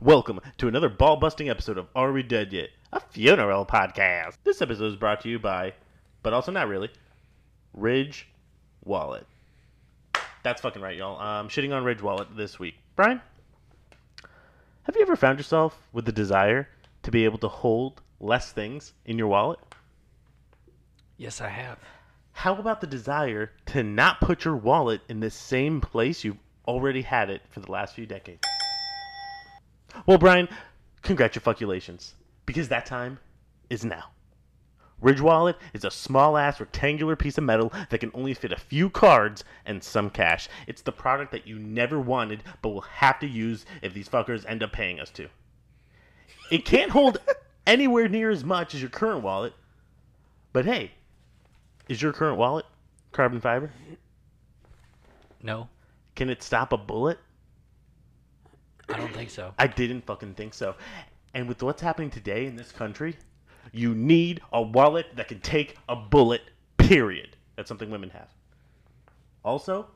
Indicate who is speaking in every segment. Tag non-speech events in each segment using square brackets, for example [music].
Speaker 1: Welcome to another ball busting episode of Are We Dead Yet? A funeral podcast. This episode is brought to you by, but also not really, Ridge Wallet. That's fucking right, y'all. I'm shitting on Ridge Wallet this week. Brian, have you ever found yourself with the desire to be able to hold less things in your wallet?
Speaker 2: Yes, I have.
Speaker 1: How about the desire to not put your wallet in the same place you've already had it for the last few decades? Well, Brian, congratulations, because that time is now. Ridge Wallet is a small ass rectangular piece of metal that can only fit a few cards and some cash. It's the product that you never wanted but will have to use if these fuckers end up paying us to. It can't hold [laughs] anywhere near as much as your current wallet, but hey, is your current wallet carbon fiber?
Speaker 2: No,
Speaker 1: Can it stop a bullet?
Speaker 2: I don't think so.
Speaker 1: I didn't fucking think so. And with what's happening today in this country, you need a wallet that can take a bullet, period. That's something women have. Also,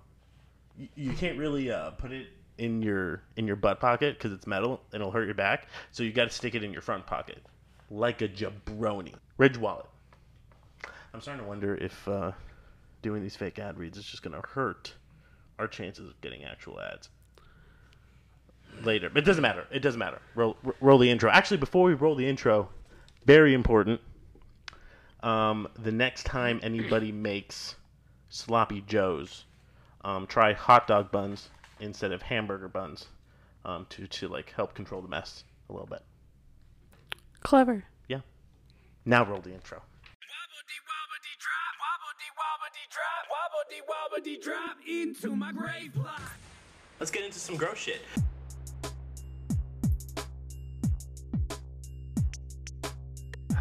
Speaker 1: you, can't really uh, put it in your in your butt pocket because it's metal and it'll hurt your back. So you got to stick it in your front pocket, like a jabroni. Ridge wallet. I'm starting to wonder if uh, doing these fake ad reads is just going to hurt our chances of getting actual ads later. But it doesn't matter. It doesn't matter. Roll, roll the intro. Actually, before we roll the intro, very important. Um, the next time anybody makes sloppy joes, um, try hot dog buns instead of hamburger buns, um, to to like help control the mess a little bit.
Speaker 3: Clever.
Speaker 1: Yeah. Now roll the intro.
Speaker 4: Wobbly wobbly drop, wobbly wobbly drop into my grave plot.
Speaker 1: Let's get into some gross shit.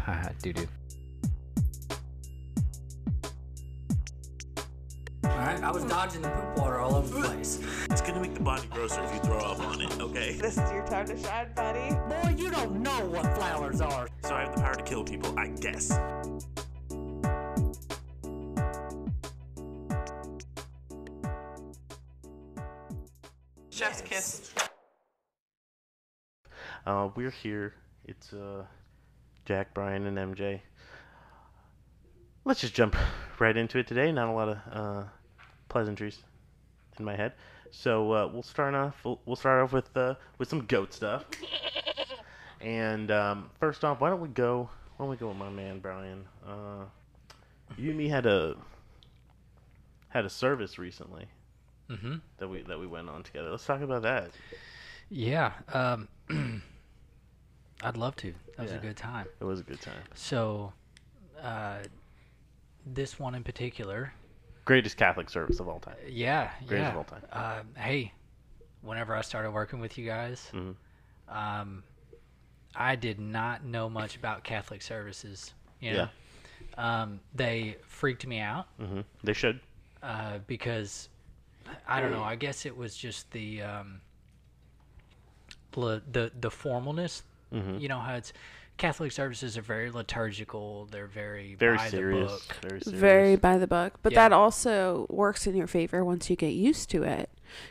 Speaker 1: [laughs]
Speaker 2: Haha, doo doo.
Speaker 5: Alright, I was dodging the poop water all over the place.
Speaker 1: It's gonna make the body grosser if you throw up on it. Okay. [laughs]
Speaker 3: This is your time to shine, buddy.
Speaker 5: Boy, you don't know what flowers are.
Speaker 1: So I have the power to kill people, I guess. Chef's kiss. Uh, we're here. It's uh, Jack, Brian, and MJ. Let's just jump right into it today. Not a lot of uh, pleasantries in my head. So uh, we'll start off. We'll, we'll start off with uh, with some goat stuff. And um, first off, why don't we go? Why don't we go with my man Brian? Uh, you and me had a had a service recently
Speaker 2: Mm-hmm.
Speaker 1: that we that we went on together. Let's talk about that.
Speaker 2: Yeah. Um, [clears throat] I'd love to. That was
Speaker 1: Yeah.
Speaker 2: a good time.
Speaker 1: It was a good time.
Speaker 2: So, uh, this one in particular,
Speaker 1: Greatest Catholic service of all time.
Speaker 2: yeah,
Speaker 1: Greatest
Speaker 2: yeah.
Speaker 1: of all time.
Speaker 2: Uh, hey, whenever I started working with you guys,
Speaker 1: Mhm.
Speaker 2: um, I did not know much about Catholic services. You know, um, they freaked me out.
Speaker 1: hmm They should.
Speaker 2: uh, because I don't know. I guess it was just the um, the the, the formalness.
Speaker 1: Mhm.
Speaker 2: You know how it's Catholic services are very liturgical. They're very
Speaker 1: Very
Speaker 2: by
Speaker 1: serious.
Speaker 2: the book.
Speaker 1: Very serious.
Speaker 3: Very by the book. But
Speaker 2: Yeah.
Speaker 3: that also works in your favor once you get used to it.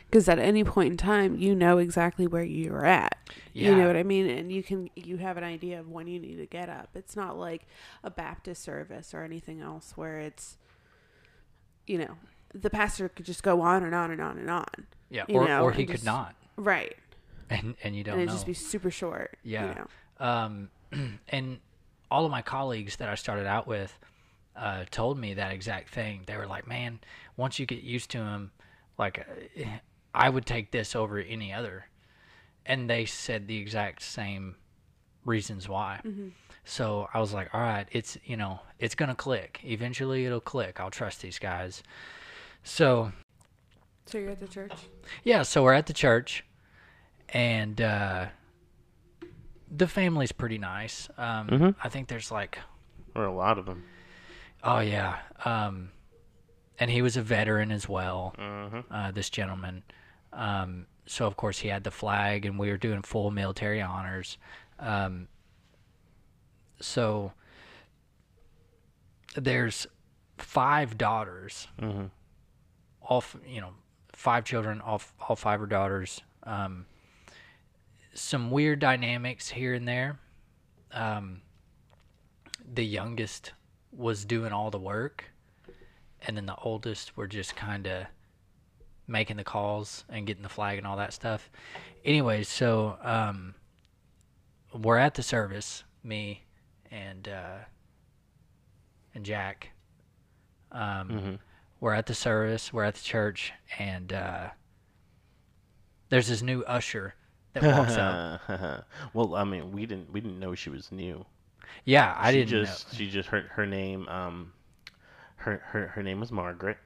Speaker 3: Because at any point in time, you know exactly where you're at. You know what I mean? And you can you have an idea of when you need to get up. It's not like a Baptist service or anything else where it's, you know, the pastor could just go on and on and on and on.
Speaker 2: Yeah, or,
Speaker 3: know,
Speaker 2: or he
Speaker 3: and
Speaker 2: could not,
Speaker 3: Right.
Speaker 2: And and you don't
Speaker 3: and it'd
Speaker 2: know.
Speaker 3: just be super short.
Speaker 2: Yeah.
Speaker 3: You know?
Speaker 2: um, [clears throat] and all of my colleagues that I started out with uh, told me that exact thing. They were like, "Man, once you get used to him, like I would take this over any other," and they said the exact same reasons why. So I was like, "All right, it's you know, it's gonna click. Eventually, it'll click. I'll trust these guys." So
Speaker 3: So you're at the church?
Speaker 2: yeah, so we're at the church, and uh, the family's pretty nice. Um,
Speaker 1: Mhm.
Speaker 2: I think there's like,
Speaker 1: Or a lot of them.
Speaker 2: oh yeah, um, and he was a veteran as well.
Speaker 1: hmm
Speaker 2: Uh, this gentleman, um, so of course he had the flag, and we were doing full military honors. Um, so there's five daughters
Speaker 1: hmm
Speaker 2: all f- you know five children all f- all five are daughters um some weird dynamics here and there. Um, the youngest was doing all the work, and then the oldest were just kind of making the calls and getting the flag and all that stuff. Anyways, so um, we're at the service, me and uh, and Jack. Um,
Speaker 1: Mhm.
Speaker 2: We're at the service. We're at the church, and uh, there's this new usher that walks up. [laughs]
Speaker 1: well, I mean, we didn't we didn't know she was new.
Speaker 2: Yeah, I
Speaker 1: she
Speaker 2: didn't
Speaker 1: just
Speaker 2: know.
Speaker 1: she just her her name um her her her name was Margaret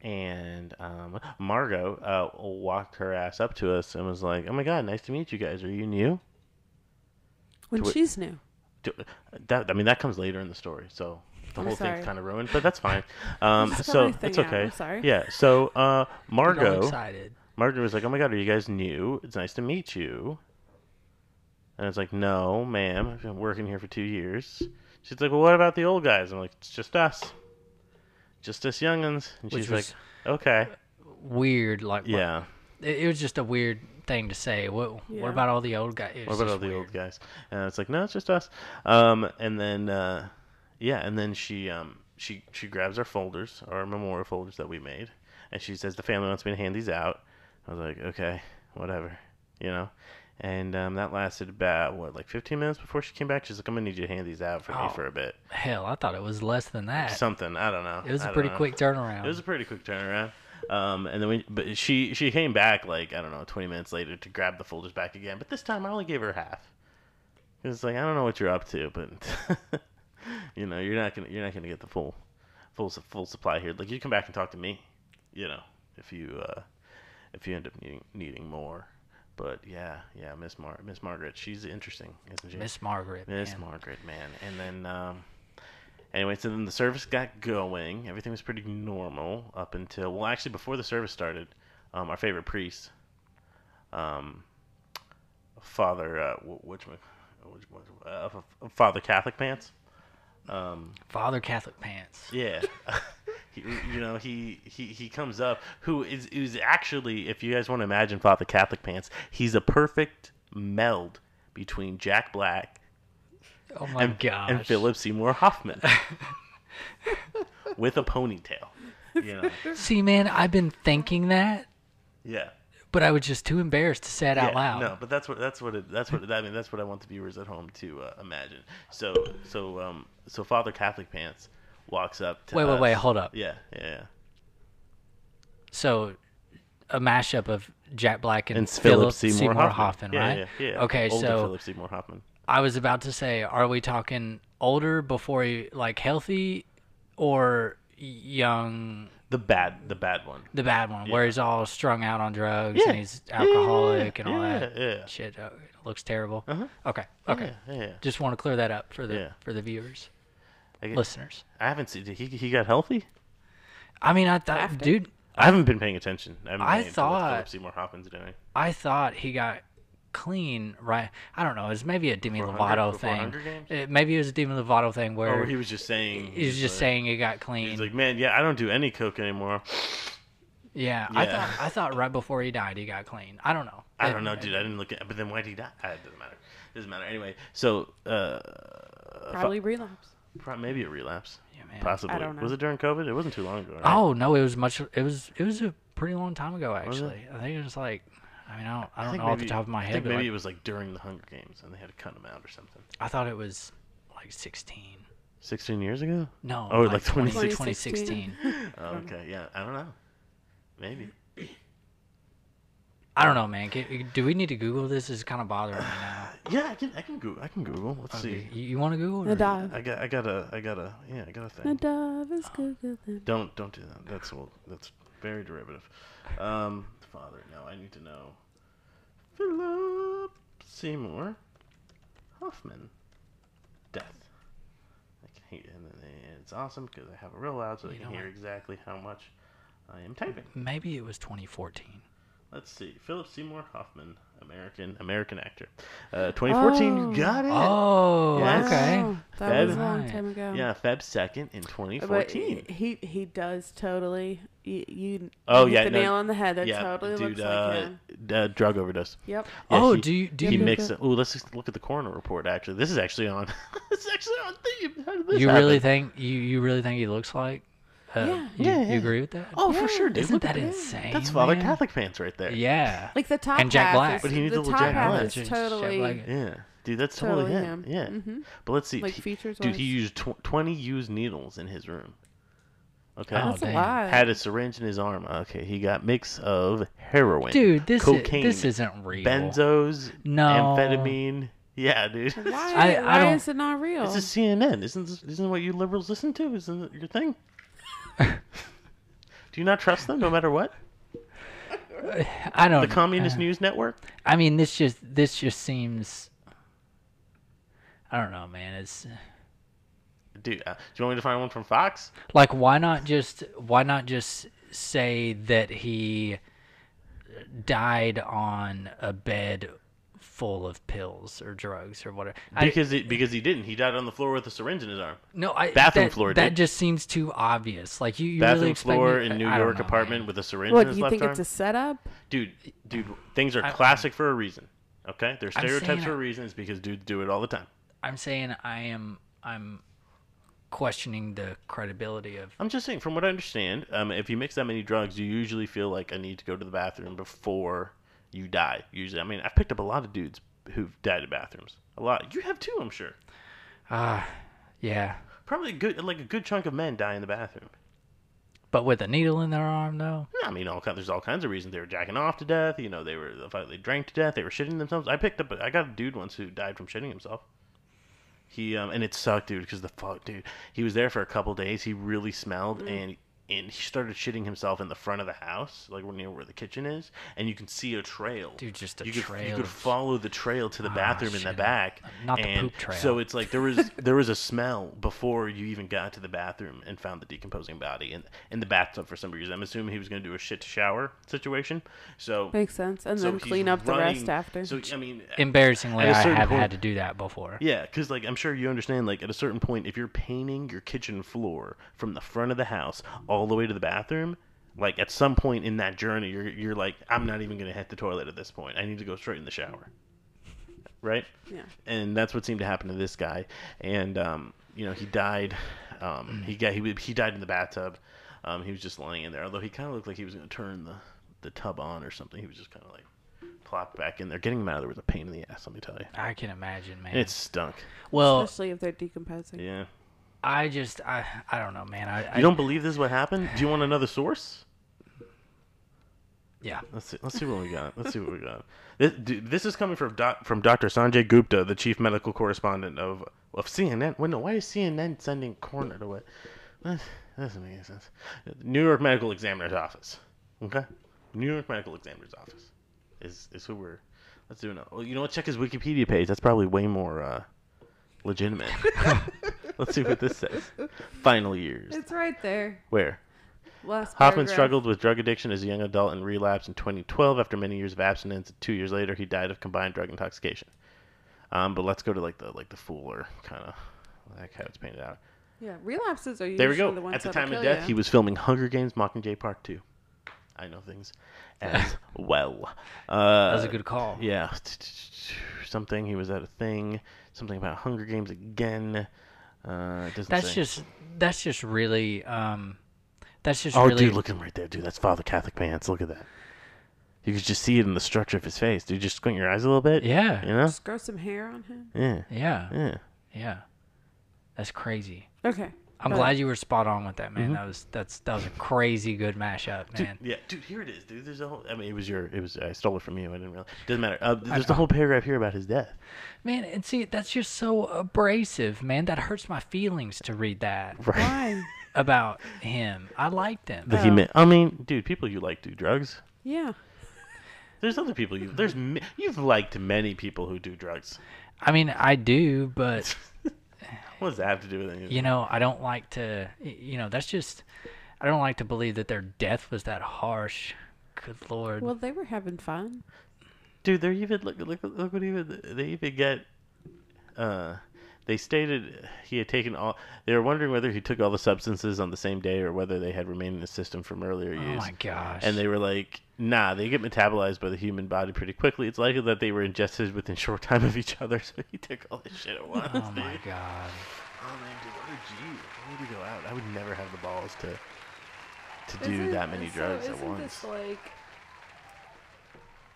Speaker 1: and um Margot uh walked her ass up to us and was like, "Oh my god, nice to meet you guys. Are you new?"
Speaker 3: When
Speaker 1: To it-
Speaker 3: she's new.
Speaker 1: To- That I mean, that comes later in the story, so the
Speaker 3: I'm
Speaker 1: whole
Speaker 3: sorry.
Speaker 1: thing's kind of ruined, but that's fine. [laughs] Um so
Speaker 3: everything
Speaker 1: it's
Speaker 3: out,
Speaker 1: okay.
Speaker 3: I'm sorry.
Speaker 1: Yeah, so uh Margot
Speaker 2: excited.
Speaker 1: Margaret was like, "Oh my god, are you guys new? It's nice to meet you." And I was like, "No, ma'am. I've been working here for two years." She's like, "Well, what about the old guys?" I'm like, "It's just us, just us youngins." And
Speaker 2: Which
Speaker 1: she's
Speaker 2: was
Speaker 1: like, "Okay,
Speaker 2: weird. Like, what-
Speaker 1: yeah.
Speaker 2: it, it was just a weird thing to say. What
Speaker 3: Yeah.
Speaker 2: What about all the old guys? It
Speaker 1: What
Speaker 2: was
Speaker 1: about all
Speaker 2: just
Speaker 1: the
Speaker 2: weird.
Speaker 1: old guys?" And it's like, "No, it's just us." Um, and then, uh, yeah, and then she um she she grabs our folders, our memorial folders that we made, and she says, "The family wants me to hand these out." I was like, "Okay, whatever," you know. And um, that lasted about what, like 15 minutes before she came back. She's like, "I'm gonna need you to hand these out for me
Speaker 2: Oh.
Speaker 1: for a bit."
Speaker 2: Hell, I thought it was less than that.
Speaker 1: Something I don't know.
Speaker 2: It was
Speaker 1: I
Speaker 2: a
Speaker 1: don't
Speaker 2: pretty
Speaker 1: know.
Speaker 2: quick turnaround.
Speaker 1: It was a pretty quick turnaround. Um, and then we, but she she came back like I don't know, 20 minutes later to grab the folders back again. But this time I only gave her half. It's like I don't know what you're up to, but [laughs] you know you're not gonna you're not gonna get the full full su- full supply here. Like you come back and talk to me, you know, if you uh, if you end up needing needing more. But yeah, yeah, Miss Mar Miss Margaret, she's interesting, isn't she?
Speaker 2: Miss Margaret.
Speaker 1: Miss
Speaker 2: man.
Speaker 1: Margaret, man. And then, um, anyway, so then the service got going. Everything was pretty normal up until, well, actually, before the service started, um, our favorite priest, um, Father, uh, which one? Which one? Uh, Father Catholic Pants. Um,
Speaker 2: Father Catholic Pants.
Speaker 1: yeah. [laughs] he, you know, he, he, he comes up, who is, is actually, if you guys want to imagine Father Catholic Pants, he's a perfect meld between Jack Black
Speaker 2: Oh my
Speaker 1: and,
Speaker 2: gosh.
Speaker 1: and Philip Seymour Hoffman [laughs] with a ponytail. You know,
Speaker 2: See, man, I've been thinking that,
Speaker 1: yeah.
Speaker 2: but I was just too embarrassed to say it out loud.
Speaker 1: No, but that's what that's what it, that's what I mean. That's what I want the viewers at home to uh, imagine. So so um so Father Catholic Pants walks up. to
Speaker 2: Wait, wait,
Speaker 1: us.
Speaker 2: wait, hold up.
Speaker 1: Yeah, yeah. yeah.
Speaker 2: So, a mashup of Jack Black and,
Speaker 1: And
Speaker 2: Philip Seymour,
Speaker 1: Seymour,
Speaker 2: Hoffman,
Speaker 1: yeah,
Speaker 2: right?
Speaker 1: Yeah, yeah.
Speaker 2: Okay,
Speaker 1: Older
Speaker 2: so
Speaker 1: Philip Seymour Hoffman.
Speaker 2: I was about to say, are we talking older before he like healthy, or young,
Speaker 1: The bad, the bad one.
Speaker 2: the bad one, where he's all strung out on drugs
Speaker 1: Yeah.
Speaker 2: and he's alcoholic and all
Speaker 1: yeah,
Speaker 2: that
Speaker 1: yeah.
Speaker 2: shit? Uh, looks terrible.
Speaker 1: Uh-huh.
Speaker 2: Okay, okay.
Speaker 1: Yeah, yeah.
Speaker 2: Just want to clear that up for the
Speaker 1: Yeah.
Speaker 2: for the viewers,
Speaker 1: I, get-
Speaker 2: listeners.
Speaker 1: I haven't seen. He he got healthy.
Speaker 2: I mean, I thought,
Speaker 3: After.
Speaker 2: dude,
Speaker 1: I haven't been paying attention. I, haven't
Speaker 2: I
Speaker 1: been paying attention to what
Speaker 2: thought-
Speaker 1: Philip Seymour Hoffman's doing.
Speaker 2: I thought he got clean right. I don't know. It's maybe a Demi
Speaker 1: For
Speaker 2: Lovato thing.
Speaker 1: Hunger Games?
Speaker 2: Uh, maybe it was a Demi Lovato thing where
Speaker 1: Or he was just saying.
Speaker 2: he was just
Speaker 1: like-
Speaker 2: saying he got clean.
Speaker 1: He's like, man, yeah, I don't do any coke anymore.
Speaker 2: yeah, I thought I thought right before he died he got clean. I don't know.
Speaker 1: I
Speaker 2: It-
Speaker 1: don't know, dude. I didn't look at. But then why did he die? Ah, It doesn't matter. It Doesn't matter. Anyway, so uh,
Speaker 3: Probably relapse.
Speaker 1: Pro- maybe a relapse.
Speaker 2: Yeah, man.
Speaker 1: Possibly.
Speaker 3: I don't know.
Speaker 1: Was it during COVID? It wasn't too long ago. Right?
Speaker 2: Oh no, it was much. It was it was a pretty long time ago actually. I think it was like. I mean, I don't, I don't
Speaker 1: think
Speaker 2: know off the top of my
Speaker 1: I
Speaker 2: head,
Speaker 1: think
Speaker 2: but
Speaker 1: maybe
Speaker 2: like,
Speaker 1: it was like during the Hunger Games, and they had to cut him out or something.
Speaker 2: I thought it was like 16.
Speaker 1: Sixteen years ago.
Speaker 2: No,
Speaker 1: Oh,
Speaker 2: like,
Speaker 1: like
Speaker 2: 20,
Speaker 3: 2016.
Speaker 2: 2016.
Speaker 1: Oh, [laughs] okay, yeah, I don't know. Maybe.
Speaker 2: I don't know, man. Can, do we need to Google this? It's kind of bothering me now. [sighs]
Speaker 1: Yeah, I can. I can Google. I can Google. Let's
Speaker 2: Okay,
Speaker 1: see.
Speaker 2: You, you want to Google?
Speaker 3: The
Speaker 2: or-
Speaker 3: dove.
Speaker 1: I got. I got a. I got a. Yeah, I got a
Speaker 3: The
Speaker 1: thing.
Speaker 3: dove is Google them.
Speaker 1: Don't don't do that. That's well. That's very derivative. Um, father. No, I need to know. Philip Seymour Hoffman. Death. I can hear, and then it's awesome because I have it real loud, so I
Speaker 2: You
Speaker 1: can
Speaker 2: know
Speaker 1: hear
Speaker 2: what?
Speaker 1: exactly how much I am typing.
Speaker 2: Maybe it was 2014.
Speaker 1: Let's see. Philip Seymour Hoffman, American American actor. Uh, 2014,
Speaker 3: Oh.
Speaker 1: you got it.
Speaker 2: Oh,
Speaker 1: Yes.
Speaker 2: okay.
Speaker 3: Wow, that was a long time ago.
Speaker 1: Yeah, Feb second in
Speaker 3: But
Speaker 1: 2014.
Speaker 3: he he does totally. You, you
Speaker 1: Oh,
Speaker 3: hit
Speaker 1: yeah,
Speaker 3: the
Speaker 1: no,
Speaker 3: nail on the head. That
Speaker 1: yeah,
Speaker 3: totally
Speaker 1: dude,
Speaker 3: looks
Speaker 1: uh,
Speaker 3: like him.
Speaker 1: uh, drug overdose.
Speaker 3: Yep.
Speaker 1: Yeah,
Speaker 2: oh,
Speaker 1: he-
Speaker 2: do you do
Speaker 1: he
Speaker 3: Yep,
Speaker 2: you,
Speaker 3: yep,
Speaker 1: mixed
Speaker 3: yep.
Speaker 1: it. Oh, let's just look at the coroner report. Actually, this is actually on. [laughs] this is actually on theme. How did this
Speaker 2: you really think you you really think he looks like? Uh,
Speaker 3: Yeah.
Speaker 2: you,
Speaker 1: Yeah,
Speaker 2: you agree with that?
Speaker 1: Oh, for sure, dude.
Speaker 2: Isn't
Speaker 1: Look
Speaker 2: that
Speaker 1: at
Speaker 2: insane?
Speaker 1: That's Father
Speaker 2: man?
Speaker 1: Catholic pants right there.
Speaker 2: Yeah.
Speaker 3: Like the top
Speaker 2: And Jack
Speaker 3: half
Speaker 2: Black.
Speaker 3: is,
Speaker 1: But he needs
Speaker 3: the
Speaker 1: a little
Speaker 3: top
Speaker 1: Jack
Speaker 3: half
Speaker 1: Black.
Speaker 3: is
Speaker 2: Jack
Speaker 3: totally.
Speaker 2: Black.
Speaker 1: Yeah, dude, that's totally,
Speaker 3: Totally
Speaker 1: him.
Speaker 3: him.
Speaker 1: Yeah,
Speaker 3: Mhm.
Speaker 1: but let's see.
Speaker 3: Like
Speaker 1: he-
Speaker 3: features
Speaker 1: dude, he used tw- twenty used needles in his room. Okay,
Speaker 2: Oh,
Speaker 3: That's a
Speaker 2: dang.
Speaker 3: lot.
Speaker 1: had a syringe in his arm. Okay, he got mix of heroin,
Speaker 2: Dude, this
Speaker 1: cocaine,
Speaker 2: is, this isn't real.
Speaker 1: benzos,
Speaker 2: No.
Speaker 1: amphetamine. Yeah, dude.
Speaker 3: Why?
Speaker 2: I- I
Speaker 3: why
Speaker 2: don't-
Speaker 3: is it not real?
Speaker 1: This is CNN. Isn't this, isn't what you liberals listen to? Isn't it your thing? [laughs] Do you not trust them, no matter what?
Speaker 2: I don't.
Speaker 1: The Communist
Speaker 2: uh,
Speaker 1: News Network.
Speaker 2: I mean, this just this just seems. I don't know, man. It's
Speaker 1: Dude, uh, do you want me to find one from Fox?
Speaker 2: like why not just why not just say that he died on a bed full of pills or drugs or whatever. I-
Speaker 1: Because because he didn't. He died on the floor with a syringe in his arm.
Speaker 2: no, I
Speaker 1: bathroom
Speaker 2: that,
Speaker 1: floor,
Speaker 2: That
Speaker 1: dude.
Speaker 2: just seems too obvious. Like you, you
Speaker 1: Bathroom
Speaker 2: really
Speaker 1: floor
Speaker 2: me,
Speaker 1: in New
Speaker 2: I don't
Speaker 1: York
Speaker 2: know,
Speaker 1: apartment
Speaker 2: man.
Speaker 1: with a syringe
Speaker 3: what
Speaker 1: in his
Speaker 3: you
Speaker 1: left
Speaker 3: think
Speaker 1: arm.
Speaker 3: it's a setup?
Speaker 1: Dude, dude, things are
Speaker 2: I-
Speaker 1: classic for a reason. Okay, they're stereotypes for a
Speaker 2: I-
Speaker 1: reason. It's because dudes do it all the time.
Speaker 2: I'm saying I am I'm questioning the credibility of
Speaker 1: I'm just saying, from what I understand, um, if you mix that many drugs, you usually feel like I need to go to the bathroom before you die. Usually, I mean, I've picked up a lot of dudes who've died in bathrooms. A lot. You have too, I'm sure.
Speaker 2: ah yeah.
Speaker 1: Probably a good, like a good chunk of men die in the bathroom.
Speaker 2: But with a needle in their arm though.
Speaker 1: I mean, all kind, there's all kinds of reasons. They were jacking off to death. You know, they were they drank to death. They were shitting themselves. I picked up. I got a dude once who died from shitting himself. He um and it sucked, dude, because the fuck, dude. He was there for a couple days. He really smelled, and and he started shitting himself in the front of the house, like near where the kitchen is, and you can see a trail.
Speaker 2: Dude, just a
Speaker 1: you could,
Speaker 2: trail
Speaker 1: You could follow the trail to the ah, bathroom in the back, uh,
Speaker 2: Not the poop trail.
Speaker 1: So it's like there was [laughs] there was a smell before you even got to the bathroom and found the decomposing body in in the bathtub for some reason. I'm assuming he was going to do a shit to shower situation. So
Speaker 3: Makes sense. And
Speaker 1: so
Speaker 3: then clean up the rest after.
Speaker 1: So I mean,
Speaker 2: Embarrassingly,
Speaker 1: At a
Speaker 2: I have
Speaker 1: point-
Speaker 2: had to do that before.
Speaker 1: yeah, because like I'm sure you understand. Like at a certain point, if you're painting your kitchen floor from the front of the house all the way to the bathroom, like at some point in that journey, you're you're like, I'm not even gonna hit the toilet at this point. I need to go straight in the shower. Right.
Speaker 3: Yeah.
Speaker 1: And that's what seemed to happen to this guy. And um, you know, he died. Um, he got he he died in the bathtub. Um, he was just laying in there. Although he kind of looked like he was gonna turn the the tub on or something. He was just kind of like plopped back in there. Getting him out of there was a pain in the ass. Let me tell you.
Speaker 2: I can imagine, man.
Speaker 1: And it stunk.
Speaker 2: well,
Speaker 3: Especially if they're decomposing.
Speaker 1: Yeah.
Speaker 2: I just I I don't know, man. I, I
Speaker 1: You don't believe this is what happened? Do you want another source?
Speaker 2: yeah.
Speaker 1: Let's see. Let's see what we got. Let's see what we got. This, this is coming from doc, from Dr. Sanjay Gupta, the chief medical correspondent of of CNN. Wait, no, why is CNN sending coroner to what? That doesn't make any sense. New York Medical Examiner's Office. Okay, New York Medical Examiner's Office is is who we're. Let's do it now. Well, you know what? Check his Wikipedia page. That's probably way more uh, legitimate. [laughs] [laughs] Let's see what this says. Final years.
Speaker 3: It's right there.
Speaker 1: Where?
Speaker 3: Last
Speaker 1: Hoffman
Speaker 3: paragraph.
Speaker 1: struggled with drug addiction as a young adult and relapsed in 2012 after many years of abstinence. Two years later, he died of combined drug intoxication. Um, but let's go to like the like the fuller kind of like how it's painted out.
Speaker 3: Yeah, relapses are usually
Speaker 1: There we go.
Speaker 3: the ones
Speaker 1: At the
Speaker 3: that'll
Speaker 1: time of death,
Speaker 3: ya.
Speaker 1: he was filming Hunger Games: Mockingjay Part Two. I know things as [laughs] well. Uh,
Speaker 2: That was a good call.
Speaker 1: yeah, something. He was at a thing. Something about Hunger Games again. Uh, doesn't
Speaker 2: That's
Speaker 1: say.
Speaker 2: just that's just really um that's just
Speaker 1: Oh,
Speaker 2: really
Speaker 1: dude, look at him right there, dude. That's Father Catholic pants. Look at that. You could just see it in the structure of his face. Dude, just squint your eyes a little bit.
Speaker 2: Yeah.
Speaker 1: You know?
Speaker 3: Just grow some hair on him.
Speaker 1: Yeah.
Speaker 2: Yeah.
Speaker 1: Yeah.
Speaker 2: Yeah. That's crazy.
Speaker 3: Okay.
Speaker 2: I'm glad you were spot on with that,
Speaker 1: Mm-hmm.
Speaker 2: man. That was that's that was a crazy good mashup,
Speaker 1: Dude,
Speaker 2: man.
Speaker 1: yeah, dude, here it is, dude. There's a whole. I mean, it was your. It was. I stole it from you. I didn't realize. Doesn't matter. Uh, there's the
Speaker 2: know.
Speaker 1: whole paragraph here about his death.
Speaker 2: Man, and see, that's just so abrasive, man. That hurts my feelings to read that [laughs]
Speaker 1: Right.
Speaker 3: Why?
Speaker 2: about him. I liked him.
Speaker 1: That he meant. I mean, dude, people you like do drugs.
Speaker 3: yeah.
Speaker 1: There's other people you. There's. ma- You've liked many people who do drugs.
Speaker 2: I mean, I do, but [laughs]
Speaker 1: What does that have to do with anything?
Speaker 2: you know, I don't like to. You know, that's just. I don't like to believe that their death was that harsh. Good lord.
Speaker 3: Well, they were having fun.
Speaker 1: Dude, they're even look look look what even they even get. Uh, they stated he had taken all. They were wondering whether he took all the substances on the same day or whether they had remained in the system from earlier use.
Speaker 2: Oh my gosh.
Speaker 1: And they were like, "Nah, they get metabolized by the human body pretty quickly. It's likely that they were ingested within [laughs] short time of each other." [laughs] So he took all this shit at once.
Speaker 2: Oh
Speaker 1: dude.
Speaker 2: my god.
Speaker 1: Oh man, dude, what a G! Why would you go out? I would never have the balls to to do
Speaker 3: Isn't-
Speaker 1: that many
Speaker 3: so
Speaker 1: drugs at
Speaker 3: isn't
Speaker 1: once.
Speaker 3: This like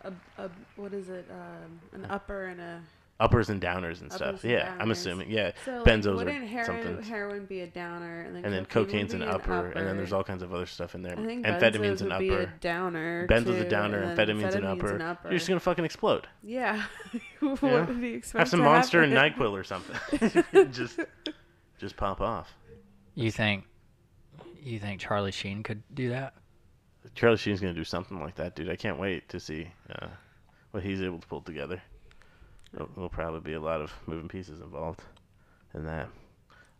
Speaker 3: a, a what is it? Um, an upper and a
Speaker 1: Uppers and downers and stuff.
Speaker 3: And
Speaker 1: yeah, I'm assuming. Yeah,
Speaker 3: so like,
Speaker 1: benzos
Speaker 3: wouldn't
Speaker 1: are
Speaker 3: heroin,
Speaker 1: something.
Speaker 3: heroin be a downer and then
Speaker 1: and then
Speaker 3: cocaine
Speaker 1: cocaine's an
Speaker 3: be
Speaker 1: upper, and then there's all kinds of other stuff in there.
Speaker 3: I think
Speaker 1: Amphetamines
Speaker 3: benzos
Speaker 1: an
Speaker 3: would be a
Speaker 1: upper.
Speaker 3: downer.
Speaker 1: Benzo's a downer,
Speaker 3: and then
Speaker 1: amphetamines an upper.
Speaker 3: an upper.
Speaker 1: You're just gonna fucking explode.
Speaker 3: Yeah. [laughs] what
Speaker 1: Yeah.
Speaker 3: did he expect
Speaker 1: Have some
Speaker 3: to
Speaker 1: Monster and
Speaker 3: happen?
Speaker 1: Nyquil or something. [laughs] [laughs] just, just pop off.
Speaker 2: You think you think Charlie Sheen could do that?
Speaker 1: Charlie Sheen's gonna do something like that, dude. I can't wait to see uh, what he's able to pull together. There'll, there'll probably be a lot of moving pieces involved in that.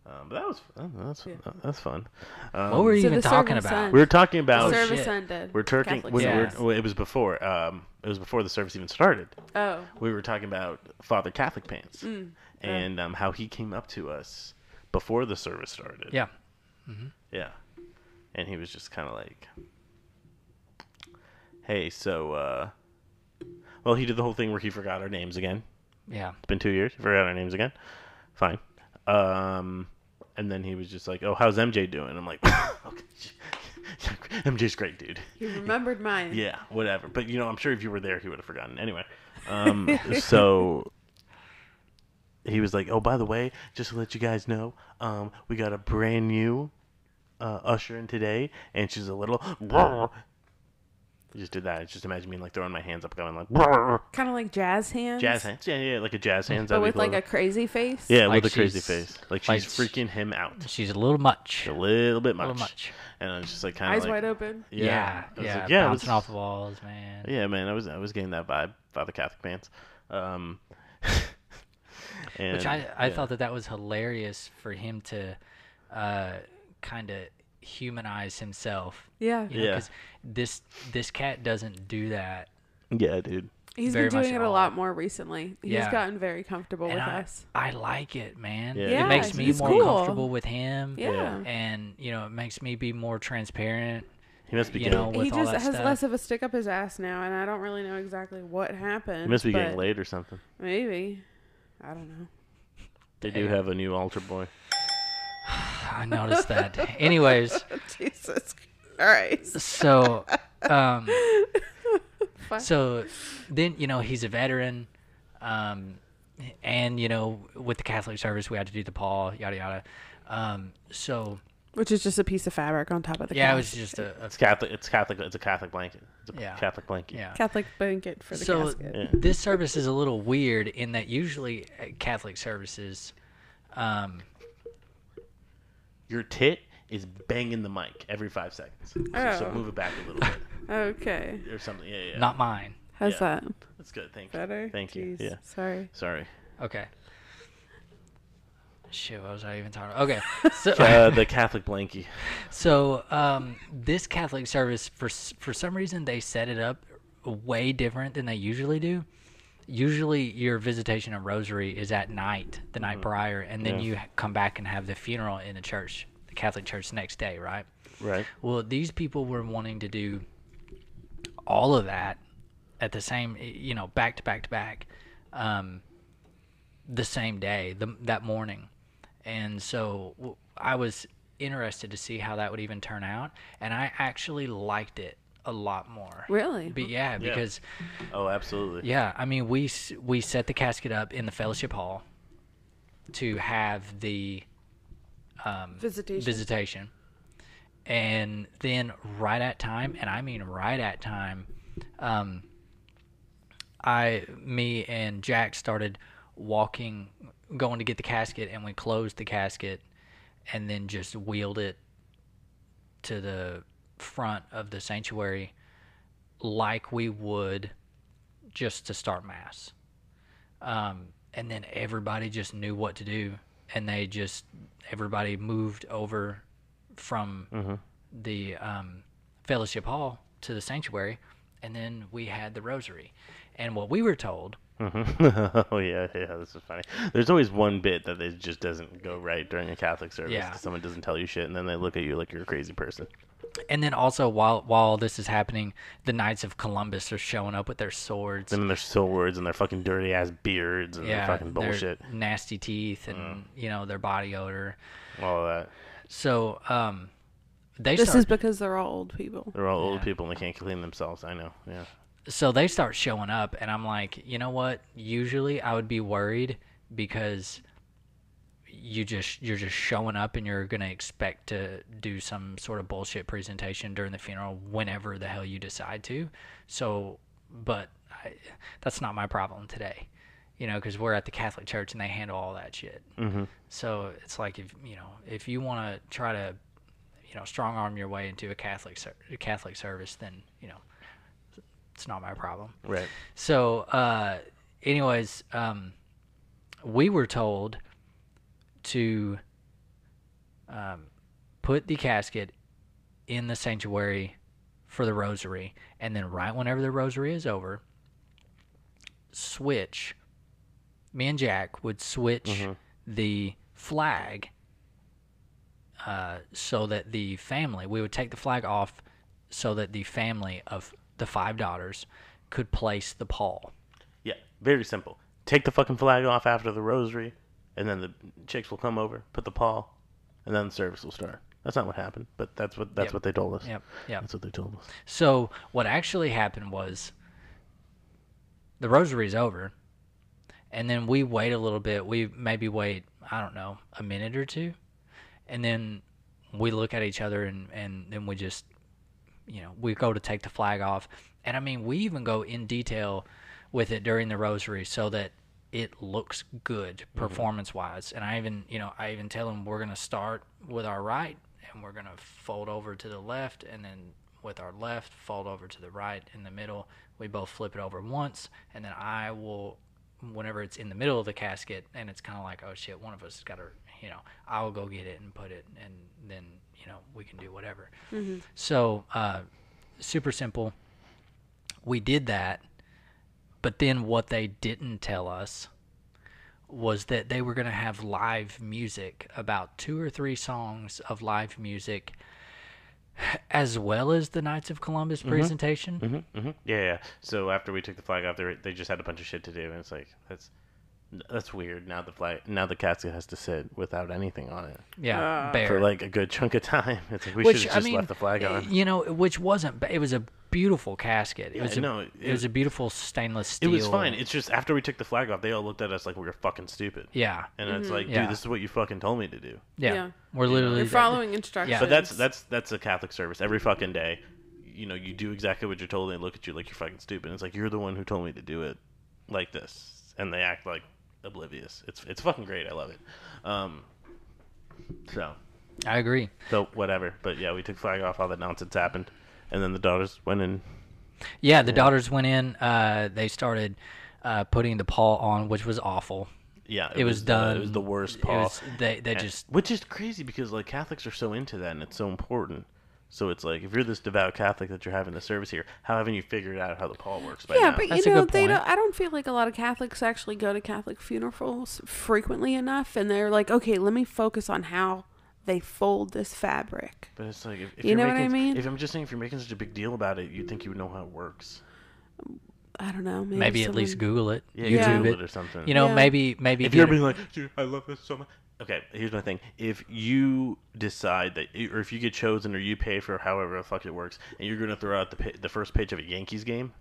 Speaker 1: Um, but that was fun. That's
Speaker 3: Yeah.
Speaker 1: that's fun. Um,
Speaker 2: What were you
Speaker 3: So
Speaker 2: even talking about?
Speaker 3: end.
Speaker 1: we were talking about?
Speaker 2: Oh,
Speaker 3: service
Speaker 2: shit.
Speaker 3: ended.
Speaker 1: we're talking. We
Speaker 2: Yeah.
Speaker 3: service.
Speaker 1: were, well, it was before. Um, it was before the service even started.
Speaker 3: Oh.
Speaker 1: We were talking about Father Catholic Pants
Speaker 3: Mm.
Speaker 1: and um, how he came up to us before the service started.
Speaker 2: Yeah.
Speaker 1: Yeah. And he was just kind of like, hey, so, uh, well, he did the whole thing where he forgot our names again.
Speaker 2: Yeah.
Speaker 1: It's been two years. He forgot our names again. Fine. Um, and then he was just like, oh, how's MJ doing? I'm like, [laughs] okay. [laughs] MJ's great, dude.
Speaker 3: He remembered mine. [laughs]
Speaker 1: Yeah, whatever. But, you know, I'm sure if you were there, he would have forgotten. Anyway. Um, so he was like, oh, by the way, just to let you guys know, um, we got a brand new uh, usher in today, and she's a little. He just did that. I just imagine me like throwing my hands up, going like
Speaker 3: Kind of like jazz hands.
Speaker 1: jazz hands. Yeah, yeah, like a jazz hands.
Speaker 3: But with like a crazy face.
Speaker 1: yeah,
Speaker 2: Like
Speaker 1: with a crazy face, like
Speaker 2: like
Speaker 1: she's freaking him out
Speaker 2: She's a little much.
Speaker 1: a little bit much, A
Speaker 2: little much.
Speaker 1: and I was just like kind of
Speaker 3: Eyes
Speaker 1: like,
Speaker 3: wide open.
Speaker 1: Yeah,
Speaker 2: Yeah.
Speaker 1: I was
Speaker 2: Yeah.
Speaker 1: like, yeah,
Speaker 2: bouncing
Speaker 1: was-
Speaker 2: off the walls, man.
Speaker 1: Yeah, man, I was I was getting that vibe, Father Catholic pants. Um, [laughs] and,
Speaker 2: Which I, I
Speaker 1: yeah.
Speaker 2: thought that that was hilarious for him to uh, kind of humanize himself.
Speaker 3: Yeah.
Speaker 2: You know,
Speaker 1: Yeah.
Speaker 2: 'cause this this cat doesn't do that.
Speaker 1: Yeah, dude.
Speaker 3: He's been doing it a lot more recently. He's
Speaker 2: Yeah.
Speaker 3: gotten very comfortable
Speaker 2: and
Speaker 3: with
Speaker 2: I,
Speaker 3: us.
Speaker 2: I like it, man.
Speaker 1: Yeah.
Speaker 2: it makes me
Speaker 3: he's
Speaker 2: more
Speaker 3: cool.
Speaker 2: comfortable with him.
Speaker 3: Yeah.
Speaker 2: And, you know, it makes me be more transparent.
Speaker 1: He must be
Speaker 2: You
Speaker 1: getting
Speaker 2: know, with
Speaker 3: He just has
Speaker 2: stuff.
Speaker 3: less of a stick up his ass now, and I don't really know exactly what happened.
Speaker 1: he must be getting laid or something.
Speaker 3: Maybe. I don't know.
Speaker 1: They do have a new altar boy.
Speaker 2: I noticed that. Anyways, [laughs]
Speaker 3: Jesus Christ. All right.
Speaker 2: So um [laughs] so then you know he's a veteran um and you know with the catholic service we had to do the pall yada yada um so
Speaker 3: Which is just a piece of fabric on top of the
Speaker 2: yeah it was just a, a
Speaker 1: It's Catholic. It's Catholic. It's a Catholic blanket. It's a
Speaker 2: Yeah.
Speaker 1: Catholic blanket.
Speaker 2: yeah
Speaker 3: Catholic blanket for the
Speaker 2: so
Speaker 3: casket.
Speaker 1: Yeah.
Speaker 2: this service is a little weird in that usually at catholic services um
Speaker 1: Your tit is banging the mic every five seconds. So, so
Speaker 3: Oh.
Speaker 1: move it back a little bit
Speaker 3: Okay.
Speaker 1: or something. Yeah, yeah.
Speaker 2: not mine
Speaker 3: How's
Speaker 1: Yeah.
Speaker 3: that?
Speaker 1: That's good. Thank you.
Speaker 3: Better?
Speaker 1: Thank you. Yeah.
Speaker 3: Sorry.
Speaker 1: Sorry.
Speaker 2: okay Shit, what was I even talking about? Okay, [laughs] so
Speaker 1: Uh, [laughs] the Catholic blankie.
Speaker 2: So um, this Catholic service, for for some reason, they set it up way different than they usually do. Usually, your visitation and rosary is at night, the night prior, and then
Speaker 1: Mm-hmm. Yeah.
Speaker 2: you come back and have the funeral in the church, the Catholic church, the next day, right?
Speaker 1: Right.
Speaker 2: Well, these people were wanting to do all of that at the same, you know, back to back to back, um, the same day, the, that morning. And so I was interested to see how that would even turn out. And I actually liked it a lot more.
Speaker 3: Really?
Speaker 2: But yeah,
Speaker 1: Yeah.
Speaker 2: because
Speaker 1: Oh, absolutely.
Speaker 2: yeah, I mean, we we set the casket up in the fellowship hall to have the um,
Speaker 3: Visitation.
Speaker 2: visitation, and then right at time, and I mean right at time, um, I, me, and Jack started walking, going to get the casket, and we closed the casket, and then just wheeled it to the front of the sanctuary like we would just to start mass. Um, and then everybody just knew what to do, and they just everybody moved over from the um, fellowship hall to the sanctuary, and then we had the rosary. And what we were told, [laughs]
Speaker 1: oh yeah, yeah, this is funny. There's always one bit that it just doesn't go right during a Catholic service.
Speaker 2: Yeah.
Speaker 1: Someone doesn't tell you shit, and then they look at you like you're a crazy person.
Speaker 2: And then also while while this is happening, the Knights of Columbus are showing up with their swords.
Speaker 1: And their swords and their fucking dirty ass beards and
Speaker 2: yeah,
Speaker 1: their fucking bullshit, Mm.
Speaker 2: nasty teeth, and you know their body odor.
Speaker 1: all of that.
Speaker 2: So um, they
Speaker 3: This
Speaker 2: start,
Speaker 3: is because they're all old people.
Speaker 1: They're all old people and they can't clean themselves. I know. Yeah.
Speaker 2: so they start showing up and i'm like you know what usually i would be worried because you just you're just showing up and you're gonna expect to do some sort of bullshit presentation during the funeral whenever the hell you decide to so but I, that's not my problem today you know because we're at the catholic church and they handle all that shit
Speaker 1: Mm-hmm.
Speaker 2: so it's like if you know if you want to try to you know strong arm your way into a catholic ser- a catholic service then you know it's not my problem
Speaker 1: Right.
Speaker 2: so, uh, anyways, um, we were told to um, put the casket in the sanctuary for the rosary, and then right whenever the rosary is over, switch. Me and Jack would switch the flag uh, so that the family, we would take the flag off so that the family of the five daughters could place the pall.
Speaker 1: Yeah. Very simple. Take the fucking flag off after the rosary, and then the chicks will come over, put the pall, and then the service will start. That's not what happened, but that's what that's
Speaker 2: Yep.
Speaker 1: what they told us.
Speaker 2: Yep, yep.
Speaker 1: That's what they told us.
Speaker 2: So what actually happened was the rosary's over, and then we wait a little bit. We maybe wait, I don't know, a minute or two, and then we look at each other and and then we just, you know, we go to take the flag off, and I mean we even go in detail with it during the rosary so that it looks good performance wise. And I even, you know, I even tell them we're gonna start with our right and we're gonna fold over to the left and then with our left fold over to the right in the middle. We both flip it over once and then I will whenever it's in the middle of the casket and it's kind of like oh shit one of us has got to you know i'll go get it and put it and then you know we can do whatever so uh, super simple we did that but then what they didn't tell us was that they were going to have live music, about two or three songs of live music, as well as the Knights of Columbus presentation.
Speaker 1: Mm-hmm, mm-hmm. Yeah, yeah. So after we took the flag off, they they just had a bunch of shit to do, and it's like that's that's weird. Now the flag, now the casket has to sit without anything on it
Speaker 2: Yeah,
Speaker 3: Uh,
Speaker 2: bare.
Speaker 1: for like a good chunk of time. [laughs] It's like we should have
Speaker 2: I
Speaker 1: just
Speaker 2: mean,
Speaker 1: left the flag on.
Speaker 2: You know, which wasn't. ba- It was a beautiful casket. It
Speaker 1: Yeah,
Speaker 2: was a,
Speaker 1: no,
Speaker 2: it,
Speaker 1: it-
Speaker 2: was a beautiful stainless steel.
Speaker 1: It was fine. It's just after we took the flag off, they all looked at us like we were fucking stupid.
Speaker 2: yeah,
Speaker 1: And it's like, dude,
Speaker 2: Yeah.
Speaker 1: this is what you fucking told me to do.
Speaker 2: yeah,
Speaker 3: Yeah.
Speaker 2: We're literally
Speaker 3: You're following instructions.
Speaker 1: But that's that's that's a Catholic service every fucking day. You know, you do exactly what you're told, and they look at you like you're fucking stupid. It's like you're the one who told me to do it like this, and they act like oblivious. It's it's fucking great. I love it. Um, so
Speaker 2: I agree.
Speaker 1: so whatever. But yeah, we took flag off. All that nonsense happened, and then the daughters went in.
Speaker 2: Yeah, the daughters went in. Uh, they started uh, putting the pall on, which was awful.
Speaker 1: Yeah,
Speaker 2: It, was,
Speaker 1: uh,
Speaker 2: done.
Speaker 1: it was the worst
Speaker 2: It
Speaker 1: pall.
Speaker 2: was- they they
Speaker 1: And-
Speaker 2: just
Speaker 1: which is crazy because like Catholics are so into that and it's so important. So it's like if you're this devout Catholic that you're having the service here, how haven't you figured out how the pall works by
Speaker 3: yeah,
Speaker 1: now?
Speaker 3: but
Speaker 2: That's
Speaker 3: you know they
Speaker 2: point.
Speaker 3: don't. I don't feel like a lot of Catholics actually go to Catholic funerals frequently enough, and they're like, okay, let me focus on how they fold this fabric.
Speaker 1: But it's like if, if
Speaker 3: You
Speaker 1: are
Speaker 3: know what I mean?
Speaker 1: If I'm just saying, if you're making such a big deal about it, you'd think you would know how it works.
Speaker 3: I don't know. Maybe,
Speaker 2: maybe at least Google it,
Speaker 1: Yeah,
Speaker 2: YouTube
Speaker 1: Google
Speaker 2: it.
Speaker 1: or something.
Speaker 2: You know,
Speaker 3: Yeah.
Speaker 2: maybe maybe
Speaker 1: if you're being like, dude, I love this so much. Okay, here's my thing. If you decide that, or if you get chosen, or you pay for however the fuck it works, and you're gonna throw out the pa- the first page of a Yankees game,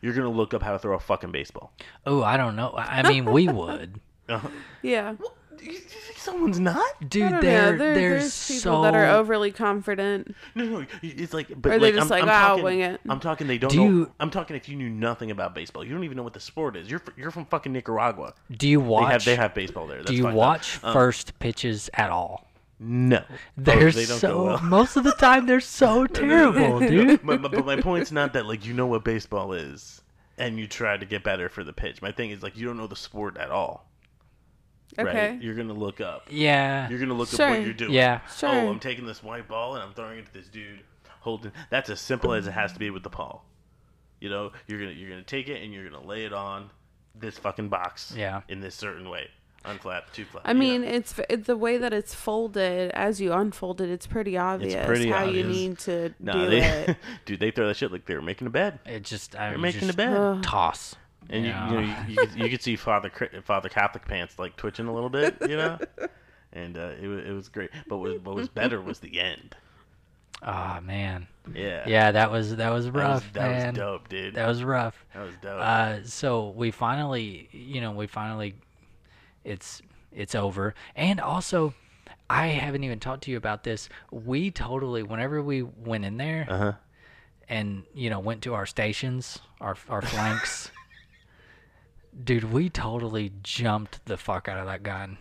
Speaker 1: you're gonna look up how to throw a fucking baseball.
Speaker 2: oh, I don't know. I I mean, we would, [laughs] uh-huh.
Speaker 3: Yeah,
Speaker 1: You think someone's not?
Speaker 2: dude.
Speaker 3: I don't
Speaker 2: They're
Speaker 3: know. There,
Speaker 2: they're
Speaker 3: there's people
Speaker 2: so.
Speaker 3: that are overly confident.
Speaker 1: No, no, it's like, but
Speaker 3: Or they're
Speaker 1: like,
Speaker 3: just
Speaker 1: I'm,
Speaker 3: like,
Speaker 1: I'm
Speaker 3: "Ah, I'll
Speaker 1: talking,
Speaker 3: wing it."
Speaker 1: I'm talking. They don't
Speaker 2: Do
Speaker 1: know.
Speaker 2: you-
Speaker 1: I'm talking. If you knew nothing about baseball, you don't even know what the sport is. You're fr- you're from fucking Nicaragua.
Speaker 2: do you
Speaker 1: They
Speaker 2: watch?
Speaker 1: have they have baseball there. That's
Speaker 2: do you
Speaker 1: fucked up.
Speaker 2: watch
Speaker 1: Um,
Speaker 2: first pitches at all?
Speaker 1: No,
Speaker 2: They're
Speaker 1: Oh, they don't
Speaker 2: so
Speaker 1: go well. [laughs]
Speaker 2: most of the time they're so [laughs] terrible, [laughs] dude.
Speaker 1: but, but, but my point's not that like you know what baseball is and you try to get better for the pitch. My thing is like you don't know the sport at all.
Speaker 3: Okay.
Speaker 1: Right? You're gonna look up.
Speaker 2: Yeah,
Speaker 1: You're gonna look up what you're doing.
Speaker 2: Yeah.
Speaker 3: Sure.
Speaker 1: Oh, I'm taking this white ball and I'm throwing it to this dude holding. That's as simple as it has to be with the pall. You know, you're gonna you're gonna take it and you're gonna lay it on this fucking box.
Speaker 2: Yeah.
Speaker 1: In this certain way, unflap, two flap.
Speaker 3: I mean, it's it's the way that it's folded. As you unfold it, it's pretty obvious
Speaker 1: pretty
Speaker 3: how you need to
Speaker 1: no,
Speaker 3: do
Speaker 1: they,
Speaker 3: it. [laughs]
Speaker 1: dude, they throw that shit like they were making a bed.
Speaker 2: It just I
Speaker 1: They're making
Speaker 2: just
Speaker 1: a bed.
Speaker 3: Ugh.
Speaker 2: toss.
Speaker 1: And you,
Speaker 2: Yeah.
Speaker 1: you know, you, you, could, you could see Father Father Catholic pants like twitching a little bit, you know, [laughs] and uh, it was it was great. But what, what was better was the end.
Speaker 2: Oh man,
Speaker 1: Yeah,
Speaker 2: yeah, that was that was
Speaker 1: that was,
Speaker 2: rough,
Speaker 1: that was dope, dude.
Speaker 2: That was rough.
Speaker 1: That was dope.
Speaker 2: Uh, so we finally, you know, we finally, it's it's over, and also, I haven't even talked to you about this. We totally, whenever we went in there,
Speaker 1: uh huh.
Speaker 2: and you know, went to our stations, our our flanks. [laughs] Dude, we totally jumped the fuck out of that gun.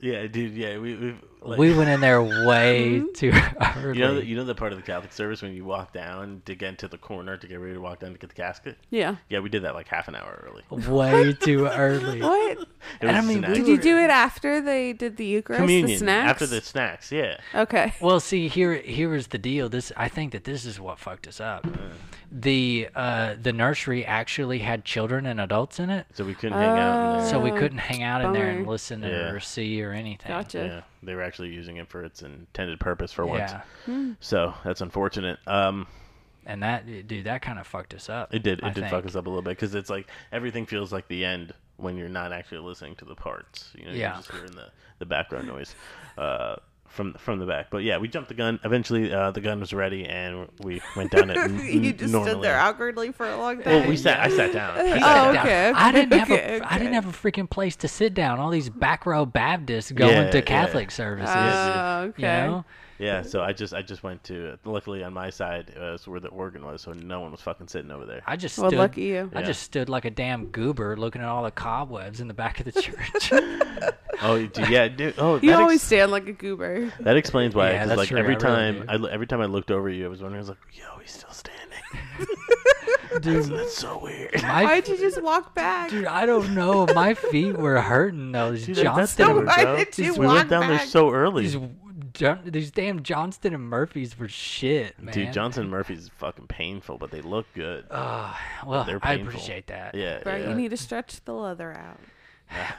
Speaker 1: Yeah, dude. Yeah, we we like,
Speaker 2: we went in there way too [laughs] early.
Speaker 1: You know, the, you know the part of the Catholic service when you walk down to get into the corner to get ready to walk down to get the casket.
Speaker 3: Yeah.
Speaker 1: Yeah, we did that like half an hour early. [laughs]
Speaker 2: way too early. [laughs]
Speaker 3: What?
Speaker 1: It
Speaker 2: And I mean,
Speaker 1: snacks.
Speaker 3: Did you do it after they did the Eucharist?
Speaker 1: communion
Speaker 3: the snacks?
Speaker 1: after the snacks? Yeah.
Speaker 3: Okay.
Speaker 2: Well, see, here here is the deal. This I think that this is what fucked us up. The uh, the nursery actually had children and adults in it,
Speaker 1: So we couldn't hang out in there.
Speaker 2: so we
Speaker 3: Oh,
Speaker 2: couldn't hang out in there and listen
Speaker 1: Yeah.
Speaker 2: or see or anything.
Speaker 3: Gotcha.
Speaker 1: yeah, they were actually using it for its intended purpose for once.
Speaker 2: Yeah,
Speaker 1: So that's unfortunate. Um,
Speaker 2: and that dude, that kind of fucked us up.
Speaker 1: it did. It
Speaker 2: I
Speaker 1: did
Speaker 2: think.
Speaker 1: fuck us up a little bit because it's like everything feels like the end when you're not actually listening to the parts. You know,
Speaker 2: Yeah.
Speaker 1: you're just hearing the the background noise. Uh, from from the back, but yeah, we jumped the gun. Eventually, uh, the gun was ready, and we went down it. [laughs] n-
Speaker 3: you just
Speaker 1: normally.
Speaker 3: stood there awkwardly for a long time.
Speaker 1: Well, we sat. I sat down. I [laughs] sat
Speaker 3: Oh,
Speaker 1: down.
Speaker 3: okay,
Speaker 2: I didn't have
Speaker 3: okay,
Speaker 2: a I didn't have a freaking place to sit down. All these back row Baptists going
Speaker 1: Yeah,
Speaker 2: to
Speaker 1: yeah.
Speaker 2: Catholic services.
Speaker 3: Oh,
Speaker 2: You
Speaker 3: okay.
Speaker 2: know,
Speaker 1: Yeah, so I just I just went to luckily on my side uh, is where the organ was, so no one was fucking sitting over there.
Speaker 2: I just
Speaker 3: Well,
Speaker 2: stood,
Speaker 3: lucky you.
Speaker 2: I
Speaker 1: Yeah.
Speaker 2: just stood like a damn goober looking at all the cobwebs in the back of the [laughs] church. [laughs]
Speaker 1: Oh, dude, yeah, dude. Oh,
Speaker 3: You always
Speaker 1: ex-
Speaker 3: stand like a goober.
Speaker 1: that explains why.
Speaker 2: Yeah,
Speaker 1: 'cause,
Speaker 2: that's
Speaker 1: like
Speaker 2: true,
Speaker 1: every
Speaker 2: I really
Speaker 1: time
Speaker 2: do.
Speaker 1: I, every time I looked over you, I was wondering, I was like, yo, he's still standing. [laughs]
Speaker 2: Dude,
Speaker 1: That's so weird.
Speaker 2: my
Speaker 3: Why'd you just walk back?
Speaker 2: dude, I don't know. My feet were hurting though. These
Speaker 1: Dude, that's
Speaker 2: Johnston,
Speaker 3: Why did you
Speaker 1: we
Speaker 3: walk
Speaker 1: went down there so early.
Speaker 2: these, John- these damn Johnston and Murphys were shit, man.
Speaker 1: Dude, Johnson Murphy's fucking painful, but they look good.
Speaker 2: Uh, well,
Speaker 1: They're
Speaker 2: I
Speaker 1: painful.
Speaker 2: appreciate that.
Speaker 1: yeah,
Speaker 3: Bro,
Speaker 1: yeah.
Speaker 3: you need to stretch the leather out.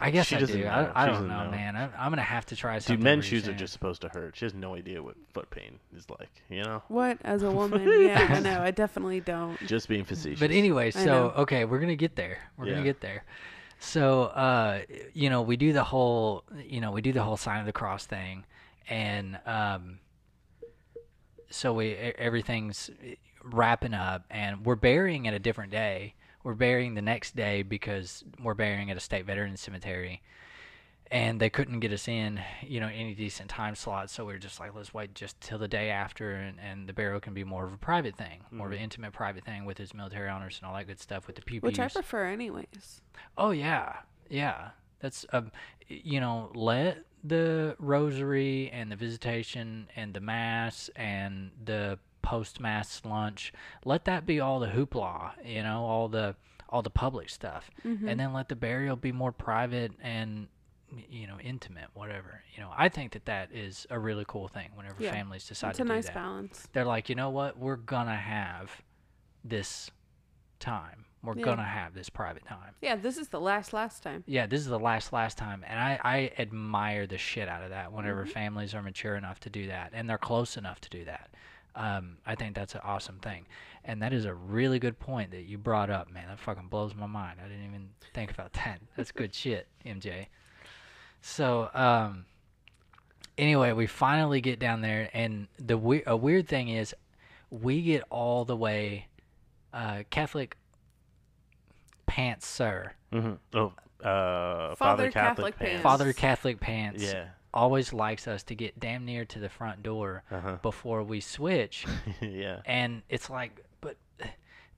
Speaker 2: I guess
Speaker 1: She
Speaker 2: I
Speaker 1: doesn't
Speaker 2: do.
Speaker 1: know.
Speaker 2: I, I
Speaker 1: She
Speaker 2: don't
Speaker 1: doesn't
Speaker 2: know,
Speaker 1: know.
Speaker 2: man. I, I'm gonna have to try something.
Speaker 1: Dude, men's
Speaker 2: pretty
Speaker 1: shoes are
Speaker 2: soon.
Speaker 1: just supposed to hurt. She has no idea what foot pain is like. You know,
Speaker 3: What? As a [laughs] woman? yeah, I know. I definitely don't.
Speaker 1: just being facetious.
Speaker 2: But anyway,
Speaker 3: I
Speaker 2: so
Speaker 3: know.
Speaker 2: okay, we're gonna get there. We're
Speaker 1: Yeah.
Speaker 2: gonna get there. So uh, you know, we do the whole, you know, we do the whole sign of the cross thing, and um, so we everything's wrapping up, and we're burying at a different day. We're burying the next day because we're burying at a state veterans cemetery, and they couldn't get us in, you know, any decent time slot. So we are just like, let's wait just till the day after, and, and the burial can be more of a private thing, more of an intimate private thing with his military honors and all that good stuff with the pew
Speaker 3: Which I prefer, anyways.
Speaker 2: Oh yeah, yeah. That's um, you know, let the rosary and the visitation and the mass and the post mass lunch, let that be all the hoopla. You know, all the all the public stuff, mm-hmm. and then let the burial be more private and you know intimate whatever you know i think that that is a really cool thing whenever
Speaker 3: Yeah.
Speaker 2: families decide
Speaker 3: It's
Speaker 2: to
Speaker 3: a
Speaker 2: do
Speaker 3: nice
Speaker 2: that
Speaker 3: balance.
Speaker 2: they're like, you know what? We're gonna have this time. We're
Speaker 3: Yeah.
Speaker 2: gonna have this private time.
Speaker 3: Yeah, this is the last last time.
Speaker 2: Yeah, this is the last last time, and I I admire the shit out of that. Whenever families are mature enough to do that, and they're close enough to do that, um, I think that's an awesome thing. And that is a really good point that you brought up, man. That fucking blows my mind. I didn't even think about that. [laughs] That's good shit, MJ. So, um, anyway, we finally get down there, and the we- a weird thing is, we get all the way, uh, Catholic pants, sir.
Speaker 1: hmm Oh, uh, Father,
Speaker 3: Father
Speaker 1: Catholic,
Speaker 3: Catholic
Speaker 1: pants.
Speaker 3: pants.
Speaker 2: Father Catholic pants.
Speaker 1: Yeah.
Speaker 2: Always likes us to get damn near to the front door
Speaker 1: Uh-huh.
Speaker 2: before we switch, [laughs]
Speaker 1: yeah.
Speaker 2: and it's like, but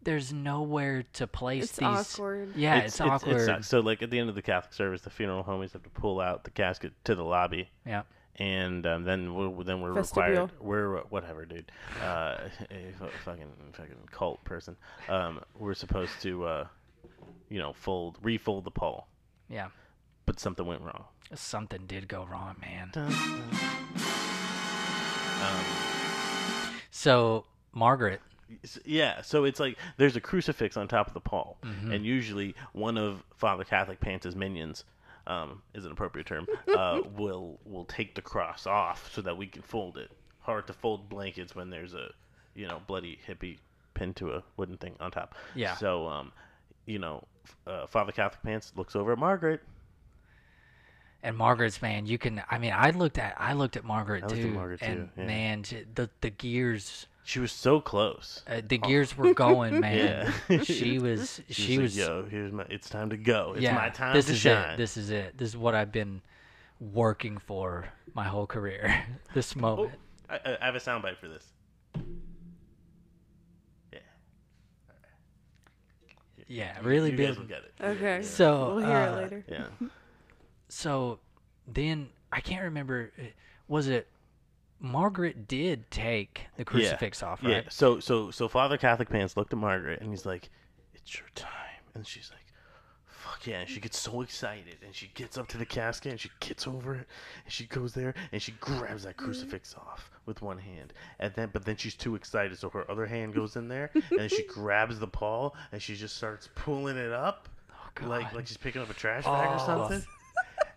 Speaker 2: there's nowhere to place
Speaker 3: It's
Speaker 2: these.
Speaker 3: awkward.
Speaker 2: Yeah, it's, awkward.
Speaker 1: sucks. so, like at the end of the Catholic service, the funeral homies have to pull out the casket to the lobby,
Speaker 2: yeah.
Speaker 1: and um, then we're then we're
Speaker 3: Vestibule.
Speaker 1: required. We're whatever, dude. Uh, [laughs] a fucking fucking cult person. Um, we're supposed to, uh, you know, fold refold the pall.
Speaker 2: Yeah.
Speaker 1: but something went wrong.
Speaker 2: Something did go wrong, man.
Speaker 1: Um,
Speaker 2: So Margaret,
Speaker 1: Yeah, so it's like there's a crucifix on top of the pall,
Speaker 2: Mm-hmm.
Speaker 1: and usually one of Father Catholic Pants' minions, um, is an appropriate term, uh, [laughs] will will take the cross off so that we can fold it. Hard to fold blankets when there's a, you know, bloody hippie pinned to a wooden thing on top.
Speaker 2: Yeah.
Speaker 1: So, um, you know, uh, Father Catholic Pants looks over at Margaret.
Speaker 2: And Margaret's man, you can. I mean, I looked at I looked at Margaret
Speaker 1: I
Speaker 2: too,
Speaker 1: looked at Margaret, too,
Speaker 2: and
Speaker 1: yeah.
Speaker 2: man, the the gears,
Speaker 1: She was so close.
Speaker 2: uh, the gears were going, man.
Speaker 1: Yeah. [laughs] [laughs]
Speaker 2: She was
Speaker 1: She,
Speaker 2: she
Speaker 1: was,
Speaker 2: was.
Speaker 1: like, "Yo, here's my. It's time to go. It's
Speaker 2: yeah,
Speaker 1: my time
Speaker 2: this
Speaker 1: to
Speaker 2: is
Speaker 1: shine."
Speaker 2: it. This is it. This is what I've been working for my whole career. [laughs] this
Speaker 1: Oh,
Speaker 2: moment.
Speaker 1: I, I I have a soundbite for this. Yeah.
Speaker 2: Yeah, really
Speaker 1: you
Speaker 2: big.
Speaker 1: guys will get it.
Speaker 3: Okay.
Speaker 2: So
Speaker 3: we'll hear
Speaker 2: uh,
Speaker 3: it later.
Speaker 1: Yeah. [laughs]
Speaker 2: So then I can't remember. uh, Was it Margaret did take the crucifix
Speaker 1: yeah.
Speaker 2: off,
Speaker 1: Yeah.
Speaker 2: right?
Speaker 1: So so so Father Catholic Pants looked at Margaret and he's like, "It's your time," and she's like. Fuck yeah! And she gets so excited, and she gets up to the casket, and she gets over it, and she goes there, and she grabs that crucifix off with one hand, and then, but then she's too excited, so her other hand goes in there, and she [laughs] grabs the pall, and she just starts pulling it up, oh, like
Speaker 2: God.
Speaker 1: like she's picking up a trash bag or
Speaker 2: Oh.
Speaker 1: something. [laughs]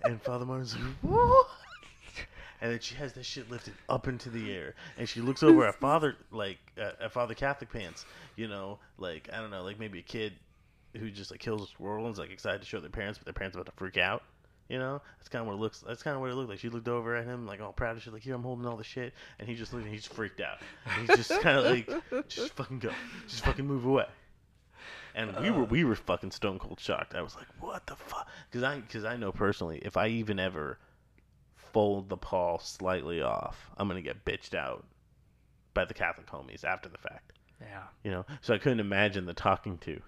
Speaker 1: And Father Martin's like, [laughs] "Whoa!" And then she has this shit lifted up into the air, and she looks over at Father, like at, at Father Catholic Pants, you know, like I don't know, like maybe a kid who just like kills a squirrel and is like excited to show their parents, but their parents about to freak out. You know, that's kind of what it looks. That's kind of what it looked like. She looked over at him like all proud shit, like here I'm holding all the shit, and he just looked and he's freaked out. And he's just [laughs] kind of like, just fucking go, just fucking move away. And we were we were fucking stone cold shocked. I was like, what the fuck? Because I because I know personally, if I even ever fold the pall slightly off, I'm gonna get bitched out by the Catholic homies after the fact.
Speaker 2: Yeah.
Speaker 1: You know, so I couldn't imagine the talking to.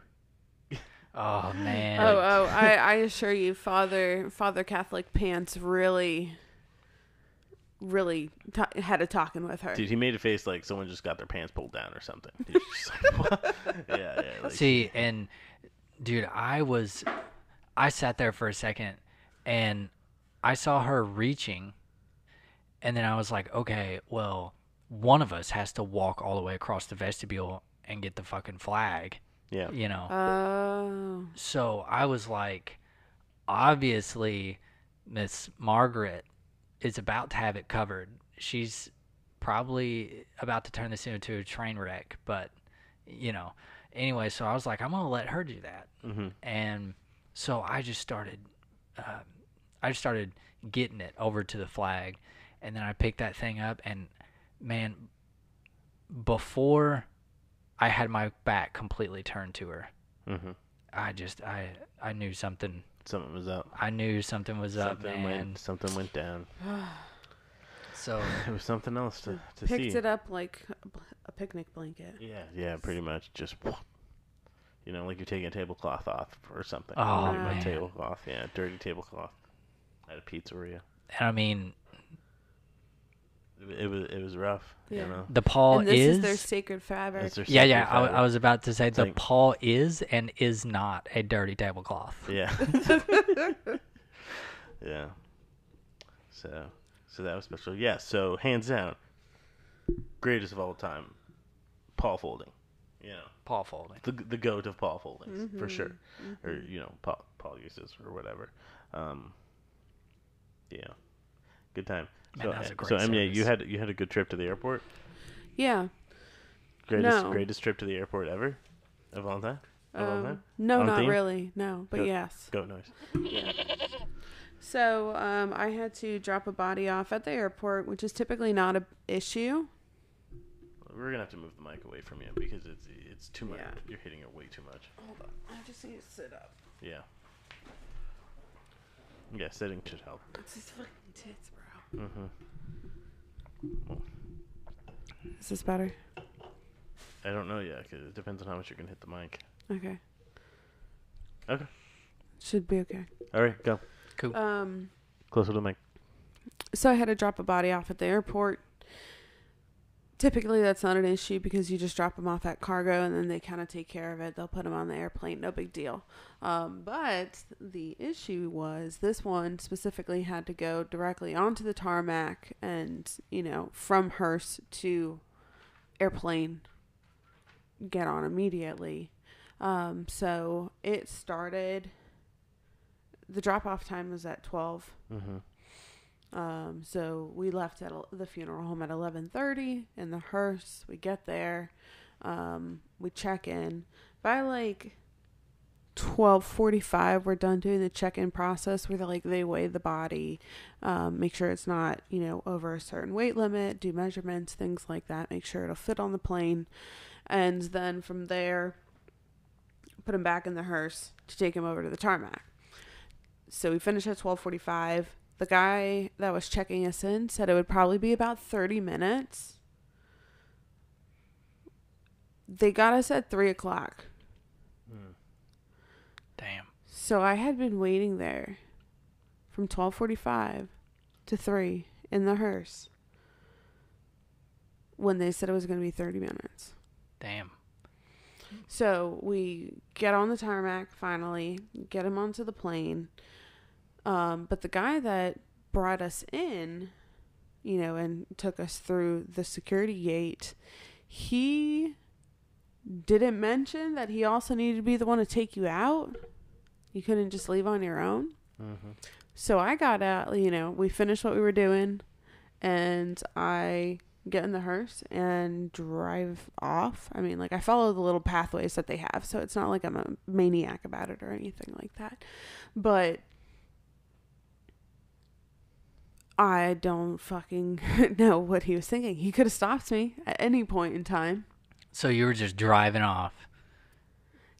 Speaker 2: Oh man.
Speaker 3: Oh, oh! I, I assure you, Father Father Catholic Pants really, really ta had a talking with her.
Speaker 1: Dude, he made a face like someone just got their pants pulled down or something. He just like. [laughs] Yeah, yeah. Like,
Speaker 2: See, and dude, I was, I sat there for a second, and I saw her reaching, and then I was like, okay, well, one of us has to walk all the way across the vestibule and get the fucking flag,
Speaker 1: yeah.
Speaker 2: you know.
Speaker 3: Oh,
Speaker 2: So I was like, obviously, Miss Margaret is about to have it covered. She's probably about to turn this into a train wreck, but you know. Anyway, so I was like, I'm gonna let her do that,
Speaker 1: Mhm.
Speaker 2: and so I just started, um, I just started getting it over to the flag, and then I picked that thing up, and man, before I had my back completely turned to her,
Speaker 1: hmm
Speaker 2: I just I I knew something
Speaker 1: Something was up.
Speaker 2: I knew something was up,
Speaker 1: Something
Speaker 2: man.
Speaker 1: went. Something went down. [sighs]
Speaker 2: So [laughs]
Speaker 1: It was something else to, to
Speaker 3: picked
Speaker 1: see.
Speaker 3: it up like a picnic blanket.
Speaker 1: Yeah, yeah, pretty much. Just, you know, like you're taking a tablecloth off or something.
Speaker 2: Oh,
Speaker 1: Like
Speaker 2: man.
Speaker 1: Tablecloth, yeah, dirty tablecloth at a pizzeria.
Speaker 2: and I mean
Speaker 1: It, it was it was rough.
Speaker 3: Yeah.
Speaker 1: You know,
Speaker 2: the pall
Speaker 3: and this
Speaker 2: is,
Speaker 3: is, their sacred fabric.
Speaker 1: Their
Speaker 2: yeah
Speaker 1: sacred
Speaker 2: yeah I,
Speaker 1: fabric.
Speaker 2: I was about to say the
Speaker 1: like-
Speaker 2: pall is and is not a dirty tablecloth.
Speaker 1: Yeah. [laughs] [laughs] yeah. So, so that was special. Yeah. So hands down, greatest of all time, pall folding. You know,
Speaker 2: pall folding.
Speaker 1: the the goat of pall foldings
Speaker 3: Mm-hmm.
Speaker 1: for sure, or you know, pall pall uses or whatever. Um, yeah. Good time.
Speaker 2: Man,
Speaker 1: so,
Speaker 2: that was a
Speaker 1: so
Speaker 2: great
Speaker 1: Emilia, you had you had a good trip to the airport.
Speaker 3: yeah.
Speaker 1: Greatest
Speaker 3: No.
Speaker 1: greatest trip to the airport ever, of all time. Of all
Speaker 3: Um,
Speaker 1: time.
Speaker 3: no,
Speaker 1: On
Speaker 3: not
Speaker 1: theme?
Speaker 3: really. No, but
Speaker 1: Go-
Speaker 3: yes.
Speaker 1: Goat noise.
Speaker 3: So um, I had to drop a body off at the airport, which is typically not an issue.
Speaker 1: We're gonna have to move the mic away from you because it's it's too much.
Speaker 3: Yeah.
Speaker 1: You're hitting it way too much.
Speaker 3: Hold on, I just need to sit up.
Speaker 1: Yeah. Yeah, sitting should help.
Speaker 3: It's just fucking tits, bro.
Speaker 1: Mm-hmm.
Speaker 3: Is this better?
Speaker 1: I don't know yet because it depends on how much you can hit the mic.
Speaker 3: Okay,
Speaker 1: Okay.
Speaker 3: should be okay.
Speaker 1: All right, go
Speaker 2: Cool.
Speaker 3: Um,
Speaker 1: closer to the mic.
Speaker 3: so I had to drop a body off at the airport. Typically, that's not an issue because you just drop them off at cargo and then they kind of take care of it. They'll put them on the airplane, no big deal. Um, but the issue was this one specifically had to go directly onto the tarmac and, you know, from hearse to airplane get on immediately. Um, so it started. The drop off time was at twelve.
Speaker 1: Mm-hmm.
Speaker 3: Um, so we left at the funeral home at eleven thirty in the hearse. We get there, um, we check in. By like twelve forty five, we're done doing the check in process where they like they weigh the body, um, make sure it's not you know over a certain weight limit, do measurements, things like that, make sure it'll fit on the plane, and then from there, put him back in the hearse to take him over to the tarmac. So we finished at twelve forty five the guy that was checking us in said it would probably be about 30 minutes. They got us at 3 o'clock. Hmm.
Speaker 2: Damn.
Speaker 3: So I had been waiting there from 1245 to 3 in the hearse when they said it was going to be 30 minutes.
Speaker 2: Damn.
Speaker 3: So we get on the tarmac finally, get him onto the plane. Um, but the guy that brought us in, you know, and took us through the security gate, he didn't mention that he also needed to be the one to take you out. You couldn't just leave on your own.
Speaker 1: Mm-hmm.
Speaker 3: So I got out, you know, we finished what we were doing and I get in the hearse and drive off. I mean, like I follow the little pathways that they have, so it's not like I'm a maniac about it or anything like that. But I don't fucking [laughs] know what he was thinking. He could have stopped me at any point in time.
Speaker 2: So you were just driving off,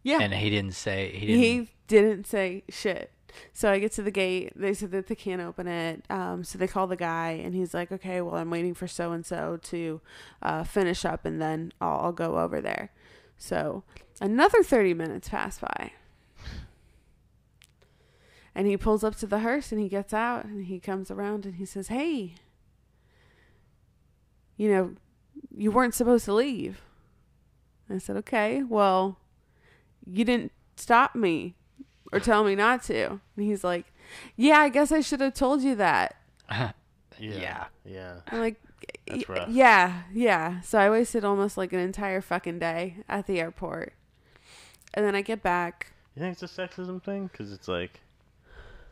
Speaker 3: Yeah.
Speaker 2: and he didn't say he didn't.
Speaker 3: He didn't say shit. So I get to the gate. They said that they can't open it. Um, so they call the guy, and he's like, "Okay, well, I'm waiting for so and so to uh, finish up, and then I'll, I'll go over there." So another thirty minutes pass by, and he pulls up to the hearse, and he gets out, and he comes around, and he says, "Hey, you know, you weren't supposed to leave." I said, "Okay, well, you didn't stop me." or tell me not to. And he's like, Yeah, I guess I should have told you that. [laughs]
Speaker 1: Yeah.
Speaker 2: Yeah.
Speaker 1: Yeah.
Speaker 3: I'm like,
Speaker 1: That's rough.
Speaker 3: Yeah, yeah. So I wasted almost like an entire fucking day at the airport. And then I get back.
Speaker 1: You think it's a sexism thing? Because it's like,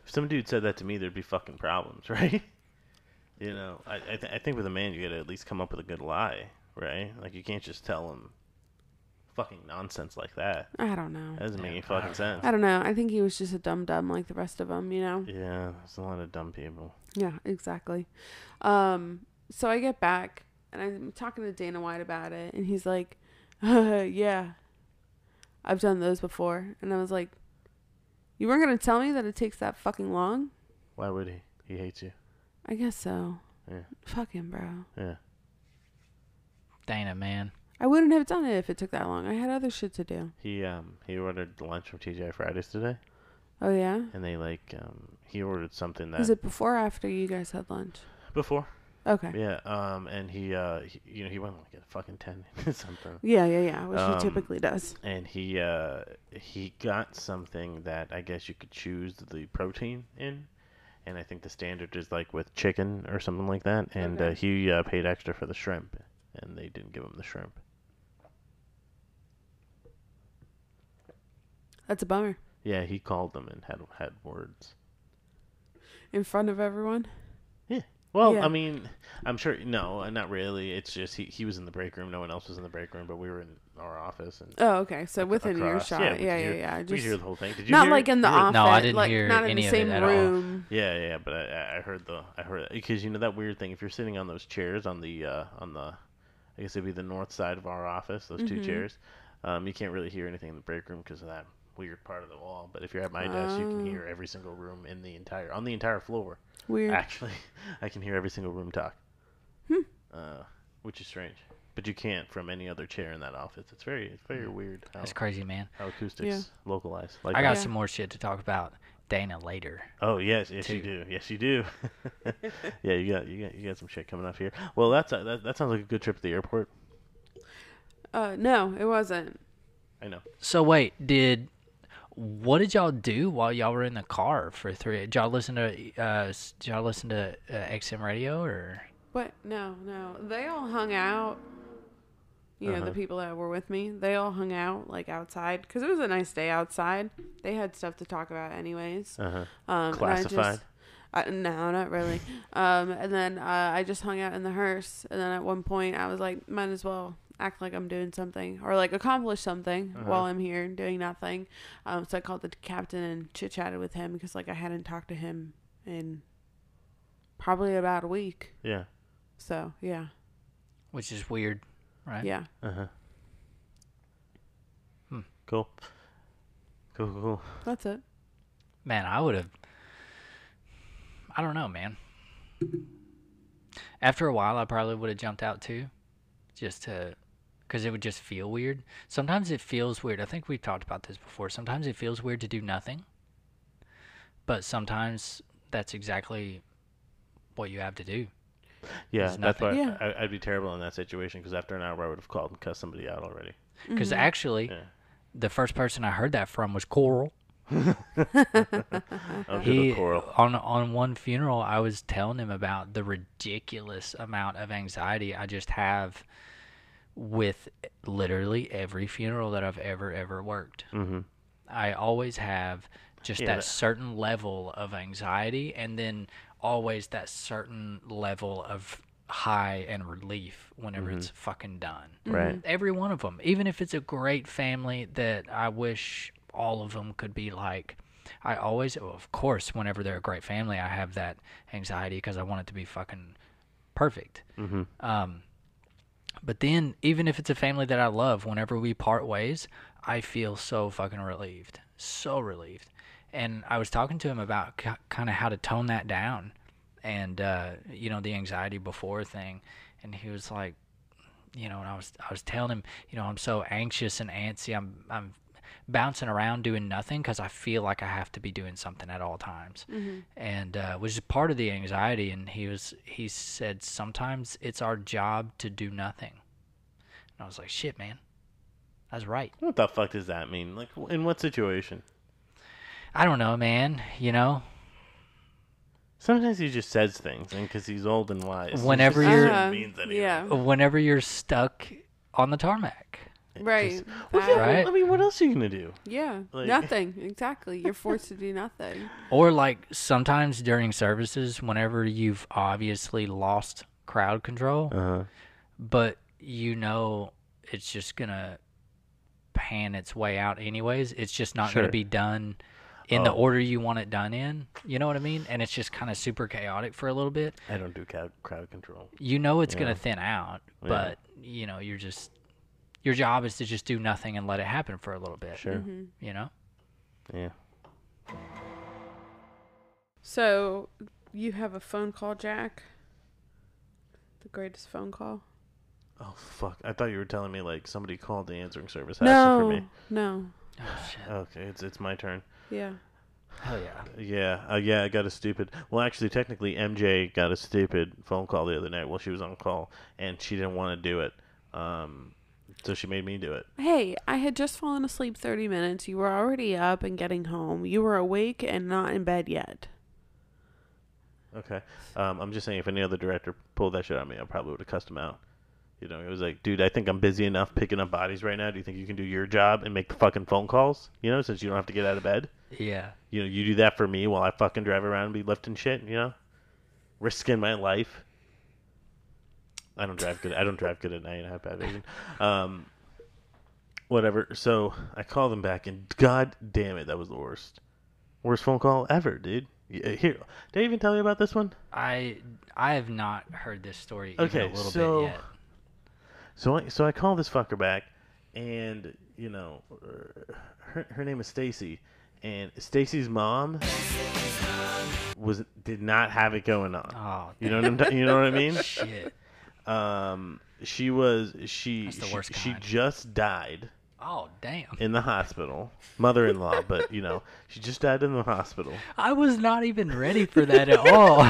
Speaker 1: if some dude said that to me, there'd be fucking problems, [laughs] right? You know, I I, th- I think with a man, you gotta at least come up with a good lie, right? Like you can't just tell him fucking nonsense like that.
Speaker 3: I don't know.
Speaker 1: That doesn't make any fucking sense.
Speaker 3: I don't know. I think he was just a dumb dumb like the rest of them, you know?
Speaker 1: Yeah, there's a lot of dumb people.
Speaker 3: Yeah, exactly. Um, so I get back and I'm talking to Dana White about it, and he's like, uh, [laughs] "Yeah, I've done those before." And I was like, "You weren't gonna tell me that it takes that fucking long?"
Speaker 1: Why would he? He hates you.
Speaker 3: I guess so.
Speaker 1: Yeah.
Speaker 3: Fuck him, bro.
Speaker 1: Yeah.
Speaker 2: Dana, man.
Speaker 3: I wouldn't have done it if it took that long. I had other shit to do.
Speaker 1: He um he ordered lunch from TGI Fridays today,
Speaker 3: Oh yeah.
Speaker 1: and they like um he ordered something that
Speaker 3: Was it before or after you guys had lunch?
Speaker 1: before.
Speaker 3: Okay.
Speaker 1: Yeah. Um and he uh he, you know he went like a fucking ten [laughs] something.
Speaker 3: Yeah, yeah, yeah. Which
Speaker 1: Um,
Speaker 3: he typically does.
Speaker 1: and he uh he got something that I guess you could choose the protein in, and I think the standard is like with chicken or something like that. And uh, he uh, paid extra for the shrimp, and they didn't give him the shrimp.
Speaker 3: That's a bummer.
Speaker 1: Yeah, he called them and had had words.
Speaker 3: In front of everyone.
Speaker 1: Yeah. Well,
Speaker 3: Yeah.
Speaker 1: I mean, I'm sure. No, uh, not really. It's just he he was in the break room. No one else was in the break room, but we were in our office and.
Speaker 3: Oh, okay. So within
Speaker 1: across.
Speaker 3: earshot.
Speaker 1: Yeah,
Speaker 3: Yeah,
Speaker 1: we
Speaker 3: yeah,
Speaker 1: hear-
Speaker 3: yeah.
Speaker 1: We
Speaker 3: Just
Speaker 1: hear the whole thing. Did you
Speaker 3: not
Speaker 1: hear
Speaker 3: like in the
Speaker 1: You heard it?
Speaker 3: office.
Speaker 2: No, I didn't
Speaker 3: like,
Speaker 2: hear
Speaker 3: not in the
Speaker 2: of it
Speaker 3: same
Speaker 2: at all.
Speaker 3: room.
Speaker 1: Yeah, yeah, but I, I heard the I heard because you know that weird thing. If you're sitting on those chairs on the uh, on the, I guess it'd be the north side of our office. Those two
Speaker 3: Mhm.
Speaker 1: chairs, um, you can't really hear anything in the break room because of that weird part of the wall. But if you're at my desk, you can
Speaker 3: Oh.
Speaker 1: hear every single room in the entire on the entire floor.
Speaker 3: Weird.
Speaker 1: Actually, [laughs] I can hear every single room talk,
Speaker 3: Hmm.
Speaker 1: uh, which is strange. But you can't from any other chair in that office. It's very it's very weird how,
Speaker 2: That's crazy, man.
Speaker 1: how acoustics localize. Like
Speaker 2: I got
Speaker 1: that.
Speaker 3: Yeah.
Speaker 2: some more shit to talk about Dana later.
Speaker 1: Oh yes, yes you do. Yes you do. [laughs] yeah, you got you got you got some shit coming up here. Well, that's a, that that sounds like a good trip to the airport.
Speaker 3: Uh, no, it wasn't.
Speaker 1: I know.
Speaker 2: So wait, did what did y'all do while y'all were in the car for three? Did y'all listen to uh, did y'all listen to uh, XM radio or?
Speaker 3: What? No, no. They all hung out. You know,
Speaker 1: Uh-huh.
Speaker 3: the people that were with me, they all hung out like outside because it was a nice day outside. They had stuff to talk about, anyways.
Speaker 1: Uh-huh.
Speaker 3: Um, and I
Speaker 1: Classified.
Speaker 3: just- I, no, not really. [laughs] Um, and then uh, I just hung out in the hearse. And then at one point, I was like, might as well act like I'm doing something or like accomplish something
Speaker 1: Uh-huh.
Speaker 3: while I'm here doing nothing. Um, so I called the captain and chit chatted with him because like I hadn't talked to him in probably about a week.
Speaker 1: Yeah.
Speaker 3: So yeah,
Speaker 2: which is weird, right?
Speaker 3: yeah.
Speaker 1: Uh-huh.
Speaker 2: Hmm.
Speaker 1: Cool. Cool, cool, cool.
Speaker 3: That's it.
Speaker 2: Man, I would have. I don't know, man. After a while, I probably would have jumped out too, just to, because it would just feel weird. Sometimes it feels weird. I think we've talked about this before. Sometimes it feels weird to do nothing, but sometimes that's exactly what you have to do.
Speaker 1: Yeah, that's why
Speaker 3: nothing.
Speaker 1: I, I'd be terrible in that situation because after an hour I would have called and cussed somebody out already.
Speaker 2: Because mm-hmm. actually,
Speaker 1: Yeah.
Speaker 2: the first person I heard that from was Coral. [laughs]
Speaker 1: Oh,
Speaker 2: he
Speaker 1: good Coral.
Speaker 2: on on one funeral I was telling him about the ridiculous amount of anxiety I just have with literally every funeral that I've ever ever worked.
Speaker 1: Mm-hmm.
Speaker 2: I always have just
Speaker 1: Yeah,
Speaker 2: that
Speaker 1: that-
Speaker 2: certain level of anxiety and then always that certain level of high and relief whenever it's fucking done.
Speaker 1: Right.
Speaker 2: Every one of them, even if it's a great family that I wish all of them could be like. I always, of course, whenever they're a great family, I have that anxiety because I want it to be fucking perfect.
Speaker 1: Mm-hmm.
Speaker 2: Um, but then, even if it's a family that I love, whenever we part ways, I feel so fucking relieved, so relieved. And I was talking to him about kind of how to tone that down, and uh, you know the anxiety before thing, and he was like, you know, and I was I was telling him, you know, I'm so anxious and antsy, I'm I'm bouncing around doing nothing because I feel like I have to be doing something at all times, and uh, which is part of the anxiety. And he was he said sometimes it's our job to do nothing, and I was like, shit, man, that's right.
Speaker 1: What the fuck does that mean? Like, in what situation?
Speaker 2: I don't know, man. You know,
Speaker 1: Sometimes he just says things, and because he's old and wise,
Speaker 2: Whenever
Speaker 1: just
Speaker 2: you're-
Speaker 3: Uh,
Speaker 1: means
Speaker 3: yeah.
Speaker 2: whenever you're stuck on the tarmac,
Speaker 3: Right.
Speaker 1: Well, yeah,
Speaker 2: Right?
Speaker 1: I mean, what else are you gonna do?
Speaker 3: Yeah.
Speaker 1: Like-
Speaker 3: nothing. [laughs] Exactly. You're forced to do nothing.
Speaker 2: or like sometimes during services, whenever you've obviously lost crowd control,
Speaker 1: Uh-huh.
Speaker 2: but you know it's just gonna pan its way out anyways. It's just not
Speaker 1: Sure.
Speaker 2: gonna be done in the
Speaker 1: Oh.
Speaker 2: order you want it done in. You know what I mean? And it's just kind of super chaotic for a little bit.
Speaker 1: I don't do crowd, crowd control.
Speaker 2: You know it's
Speaker 1: Yeah.
Speaker 2: gonna thin out,
Speaker 1: Yeah.
Speaker 2: but you know you're just your job is to just do nothing and let it happen for a little bit.
Speaker 1: Sure.
Speaker 3: Mm-hmm.
Speaker 2: You know?
Speaker 1: Yeah.
Speaker 3: So, you have a phone call, Jack? The greatest phone call?
Speaker 1: Oh fuck! I thought you were telling me like somebody called the answering service asking for
Speaker 3: No.
Speaker 1: me.
Speaker 3: No.
Speaker 2: Oh shit.
Speaker 1: Okay, it's it's my turn.
Speaker 3: Yeah.
Speaker 2: Hell yeah.
Speaker 1: Yeah, uh, yeah, I got a stupid. Well, actually, technically, MJ got a stupid phone call the other night while she was on call, and she didn't want to do it. Um, so she made me do it.
Speaker 3: Hey, I had just fallen asleep 30 minutes. You were already up and getting home. You were awake and not in bed yet.
Speaker 1: Okay. Um, I'm just saying, if any other director pulled that shit on me, I probably would have cussed him out. You know, it was like, dude, I think I'm busy enough picking up bodies right now. Do you think you can do your job and make the fucking phone calls? You know, since you don't have to get out of bed.
Speaker 2: Yeah.
Speaker 1: You know, you do that for me while I fucking drive around and be lifting shit. You know, risking my life. I don't drive good. I don't drive good at night. I have bad vision. Um, whatever. So I called them back, and god damn it, that was the worst, worst phone call ever, dude. Yeah, Here, did I even tell you about this one?
Speaker 2: I I have not heard this story
Speaker 1: Okay,
Speaker 2: a little
Speaker 1: so-
Speaker 2: bit yet.
Speaker 1: So I so I call this fucker back, and you know, uh, her her name is Stacy, and Stacy's mom was did not have it going on.
Speaker 2: Oh,
Speaker 1: You know what I'm you know what I mean? [laughs]
Speaker 2: shit.
Speaker 1: Um, she was she
Speaker 2: That's the
Speaker 1: she,
Speaker 2: worst
Speaker 1: she just died
Speaker 2: Oh, damn.
Speaker 1: in the hospital. Mother-in-law, [laughs] but you know, she just died in the hospital.
Speaker 2: I was not even ready for that at all.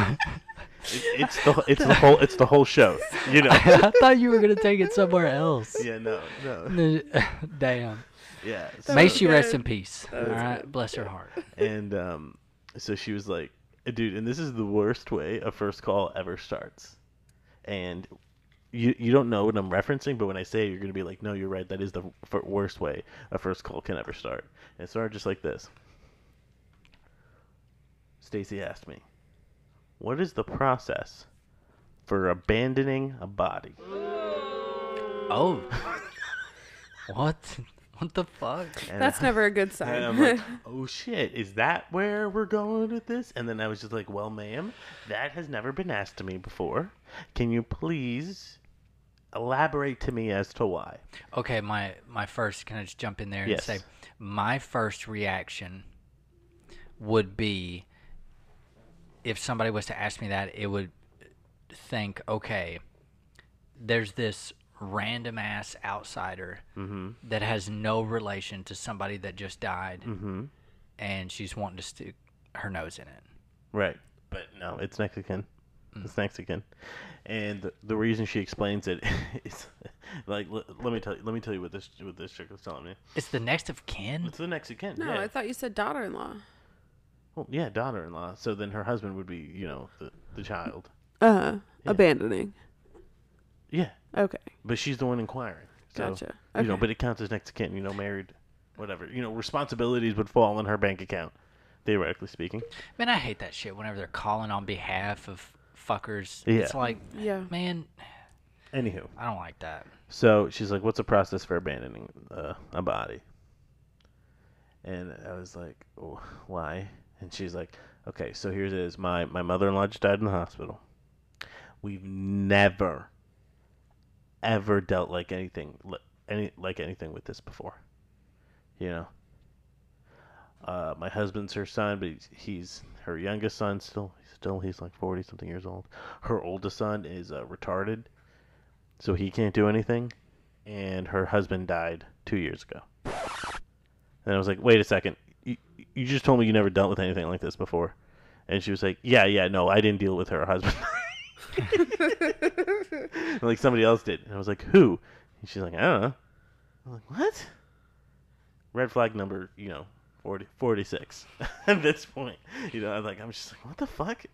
Speaker 1: It, it's the it's the whole it's the whole show. You know. [laughs]
Speaker 2: I thought you were gonna take it somewhere else.
Speaker 1: Yeah, no, no. [laughs]
Speaker 2: Damn.
Speaker 1: Yeah.
Speaker 2: May
Speaker 3: was
Speaker 2: she rest in peace. All
Speaker 3: was
Speaker 2: right, bless her heart.
Speaker 1: and um, so she was like, "Dude," and this is the worst way a first call ever starts. And you you don't know what I'm referencing, but when I say it, you're gonna be like, no, you're right. That is the f- worst way a first call can ever start. And it started just like this. Stacy asked me, "What is the process for abandoning a body?"
Speaker 2: Oh. [laughs] what? What the fuck?
Speaker 1: And
Speaker 3: That's
Speaker 1: I-
Speaker 3: never a good
Speaker 1: And
Speaker 3: sign.
Speaker 1: I'm like, [laughs] oh shit, is that where we're going with this? And then I was just like, well, ma'am, that has never been asked to me before. Can you please elaborate to me as to why?
Speaker 2: Okay, my my first. Can I just jump in there
Speaker 1: Yes.
Speaker 2: and say my first reaction would be if somebody was to ask me that, it would think, okay, there's this random ass outsider that has no relation to somebody that just died,
Speaker 1: Mm-hmm.
Speaker 2: and she's wanting to stick her nose in it.
Speaker 1: Right. But no, it's Mexican. It's Mexican. And the, the reason she explains it [laughs] is like l- let me tell you let me tell you what this what this chick was telling me.
Speaker 2: It's the next of kin.
Speaker 1: It's the next of kin.
Speaker 3: no,
Speaker 1: yeah.
Speaker 3: I thought you said daughter-in-law.
Speaker 1: well, yeah, daughter-in-law. So then her husband would be, you know, the the child.
Speaker 3: Uh huh.
Speaker 1: Yeah.
Speaker 3: Abandoning.
Speaker 1: Yeah.
Speaker 3: Okay.
Speaker 1: But she's the one inquiring. So,
Speaker 3: Gotcha.
Speaker 1: You know, but it counts as next of kin, you know, married, whatever. You know, responsibilities would fall on her bank account, theoretically speaking.
Speaker 2: Man, I hate that shit whenever they're calling on behalf of fuckers.
Speaker 1: Yeah.
Speaker 2: It's like,
Speaker 3: Yeah.
Speaker 2: man,
Speaker 1: Anywho,
Speaker 2: I don't like that.
Speaker 1: so she's like, "What's the process for abandoning uh, a body?" And I was like, oh, "Why?" And she's like, "Okay, so here's it is. My my mother-in-law just died in the hospital. We've never, ever dealt like anything any like anything with this before. You know." Uh, my husband's her son, but he's, he's her youngest son. Still, still, he's like forty something years old. Her oldest son is uh, retarded, so he can't do anything. And her husband died two years ago. And I was like, wait a second, you, you just told me you never dealt with anything like this before. And she was like, yeah, yeah, no, I didn't deal with her husband. [laughs] [laughs] like somebody else did. And I was like, who? And she's like, I don't know. I'm like, what? Red flag number, you know, 40, 46 [laughs] at this point. You know, I'm like, I'm just like, what the fuck?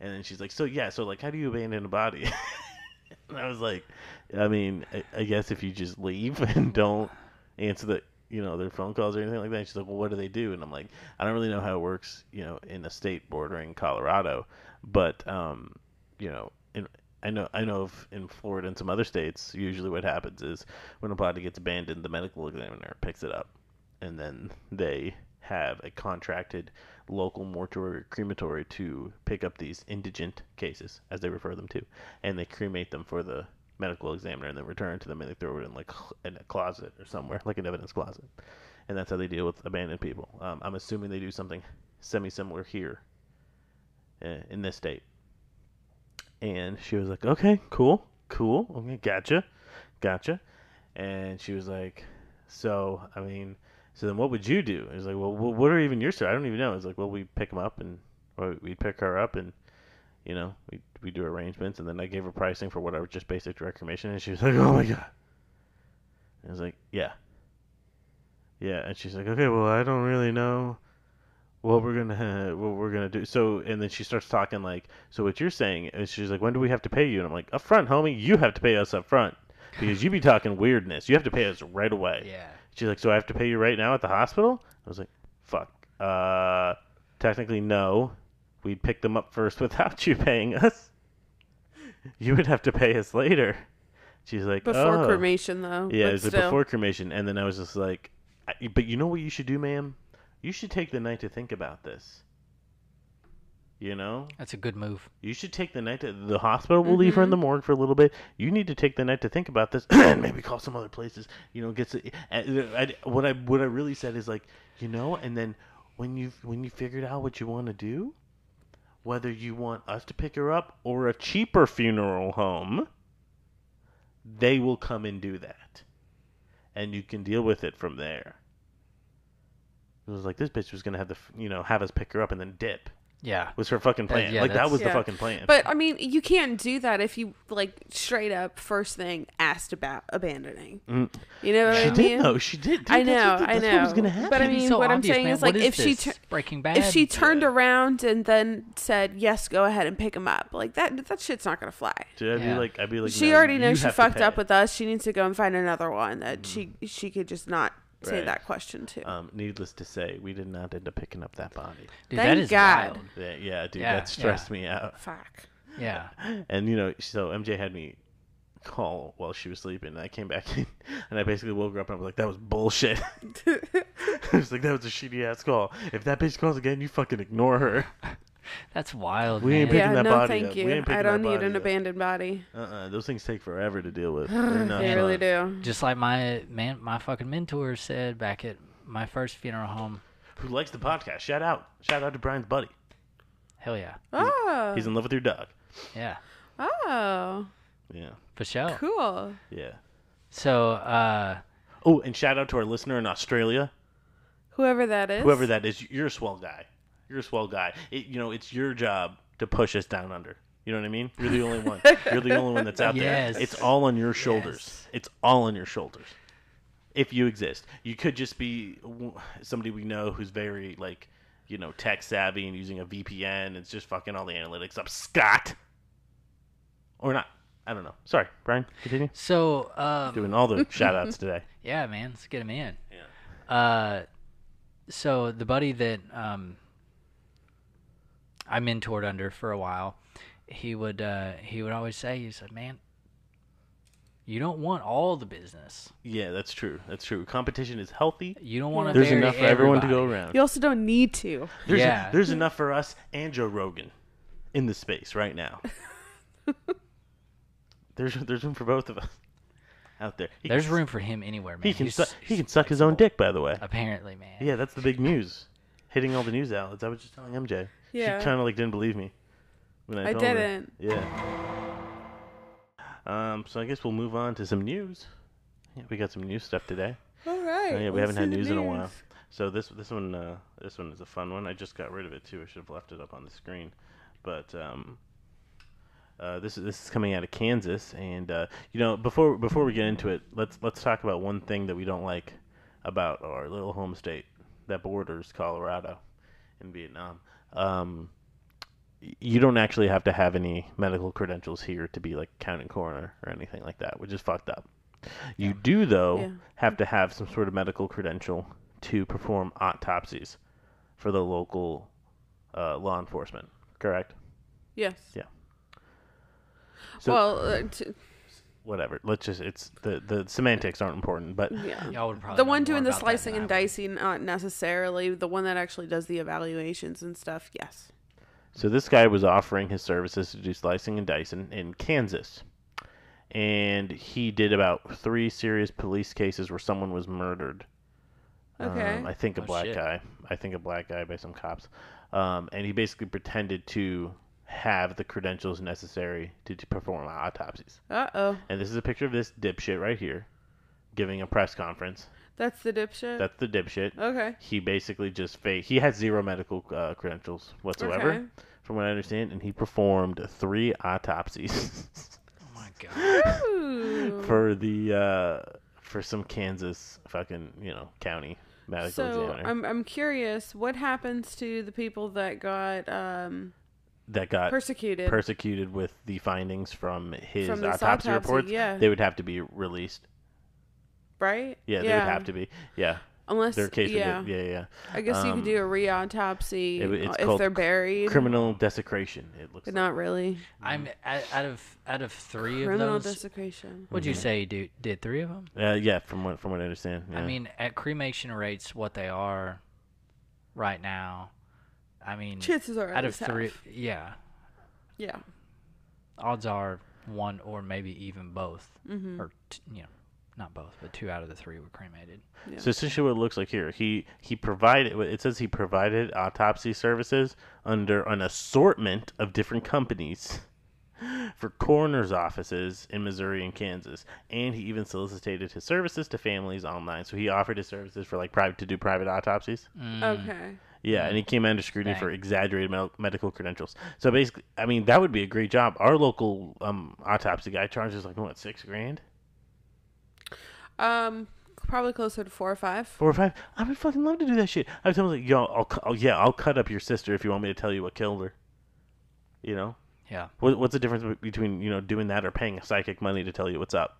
Speaker 1: And then she's like, so yeah, so like, how do you abandon a body? [laughs] and I was like, I mean, I, I guess if you just leave and don't answer the, you know, their phone calls or anything like that. And she's like, well, what do they do? And I'm like, I don't really know how it works, you know, in a state bordering Colorado, but, um, you know, in, I know, I know in Florida and some other states, usually what happens is when a body gets abandoned, the medical examiner picks it up, and then they have a contracted local mortuary or crematory to pick up these indigent cases, as they refer them to, and they cremate them for the medical examiner and then return to them and they throw it in like in a closet or somewhere, like an evidence closet. And that's how they deal with abandoned people. Um, I'm assuming they do something semi-similar here uh, in this state. And she was like, "Okay, cool, cool, okay, gotcha, gotcha." And she was like, "So, I mean." So then, what would you do? It was like, well, what are even your story? I don't even know. It's like, well, we pick them up and, or we'd pick her up and, you know, we we do arrangements, and then I gave her pricing for whatever, just basic direct cremation, and she was like, oh my god. And I was like, yeah, yeah, and she's like, okay, well, I don't really know what we're gonna [laughs] what we're gonna do. So, and then she starts talking like, so what you're saying is, she's like, when do we have to pay you? And I'm like, up front, homie, you have to pay us up front because you be [laughs] talking weirdness. You have to pay us right away.
Speaker 2: Yeah.
Speaker 1: She's like, so I have to pay you right now at the hospital? I was like, fuck. Uh, technically, no. We'd pick them up first [laughs] without you paying us. You would have to pay us later. She's like,
Speaker 3: Before
Speaker 1: oh.
Speaker 3: cremation, though.
Speaker 1: Yeah,
Speaker 3: but
Speaker 1: it was like before cremation. And then I was just like, but you know what you should do, ma'am? You should take the night to think about this. You know?
Speaker 2: That's a good move.
Speaker 1: You should take the night to the hospital. will leave her in mm-hmm. the morgue for a little bit. You need to take the night to think about this, [clears throat] and maybe call some other places. You know, get to, and I, what I what I really said is like, you know, and then when you when you figured out what you want to do, whether you want us to pick her up or a cheaper funeral home, they will come and do that, and you can deal with it from there. It was like this bitch was gonna have the you know have us pick her up and then dip.
Speaker 2: Yeah.
Speaker 1: Was her fucking plan.
Speaker 2: yeah,
Speaker 1: like that
Speaker 2: that's-
Speaker 1: was the fucking plan.
Speaker 3: But I mean, you can't do that if you like straight up first thing asked about abandoning.
Speaker 1: Mm.
Speaker 3: You know what
Speaker 1: she
Speaker 3: I
Speaker 1: did
Speaker 3: mean?
Speaker 1: though. She did. dude.
Speaker 3: I
Speaker 1: That's
Speaker 3: know, I know.
Speaker 1: What was gonna happen.
Speaker 3: But I mean,
Speaker 2: so
Speaker 3: what I'm saying
Speaker 2: man.
Speaker 3: is
Speaker 2: What
Speaker 3: like if she
Speaker 2: this?
Speaker 3: tur-
Speaker 2: Breaking Bad.
Speaker 3: if she turned
Speaker 1: Yeah.
Speaker 3: around and then said yes, go ahead and pick him up, like that that shit's not gonna fly.
Speaker 1: Dude, I'd
Speaker 2: Yeah.
Speaker 1: be like, I'd be like,
Speaker 3: she
Speaker 1: no,
Speaker 3: already knows she fucked
Speaker 1: pay.
Speaker 3: up with us. She needs to go and find another one that she she could just not say
Speaker 1: Right.
Speaker 3: that question too.
Speaker 1: Um, needless to say, we did not end up picking up that body.
Speaker 2: Dude,
Speaker 3: Thank
Speaker 2: that is
Speaker 3: God.
Speaker 2: wild.
Speaker 1: Yeah, yeah dude,
Speaker 2: Yeah,
Speaker 1: that stressed me out.
Speaker 3: Fuck.
Speaker 2: Yeah. [laughs]
Speaker 1: And you know, so MJ had me call while she was sleeping, and I came back [laughs] in, and I basically woke her up, and I was like, "That was bullshit." [laughs] I was like, "That was a shitty ass call. If that bitch calls again, you fucking ignore her."
Speaker 2: That's wild,
Speaker 1: We
Speaker 2: man.
Speaker 1: ain't picking
Speaker 3: Yeah,
Speaker 1: that
Speaker 3: no,
Speaker 1: body
Speaker 3: thank
Speaker 1: up. We
Speaker 3: you.
Speaker 1: ain't picking
Speaker 3: I don't need an
Speaker 1: up.
Speaker 3: abandoned body.
Speaker 1: Uh-uh, those things take forever to deal with. [sighs] They're
Speaker 3: really do.
Speaker 2: Just like my man, my fucking mentor said back at my first funeral home.
Speaker 1: Who likes the podcast? Shout out, shout out to Brian's buddy.
Speaker 2: Hell yeah.
Speaker 3: Oh,
Speaker 1: He's in love with your dog.
Speaker 2: Yeah.
Speaker 3: oh,
Speaker 1: Yeah,
Speaker 2: For sure.
Speaker 3: cool.
Speaker 1: yeah.
Speaker 2: So, uh,
Speaker 1: Oh, and shout out to our listener in Australia.
Speaker 3: Whoever that is.
Speaker 1: Whoever that is, you're a swell guy. You're a swell guy. It, you know, it's your job to push us down under. You know what I mean? You're the only one. [laughs] You're the only one that's out
Speaker 2: Yes.
Speaker 1: there. It's all on your shoulders.
Speaker 2: Yes.
Speaker 1: It's all on your shoulders. If you exist, you could just be somebody we know who's very like, you know, tech savvy and using a VPN. It's just fucking all the analytics up. Scott, or not? I don't know. Sorry, Brian. Continue.
Speaker 2: so, um,
Speaker 1: Doing all the [laughs] shout outs today.
Speaker 2: yeah, man, let's get him in.
Speaker 1: Yeah.
Speaker 2: Uh, so the buddy that um, I mentored under for a while, he would uh, he would always say, he said, "Man, you don't want all the business.
Speaker 1: Yeah, that's true. That's true. Competition is healthy.
Speaker 2: You don't want to.
Speaker 1: There's enough for everyone to go around.
Speaker 3: You also don't need to.
Speaker 1: There's,
Speaker 2: Yeah.
Speaker 1: there's enough for us and Joe Rogan in the space right now. [laughs] there's there's room for both of us out there. He
Speaker 2: There's
Speaker 1: can,
Speaker 2: room for him anywhere, man.
Speaker 1: He can
Speaker 2: He's-
Speaker 1: suck, he can suck his own dick. By the way,
Speaker 2: Apparently, man.
Speaker 1: yeah, that's the big news, hitting all the news outlets. I was just telling MJ.
Speaker 3: Yeah.
Speaker 1: She kind of like didn't believe me when I,
Speaker 3: I
Speaker 1: told her.
Speaker 3: didn't.
Speaker 1: Yeah. Um. So I guess we'll move on to some news. Yeah, we got some news stuff today.
Speaker 3: All right.
Speaker 1: Oh, yeah, we haven't had
Speaker 3: the
Speaker 1: news in a while. So this this one uh, this one is a fun one. I just got rid of it too. I should have left it up on the screen, but um, uh, this is this is coming out of Kansas, and uh, you know before before we get into it, let's let's talk about one thing that we don't like about our little home state that borders Colorado and Vietnam. Um, you don't actually have to have any medical credentials here to be like county coroner or anything like that, which is fucked up. You do though
Speaker 3: Yeah.
Speaker 1: have to have some sort of medical credential to perform autopsies for the local uh, law enforcement. Correct?
Speaker 3: Yes.
Speaker 1: Yeah. So
Speaker 3: well, uh, t-
Speaker 1: whatever. Let's just it's the the semantics aren't important, but
Speaker 3: yeah.
Speaker 2: Y'all would probably
Speaker 3: The one doing the slicing and dicing, not necessarily. The one that actually does the evaluations and stuff, yes.
Speaker 1: So this guy was offering his services to do slicing and dicing in Kansas. And he did about three serious police cases where someone was murdered.
Speaker 3: Okay.
Speaker 1: Um, I think a
Speaker 2: Oh,
Speaker 1: black
Speaker 2: shit.
Speaker 1: guy. I think a black guy by some cops. Um, and he basically pretended to have the credentials necessary to, to perform autopsies.
Speaker 3: Uh oh.
Speaker 1: And this is a picture of this dipshit right here giving a press conference.
Speaker 3: That's the dipshit.
Speaker 1: That's the dipshit.
Speaker 3: okay.
Speaker 1: He basically just fake. He has zero medical uh, credentials whatsoever,
Speaker 3: Okay.
Speaker 1: from what I understand, and he performed three autopsies [laughs]
Speaker 2: Oh my god.
Speaker 3: Ooh.
Speaker 1: for the uh, for some Kansas fucking you know county medical
Speaker 3: so
Speaker 1: examiner
Speaker 3: I'm I'm curious, what happens to the people that got um
Speaker 1: that got
Speaker 3: persecuted?
Speaker 1: persecuted with the findings from his
Speaker 3: From
Speaker 1: autopsy,
Speaker 3: autopsy,
Speaker 1: reports.
Speaker 3: yeah.
Speaker 1: They would have to be released.
Speaker 3: right?
Speaker 1: Yeah, they would have to be. Yeah,
Speaker 3: Unless
Speaker 1: their case.
Speaker 3: yeah.
Speaker 1: Would be, yeah, yeah.
Speaker 3: I guess you
Speaker 1: Um,
Speaker 3: could do a re-autopsy
Speaker 1: it-
Speaker 3: if they're buried.
Speaker 1: Criminal desecration. It looks.
Speaker 3: but
Speaker 1: like.
Speaker 3: not really.
Speaker 2: I'm out out of out of three
Speaker 3: Criminal
Speaker 2: of those.
Speaker 3: Criminal desecration.
Speaker 2: Would you say do, did three of them?
Speaker 1: Uh, yeah, from what from what I understand.
Speaker 2: I mean, at cremation rates, what they are right now. I mean,
Speaker 3: Chances are
Speaker 2: out of
Speaker 3: it's half.
Speaker 2: three, yeah,
Speaker 3: Yeah.
Speaker 2: odds are one or maybe even both,
Speaker 3: Mm-hmm.
Speaker 2: or t- you know, not both, but two out of the three were cremated.
Speaker 1: So essentially, what it looks like here, he he provided. It says he provided autopsy services under an assortment of different companies for coroner's offices in Missouri and Kansas, and he even solicited his services to families online. So he offered his services for like private to do private autopsies.
Speaker 2: Mm.
Speaker 3: Okay.
Speaker 1: Yeah, and he came under scrutiny
Speaker 2: Dang.
Speaker 1: for exaggerated med- medical credentials. So basically, I mean, that would be a great job. Our local um, autopsy guy charges like what six grand,
Speaker 3: Um, probably closer to four or five.
Speaker 1: four or five. I would fucking love to do that shit. I would tell him like, yo, I'll, cu- oh, yeah, I'll cut up your sister if you want me to tell you what killed her. You know,
Speaker 2: Yeah.
Speaker 1: what, what's the difference between you know doing that or paying a psychic money to tell you what's up?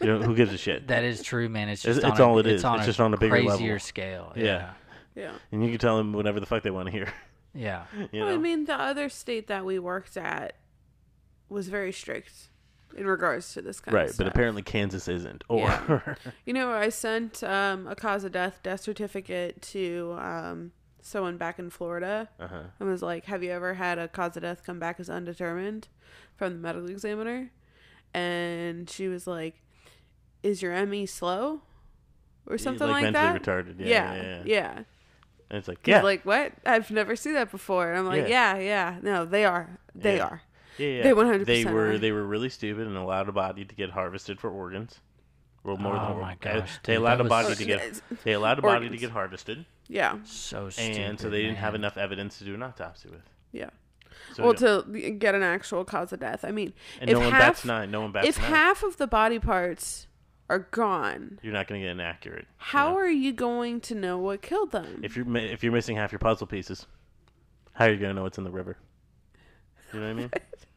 Speaker 1: You know, who gives a shit? [laughs]
Speaker 2: That is true, man. It's
Speaker 1: It's-
Speaker 2: just
Speaker 1: it's
Speaker 2: on a,
Speaker 1: all it
Speaker 2: it's
Speaker 1: is.
Speaker 2: On
Speaker 1: It's just on a bigger
Speaker 2: crazier
Speaker 1: level.
Speaker 2: scale.
Speaker 1: Yeah.
Speaker 2: Yeah.
Speaker 3: Yeah.
Speaker 1: and you can tell them whatever the fuck they want to hear. [laughs]
Speaker 2: Yeah. [laughs]
Speaker 1: You
Speaker 3: Well, I mean, the other state that we worked at was very strict in regards to this kind
Speaker 1: right,
Speaker 3: of
Speaker 1: but apparently Kansas isn't. Or
Speaker 3: Yeah. [laughs] You know, I sent um, a cause of death death certificate to um, someone back in Florida.
Speaker 1: uh-huh.
Speaker 3: and was like, "Have you ever had a cause of death come back as undetermined from the medical examiner?" And she was like, "Is your ME slow or something
Speaker 1: like,
Speaker 3: like,
Speaker 1: mentally
Speaker 3: that?"
Speaker 1: retarded. Yeah,
Speaker 3: yeah,
Speaker 1: yeah, yeah.
Speaker 3: yeah.
Speaker 1: And it's like,
Speaker 3: He's
Speaker 1: yeah,
Speaker 3: like, "What? I've never seen that before." And I'm like,
Speaker 1: Yeah.
Speaker 3: "Yeah, yeah. No, they are. They
Speaker 1: Yeah.
Speaker 3: are."
Speaker 1: yeah, yeah.
Speaker 3: they 100%
Speaker 1: They were
Speaker 3: are.
Speaker 1: they were really stupid and allowed a body to get harvested for organs. Well, more
Speaker 2: Oh
Speaker 1: than
Speaker 2: my
Speaker 1: they-
Speaker 2: gosh,
Speaker 1: they
Speaker 2: dude,
Speaker 1: allowed a body
Speaker 2: was-
Speaker 1: to get they allowed a body to get harvested,
Speaker 3: Yeah,
Speaker 2: So stupid.
Speaker 1: and so they didn't have enough evidence to do an autopsy with.
Speaker 3: yeah.
Speaker 1: So
Speaker 3: well, to get an actual cause of death. I mean,
Speaker 1: and
Speaker 3: if
Speaker 1: no one
Speaker 3: half
Speaker 1: bats nine. No one bats
Speaker 3: if
Speaker 1: nine.
Speaker 3: half of the body parts are gone,
Speaker 1: you're not going to get an accurate. you
Speaker 3: how
Speaker 1: know?
Speaker 3: are you going to know what killed them?
Speaker 1: if you're mi- if you're missing half your puzzle pieces, how are you going to know what's in the river? You know what I mean?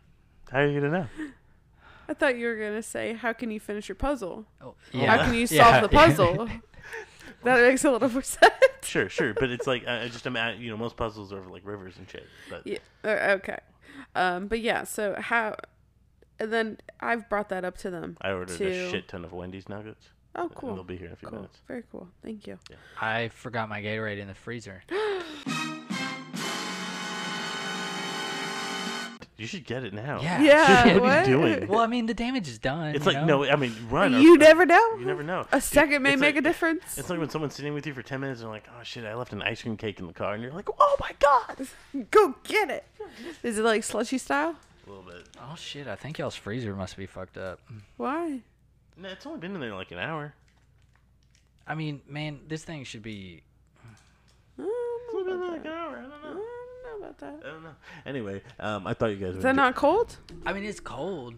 Speaker 1: [laughs] how are you going to know?
Speaker 3: I thought you were gonna say, "How can you finish your puzzle?
Speaker 2: Oh,
Speaker 3: How can you [laughs] solve [laughs]
Speaker 2: Yeah.
Speaker 3: the puzzle?" that makes a little more sense.
Speaker 1: Sure, sure, but it's like I I just imagine you know most puzzles are like rivers and shit. But
Speaker 3: Yeah. Okay. Um. But yeah. So how? And then I've brought that up to them.
Speaker 1: I ordered
Speaker 3: to-
Speaker 1: a shit ton of Wendy's nuggets.
Speaker 3: Oh,
Speaker 1: and
Speaker 3: cool.
Speaker 1: They'll be here in a few
Speaker 3: Cool.
Speaker 1: minutes.
Speaker 3: Very cool. Thank you.
Speaker 2: I forgot my Gatorade in the freezer. [gasps]
Speaker 1: You should get it now.
Speaker 2: Yeah. [laughs]
Speaker 3: Yeah.
Speaker 1: What are you doing?
Speaker 2: Well, I mean, the damage is done.
Speaker 1: It's like
Speaker 2: know?
Speaker 1: no, I mean run. or-
Speaker 3: You never know.
Speaker 1: You never know.
Speaker 3: A second may make
Speaker 1: like-
Speaker 3: a difference.
Speaker 1: It's like when someone's sitting with you for ten minutes and they're like, "Oh shit, I left an ice cream cake in the car," and you're like, "Oh my god!" [laughs]
Speaker 3: Go get it. Is it like slushy style?
Speaker 1: A little bit.
Speaker 2: Oh shit! I think y'all's freezer must be fucked up.
Speaker 3: Why?
Speaker 1: No, it's only been in there like an hour.
Speaker 2: I mean, man, this thing should be.
Speaker 3: I
Speaker 1: It's
Speaker 3: don't
Speaker 1: only
Speaker 3: know
Speaker 1: been
Speaker 3: about
Speaker 1: like
Speaker 3: that.
Speaker 1: an hour. I don't
Speaker 3: I
Speaker 1: know.
Speaker 3: don't know about that.
Speaker 1: I don't know. Anyway, um, I thought you guys
Speaker 3: Is that not cold?
Speaker 2: I mean, it's cold,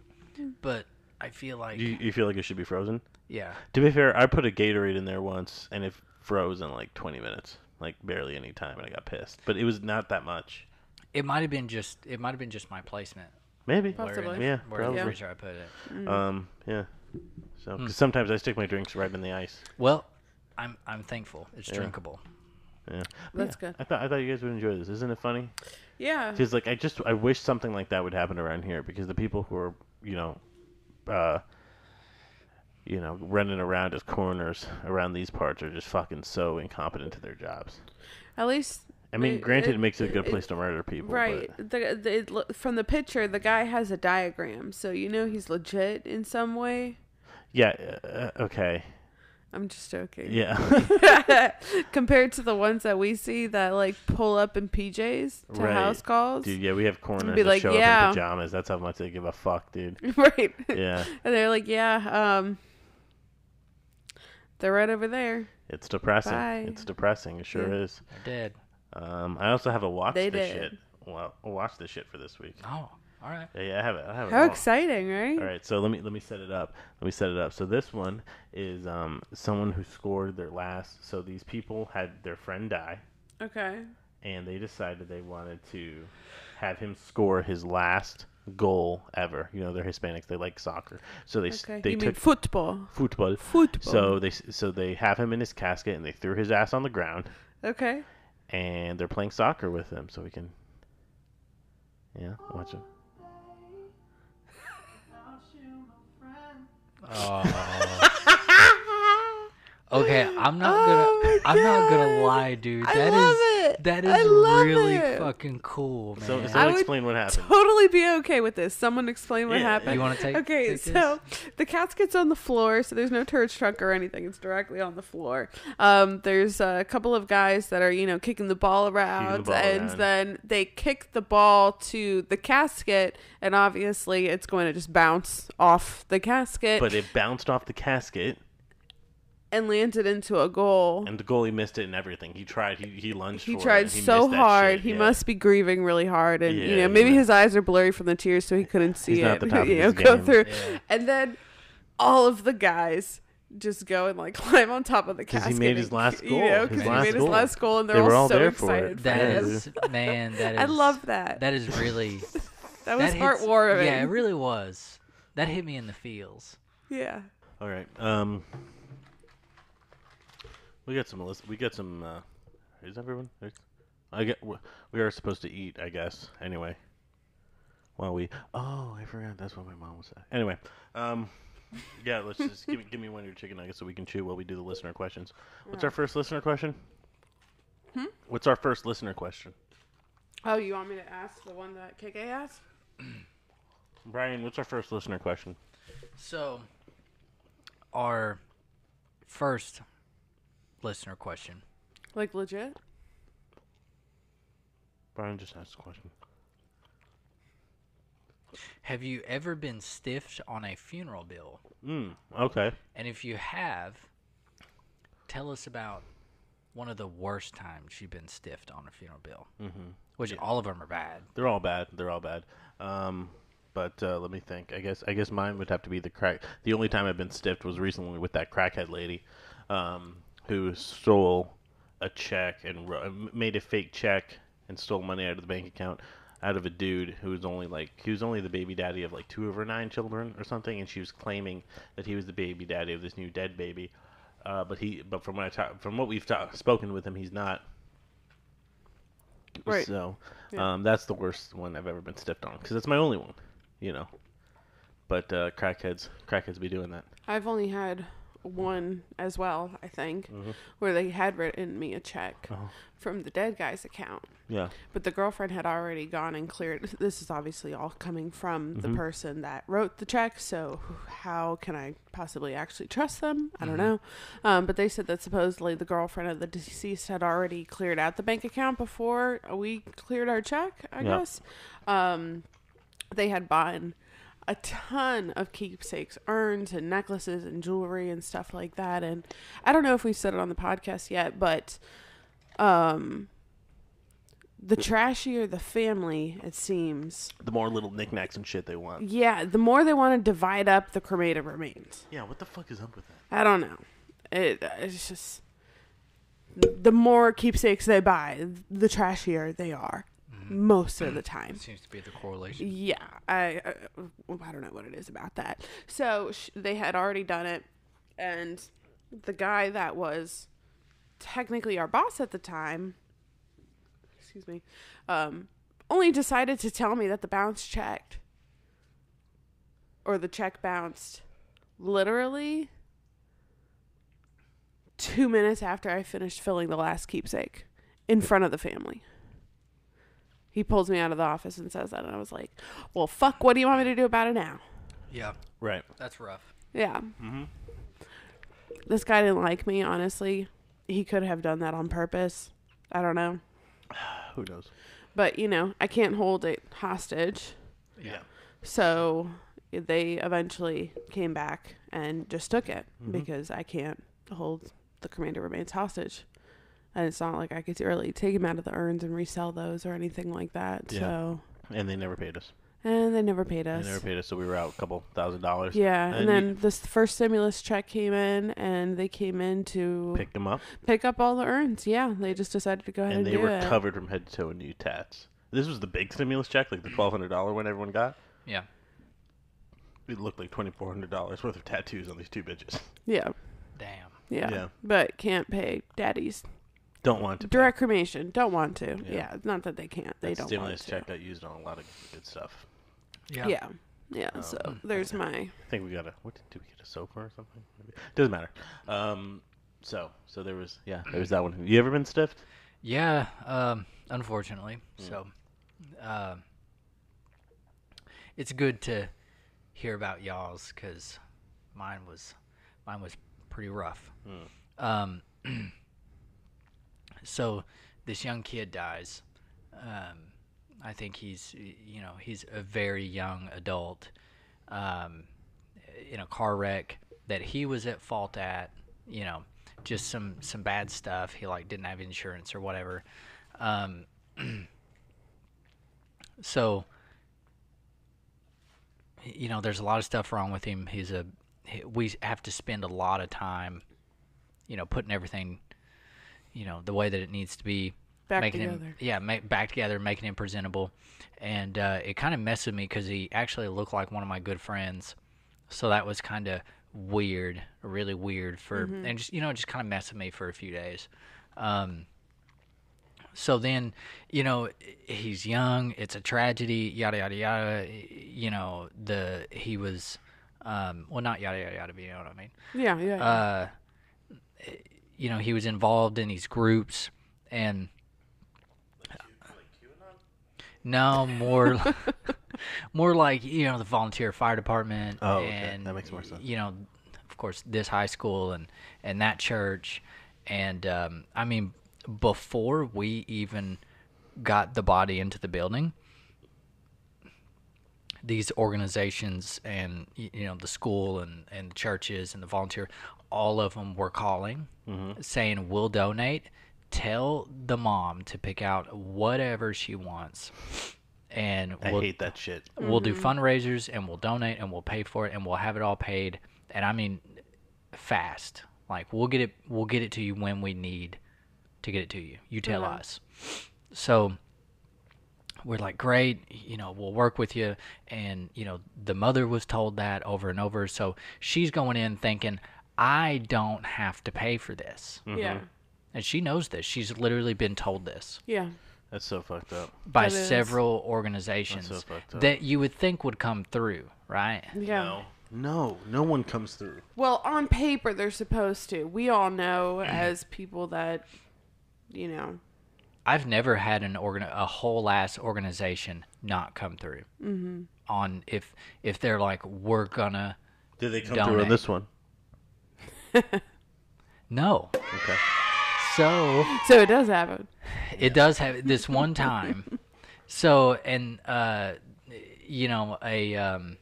Speaker 2: but I feel like
Speaker 1: You, you feel like it should be frozen?
Speaker 2: yeah.
Speaker 1: To be fair, I put a Gatorade in there once, and it froze in like 20 minutes, like barely any time, and I got pissed. But it was not that much.
Speaker 2: It might have been just. It might have been just my placement.
Speaker 1: Maybe.
Speaker 3: Possibly.
Speaker 2: the-
Speaker 1: Yeah,
Speaker 2: where in the
Speaker 3: probably.
Speaker 2: freezer I put it.
Speaker 1: Um, yeah. So, because sometimes I stick my drinks right in the ice.
Speaker 2: Well, I'm I'm thankful. It's
Speaker 1: Yeah.
Speaker 2: drinkable.
Speaker 1: Yeah.
Speaker 3: That's good.
Speaker 1: I thought I thought you guys would enjoy this. Isn't it funny?
Speaker 3: Yeah.
Speaker 1: Because like I just I wish something like that would happen around here because the people who are you know, uh, you know, running around as coroners around these parts are just fucking so incompetent to their jobs.
Speaker 3: At least.
Speaker 1: I mean,
Speaker 3: it-
Speaker 1: granted, it,
Speaker 3: it-
Speaker 1: makes it a good
Speaker 3: it-
Speaker 1: place to murder people.
Speaker 3: Right.
Speaker 1: But
Speaker 3: The, the, it, from the picture, the guy has a diagram, so you know he's legit in some way.
Speaker 1: yeah. Uh, okay.
Speaker 3: I'm just joking.
Speaker 1: Yeah. [laughs] [laughs]
Speaker 3: Compared to the ones that we see that like pull up in PJs to
Speaker 1: Right.
Speaker 3: house calls.
Speaker 1: dude, yeah, we have coroners
Speaker 3: Be
Speaker 1: that
Speaker 3: like,
Speaker 1: show
Speaker 3: yeah.
Speaker 1: up in pajamas. That's how much they give a fuck, dude. [laughs]
Speaker 3: right.
Speaker 1: Yeah.
Speaker 3: And they're like, yeah, um, they're right over there.
Speaker 1: It's depressing.
Speaker 3: Bye.
Speaker 1: It's depressing. It sure
Speaker 3: Yeah.
Speaker 1: is.
Speaker 2: They're dead.
Speaker 1: Um, I also have a watch
Speaker 3: They
Speaker 1: this
Speaker 3: did.
Speaker 1: shit. Well, watch this shit for this week.
Speaker 2: Oh, all right.
Speaker 1: Yeah, yeah, I have it. I have it.
Speaker 3: How
Speaker 1: all.
Speaker 3: exciting, right?
Speaker 1: All right, so let me let me set it up. Let me set it up. So this one is um, someone who scored their last. So these people had their friend die,
Speaker 3: Okay.
Speaker 1: and they decided they wanted to have him score his last goal ever. You know, they're Hispanics. They like soccer, so they s
Speaker 3: Okay.
Speaker 1: they
Speaker 3: you mean
Speaker 1: took
Speaker 3: football?
Speaker 1: football.
Speaker 3: Football.
Speaker 1: So they s- so they have him in his casket, and they threw his ass on the ground,
Speaker 3: Okay.
Speaker 1: And they're playing soccer with him, so we can. Yeah, watch it.
Speaker 2: Oh. [laughs] okay, I'm not
Speaker 3: Oh
Speaker 2: gonna.
Speaker 3: my
Speaker 2: I'm not gonna
Speaker 3: oh
Speaker 2: lie, dude.
Speaker 3: I
Speaker 2: That is
Speaker 3: love it.
Speaker 2: that
Speaker 3: I love
Speaker 2: really
Speaker 3: it.
Speaker 2: fucking cool, man.
Speaker 1: So, so
Speaker 3: I would
Speaker 1: explain what happened.
Speaker 3: Totally be okay with this. Someone explain what
Speaker 1: Yeah.
Speaker 3: happened.
Speaker 2: You wanna take-
Speaker 3: Okay,
Speaker 2: take this?
Speaker 3: so the casket's on the floor, so there's no church truck or anything. It's directly on the floor. Um, there's a couple of guys that are, you know, kicking the ball around,
Speaker 1: ball
Speaker 3: and
Speaker 1: around.
Speaker 3: then they kick the ball to the casket, and obviously it's going to just bounce off the casket.
Speaker 1: but it bounced off the casket.
Speaker 3: And landed into a goal.
Speaker 1: And the goalie missed it and everything. He tried. He he lunged.
Speaker 3: he
Speaker 1: for
Speaker 3: tried
Speaker 1: and he
Speaker 3: so hard.
Speaker 1: shit,
Speaker 3: He
Speaker 1: yeah.
Speaker 3: must be grieving really hard, and you know maybe
Speaker 1: must-
Speaker 3: his eyes are blurry from the tears, so he couldn't see
Speaker 1: He's not
Speaker 3: it.
Speaker 1: at the [laughs] top of
Speaker 3: you know,
Speaker 1: his
Speaker 3: go
Speaker 1: game.
Speaker 3: through,
Speaker 2: Yeah.
Speaker 3: and then all of the guys just go and like [laughs] climb on top of the
Speaker 1: 'Cause
Speaker 3: casket.
Speaker 1: he made
Speaker 3: and-
Speaker 1: his last
Speaker 3: You
Speaker 1: goal.
Speaker 3: know, because he
Speaker 1: last
Speaker 3: made his
Speaker 1: goal.
Speaker 3: last goal, and they're
Speaker 1: They were all
Speaker 3: so
Speaker 1: there for
Speaker 3: excited
Speaker 1: it.
Speaker 3: for
Speaker 2: That
Speaker 3: him.
Speaker 2: is man. That [laughs] is.
Speaker 3: I love that.
Speaker 2: That is really.
Speaker 3: that was
Speaker 2: that hits-
Speaker 3: heartwarming.
Speaker 2: Yeah, it really was. That hit me in the feels.
Speaker 3: yeah.
Speaker 1: All right. Um, we got some. We got some. Uh, is everyone? I get. we- We are supposed to eat, I guess. Anyway. While we. Oh, I forgot. That's what my mom was saying. Anyway. Um. Yeah. Let's just give me give me one of your chicken nuggets so we can chew while we do the listener questions. What's our first listener question? Hmm. What's our first listener question?
Speaker 3: Oh, you want me to ask the one that KK asked? [clears throat]
Speaker 1: Brian, what's our first listener question?
Speaker 2: So, our first listener question.
Speaker 3: Like legit?
Speaker 1: Brian just asked a question.
Speaker 2: Have you ever been stiffed on a funeral bill?
Speaker 1: Mm, okay.
Speaker 2: And if you have, tell us about one of the worst times you've been stiffed on a funeral bill. Mm-hmm. Which all of them are bad.
Speaker 1: They're all bad. They're all bad. Um, but uh, let me think. I guess I guess mine would have to be the crack. The only time I've been stiffed was recently with that crackhead lady, um, who stole a check and ro- made a fake check and stole money out of the bank account out of a dude who was only like he was only the baby daddy of like two of her nine children or something, and she was claiming that he was the baby daddy of this new dead baby. Uh, but he, but from what I ta- from what we've ta- spoken with him, he's not.
Speaker 3: Right.
Speaker 1: So,
Speaker 3: Yeah.
Speaker 1: um, that's the worst one I've ever been stiffed on because it's my only one, you know. But uh, crackheads, crackheads be doing that.
Speaker 3: I've only had one as well, I think,
Speaker 1: Mm-hmm.
Speaker 3: where they had written me a check
Speaker 1: Uh-huh.
Speaker 3: from the dead guy's account.
Speaker 1: Yeah.
Speaker 3: But the girlfriend had already gone and cleared. [laughs] This is obviously all coming from the
Speaker 1: Mhm.
Speaker 3: person that wrote the check. So how can I possibly actually trust them? I don't
Speaker 1: Mm-hmm.
Speaker 3: know. Um, but they said that supposedly the girlfriend of the deceased had already cleared out the bank account before we cleared our check. I
Speaker 1: Yeah.
Speaker 3: guess. Um, they had bought a ton of keepsakes, urns and necklaces and jewelry and stuff like that. And I don't know if we've said it on the podcast yet, but um, the trashier the family, it seems,
Speaker 1: The more little knickknacks and shit they want.
Speaker 3: yeah, the more they want to divide up the cremated remains.
Speaker 1: Yeah. What the fuck is up with that?
Speaker 3: I don't know. It it's just the more keepsakes they buy, the trashier they are. Most of the time.
Speaker 2: Seems to be the correlation.
Speaker 3: Yeah, I, I I don't know what it is about that. So sh- they had already done it, and the guy that was technically our boss at the time, excuse me, um, only decided to tell me that the bounce checked, or the check bounced, literally two minutes after I finished filling the last keepsake in front of the family. He pulls me out of the office and says that, and I was like, "Well, fuck. What do you want me to do about it now?"
Speaker 2: Yeah,
Speaker 1: Right.
Speaker 2: that's rough.
Speaker 3: Yeah.
Speaker 1: Mhm.
Speaker 3: This guy didn't like me. Honestly, he could have done that on purpose. I don't know, [sighs]
Speaker 1: Who knows?
Speaker 3: but you know, I can't hold it hostage.
Speaker 1: Yeah.
Speaker 3: So they eventually came back and just took it
Speaker 1: Mhm.
Speaker 3: because I can't hold the cremated remains hostage. And it's not like I could really take them out of the urns and resell those or anything like that.
Speaker 1: Yeah.
Speaker 3: So,
Speaker 1: And they never paid us.
Speaker 3: and they never paid us.
Speaker 1: They never paid us, so we were out a couple thousand dollars.
Speaker 3: Yeah, and,
Speaker 1: And
Speaker 3: then
Speaker 1: you-
Speaker 3: this first stimulus check came in, and they came in to pick,
Speaker 1: them up, pick
Speaker 3: up all the urns. Yeah, they just decided to go ahead
Speaker 1: and
Speaker 3: and,
Speaker 1: they
Speaker 3: do
Speaker 1: were
Speaker 3: it.
Speaker 1: covered from head to toe in new tats. This was the big stimulus check, like the twelve hundred dollar one everyone got.
Speaker 2: Yeah.
Speaker 1: It looked like twenty four hundred dollars worth of tattoos on these two bitches.
Speaker 3: Yeah,
Speaker 2: Damn.
Speaker 3: yeah,
Speaker 1: Yeah.
Speaker 3: but can't pay daddies
Speaker 1: Don't want to. pay.
Speaker 3: direct cremation. Don't want to.
Speaker 1: Yeah.
Speaker 3: Yeah, not that they can't. They
Speaker 1: That
Speaker 3: don't
Speaker 1: stimulus
Speaker 3: want to.
Speaker 1: check got used on a lot of good stuff.
Speaker 2: Yeah.
Speaker 3: Yeah, yeah.
Speaker 1: Um,
Speaker 3: so there's my
Speaker 1: I think we got a what did we get a sofa or something? Maybe. Doesn't matter. Um, so so there was yeah there was that one. You ever been stiffed?
Speaker 2: Yeah, um, unfortunately.
Speaker 1: Hmm.
Speaker 2: So, uh, it's good to hear about y'all's because mine was mine was pretty rough.
Speaker 1: Hmm.
Speaker 2: Um, [clears throat] so this young kid dies. Um, I think he's you know he's a very young adult um, in a car wreck that he was at fault at you know, just some some bad stuff. He like didn't have insurance or whatever. Um, [clears throat] so you know, there's a lot of stuff wrong with him. He's a he, we have to spend a lot of time, you know, putting everything, you know, the way that it needs to be.
Speaker 3: Back
Speaker 2: making
Speaker 3: together.
Speaker 2: him, yeah, make, back together, making him presentable, and uh, it kind of messed with me because he actually looked like one of my good friends, so that was kind of weird, really weird for, and just you know, just kind of messed with me for a few days. Um, so then, you know, he's young. It's a tragedy. Yada yada yada. You know, the he was, um, well, not yada yada yada. But you know what I mean.
Speaker 3: Yeah, yeah. yeah.
Speaker 2: Uh, you know, he was involved in these groups, and no more, [laughs] [laughs] more like you know the volunteer fire department.
Speaker 1: Oh, okay.
Speaker 2: and
Speaker 1: That makes more sense.
Speaker 2: You know, of course, this high school and and that church, and um, I mean, before we even got the body into the building, these organizations and you know the school and and the churches and the volunteer, all of them were calling, mm-hmm. saying we'll donate. Tell the mom to pick out whatever she wants, and
Speaker 1: I
Speaker 2: we'll
Speaker 1: hate that shit.
Speaker 2: we'll do mm-hmm. fundraisers and we'll donate and we'll pay for it and we'll have it all paid and i mean fast like we'll get it we'll get it to you when we need to get it to you you tell
Speaker 3: Okay.
Speaker 2: us so we're like great you know we'll work with you and you know the mother was told that over and over so she's going in thinking i don't have to pay for this mm-hmm.
Speaker 3: yeah.
Speaker 2: and she knows this she's literally been told this
Speaker 3: Yeah.
Speaker 1: That's so fucked up.
Speaker 2: by
Speaker 3: That is.
Speaker 2: several organizations
Speaker 1: fucked up.
Speaker 2: that you would think would come through right
Speaker 3: Yeah.
Speaker 1: No, no, no one comes through.
Speaker 3: Well, on paper they're supposed to. We all know as people that you know.
Speaker 2: I've never had an organ a whole ass organization not come through. Mm-hmm. On if if they're like we're gonna
Speaker 1: Did they come through
Speaker 2: Donate.
Speaker 1: on this one? [laughs]
Speaker 2: no.
Speaker 1: Okay.
Speaker 2: So
Speaker 3: So it does happen.
Speaker 2: it does have this one time. [laughs] So and uh, you know a um,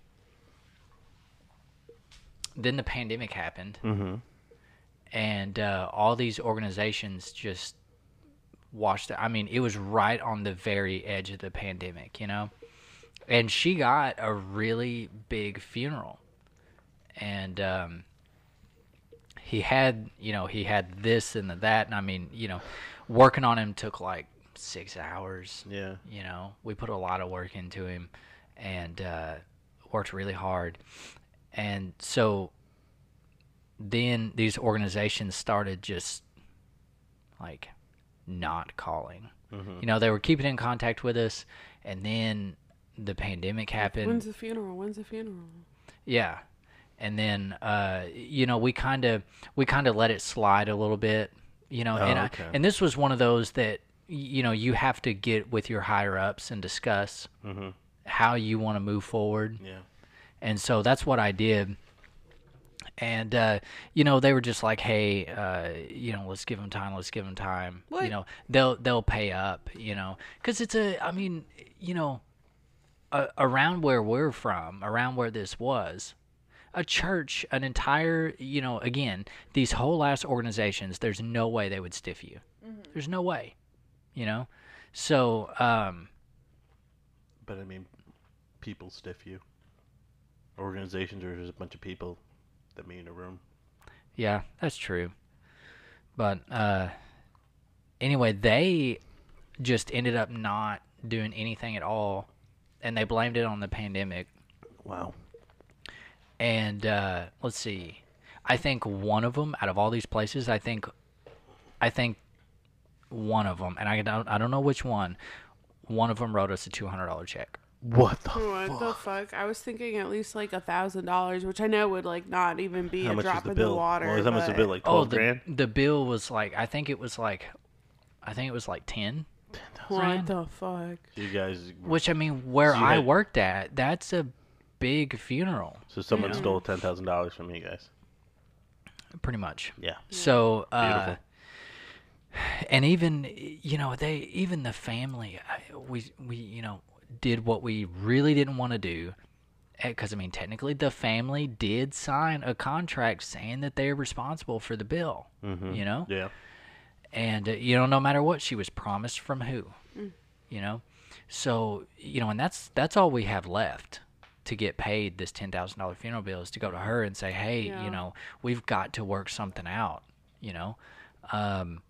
Speaker 2: then the pandemic happened,
Speaker 1: Mm-hmm.
Speaker 2: and uh, all these organizations just watched it. I mean, it was right on the very edge of the pandemic, you know. And she got a really big funeral, and um, he had, you know, he had this and the that, and I mean, you know, working on him took like six hours.
Speaker 1: Yeah.
Speaker 2: You know, we put a lot of work into him, and uh, worked really hard, and so then these organizations started just like not calling. You know, they were keeping in contact with us, and then the pandemic happened.
Speaker 3: When's the funeral? When's the funeral?
Speaker 2: Yeah. And then uh you know, we kind of we kind of let it slide a little bit, you know,
Speaker 1: Oh,
Speaker 2: and I, and this was one of those that you know, you have to get with your higher ups and discuss how you want to move forward.
Speaker 1: Yeah.
Speaker 2: And so that's what I did. And uh, you know, they were just like, "Hey, uh, you know, let's give them time. Let's give them time.
Speaker 3: What?
Speaker 2: You know, they'll they'll pay up. You know, because it's a. I mean, you know, uh, around where we're from, around where this was, a church, an entire, you know, again, these whole ass organizations. There's no way they would stiff you. There's no way. You know, so um,
Speaker 1: But I mean, people stiff you. Organizations are just a bunch of people in a room.
Speaker 2: Yeah, that's true. But uh anyway, they just ended up not doing anything at all and they blamed it on the pandemic.
Speaker 1: Wow.
Speaker 2: And uh let's see. I think one of them out of all these places, I think I think one of them and I don't I don't know which one. One of them wrote us a $200 check.
Speaker 1: What the
Speaker 3: What the fuck? I was thinking at least like a thousand dollars, which I know would like not even be
Speaker 1: How
Speaker 3: a drop
Speaker 1: the
Speaker 3: in
Speaker 1: bill?
Speaker 3: the water.
Speaker 1: Well, how much was the
Speaker 3: but-
Speaker 1: bill? Like
Speaker 2: Oh,
Speaker 1: twelve
Speaker 2: the
Speaker 1: grand.
Speaker 2: the bill was like I think it was like I think it was like 10
Speaker 3: What
Speaker 2: grand.
Speaker 3: the fuck?
Speaker 1: You guys.
Speaker 2: Which I mean, where
Speaker 1: So
Speaker 2: I
Speaker 1: had-
Speaker 2: worked at, that's a big funeral,
Speaker 1: So someone
Speaker 2: Yeah.
Speaker 1: stole ten thousand dollars from you guys.
Speaker 2: pretty much.
Speaker 1: Yeah.
Speaker 2: So, uh,
Speaker 1: Beautiful.
Speaker 2: and even you know they even the family, we we you know did what we really didn't want to do, because I mean, technically, the family did sign a contract saying that they're responsible for the bill. You know,
Speaker 1: Yeah.
Speaker 2: and uh, you know, no matter what, she was promised from who, you know. So you know, and that's that's all we have left to get paid this ten thousand dollar funeral bill is to go to her and say, hey,
Speaker 3: Yeah.
Speaker 2: you know, we've got to work something out, you know. Um,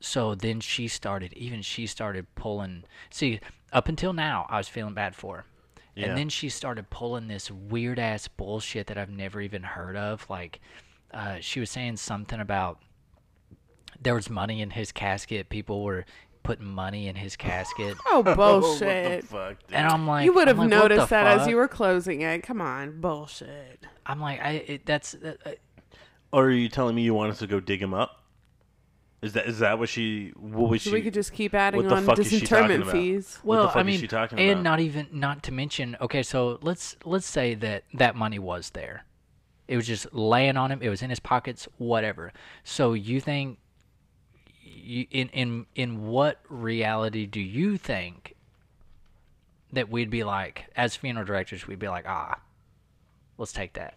Speaker 2: so then she started, even she started pulling. See, up until now, I was feeling bad for her.
Speaker 1: Yeah.
Speaker 2: And then she started pulling this weird ass bullshit that I've never even heard of. Like, uh, she was saying something about there was money in his casket. People were putting money in his casket. [laughs]
Speaker 3: Oh [laughs]
Speaker 1: what the
Speaker 3: bullshit!
Speaker 1: fuck?
Speaker 2: And I'm like,
Speaker 3: you would have
Speaker 2: like,
Speaker 3: noticed that as you were closing it. Come on, bullshit.
Speaker 2: I'm like, I it, that's that, uh,
Speaker 1: Or are you telling me you want us to go dig him up? Is that is that what she? What was
Speaker 3: So
Speaker 1: she?
Speaker 3: we could just keep adding on
Speaker 1: fuck is she talking
Speaker 3: disinterment fees.
Speaker 2: Well, I mean, and
Speaker 1: about?
Speaker 2: not even not to mention. Okay, so let's let's say that that money was there. It was just laying on him. It was in his pockets. Whatever. So you think, you, in in in what reality do you think that we'd be like as funeral directors? We'd be like, ah, let's take that.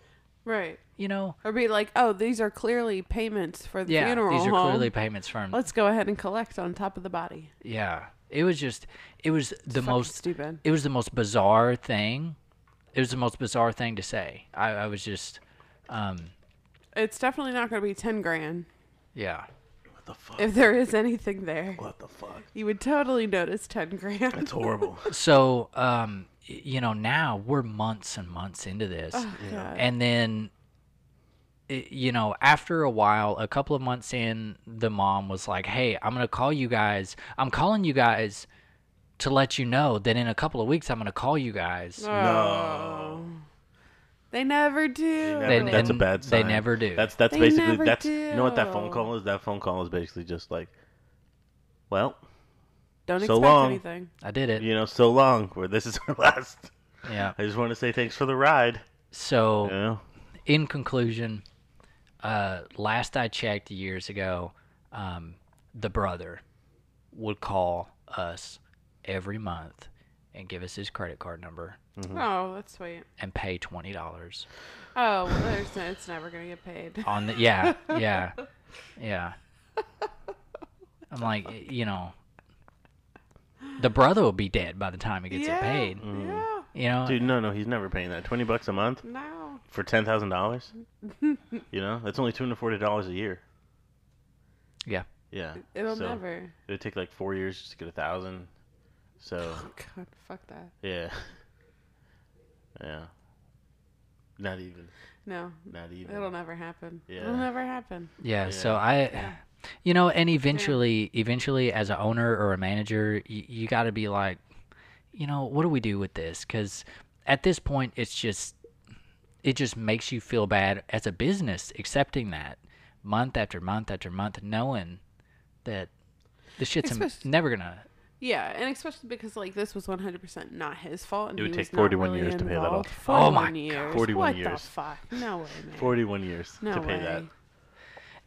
Speaker 3: Right.
Speaker 2: You know?
Speaker 3: Or be like, oh, these are clearly payments for the
Speaker 2: Yeah,
Speaker 3: funeral
Speaker 2: these are
Speaker 3: home.
Speaker 2: clearly payments from.
Speaker 3: Let's go ahead and collect on top of the body.
Speaker 2: Yeah, it was just it was the
Speaker 3: fucking
Speaker 2: most
Speaker 3: stupid.
Speaker 2: It was the most bizarre thing. It was the most bizarre thing to say. I, I was just, um,
Speaker 3: It's definitely not going to be 10 grand.
Speaker 2: yeah,
Speaker 1: what the fuck?
Speaker 3: If there is anything there,
Speaker 1: what the fuck?
Speaker 3: you would totally notice 10 grand.
Speaker 1: It's horrible. [laughs]
Speaker 2: So, um, y- you know, now we're months and months into this,
Speaker 3: Oh, God.
Speaker 2: and then, you know, after a while, a couple of months in, the mom was like, "Hey, I'm gonna call you guys. I'm calling you guys." To let you know that in a couple of weeks I'm gonna call you guys.
Speaker 3: Oh. They never do.
Speaker 1: Never-
Speaker 2: They-
Speaker 1: that's a bad sign.
Speaker 2: they never do.
Speaker 1: That's that's
Speaker 3: They
Speaker 1: basically
Speaker 3: never
Speaker 1: that's you know what that phone call is. That phone call is basically just like, well,
Speaker 3: Don't
Speaker 1: So
Speaker 3: expect
Speaker 1: long.
Speaker 3: anything.
Speaker 2: I did it.
Speaker 1: you know, so long. Where this is our [laughs] last.
Speaker 2: Yeah.
Speaker 1: I just want to say thanks for the ride.
Speaker 2: So,
Speaker 1: You know,
Speaker 2: in conclusion, uh, last I checked years ago, um, the brother would call us every month and give us his credit card number
Speaker 1: Mm-hmm.
Speaker 3: Oh, that's sweet.
Speaker 2: and pay twenty dollars
Speaker 3: Oh, well, there's no, it's never going to get paid. [laughs]
Speaker 2: on the yeah yeah [laughs] yeah. I'm like, you know, the brother will be dead by the time he gets
Speaker 3: yeah.
Speaker 2: it paid. Mm.
Speaker 3: Yeah.
Speaker 2: You know,
Speaker 1: dude, no, no, he's never paying that. Twenty bucks a month
Speaker 3: No.
Speaker 1: for ten thousand dollars. [laughs] You know, that's only two hundred forty dollars a year.
Speaker 2: yeah.
Speaker 1: Yeah,
Speaker 3: It'll
Speaker 1: so
Speaker 3: never.
Speaker 1: It would take like four years just to get a thousand. So
Speaker 3: Oh, God, fuck that.
Speaker 1: yeah, [laughs] yeah, not even,
Speaker 3: No.
Speaker 1: not even.
Speaker 3: It'll never happen.
Speaker 1: Yeah.
Speaker 3: It'll never happen.
Speaker 2: Yeah, so
Speaker 1: Yeah.
Speaker 2: I, you know, and eventually, eventually, as an owner or a manager, you, you got to be like, you know, what do we do with this? Because at this point, it's just, it just makes you feel bad as a business accepting that month after month after month, knowing that the shit's am-
Speaker 3: Especially-
Speaker 2: never gonna.
Speaker 3: Yeah, and especially because like this was 100% not his fault, and
Speaker 1: It would take 41
Speaker 3: really
Speaker 1: years to pay that
Speaker 3: involved.
Speaker 1: off.
Speaker 2: Oh my
Speaker 3: 41 years.
Speaker 1: 41
Speaker 3: what the
Speaker 1: years.
Speaker 3: fuck? No way, man.
Speaker 1: Forty-one years
Speaker 3: no
Speaker 1: to pay
Speaker 3: way.
Speaker 1: that.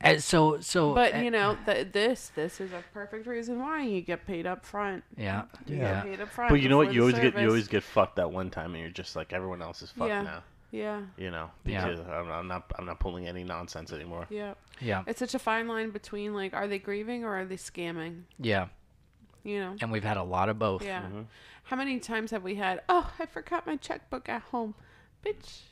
Speaker 2: And so, so.
Speaker 3: But
Speaker 2: uh,
Speaker 3: you know, th- this this is a perfect reason why you get paid up front.
Speaker 2: yeah,
Speaker 3: You
Speaker 2: yeah.
Speaker 3: get paid up front.
Speaker 1: But you know what? You
Speaker 3: the
Speaker 1: always get you always get fucked that one time, and you're just like everyone else is fucked
Speaker 3: Yeah.
Speaker 1: now.
Speaker 3: Yeah,
Speaker 1: You know,
Speaker 2: Yeah.
Speaker 1: I'm, I'm not I'm not pulling any nonsense anymore.
Speaker 3: yeah.
Speaker 2: yeah,
Speaker 3: It's such a fine line between like, are they grieving or are they scamming?
Speaker 2: yeah.
Speaker 3: You know.
Speaker 2: And we've had a lot of both.
Speaker 3: Yeah.
Speaker 1: Mm-hmm.
Speaker 3: How many times have we had? Oh, I forgot my checkbook at home, bitch.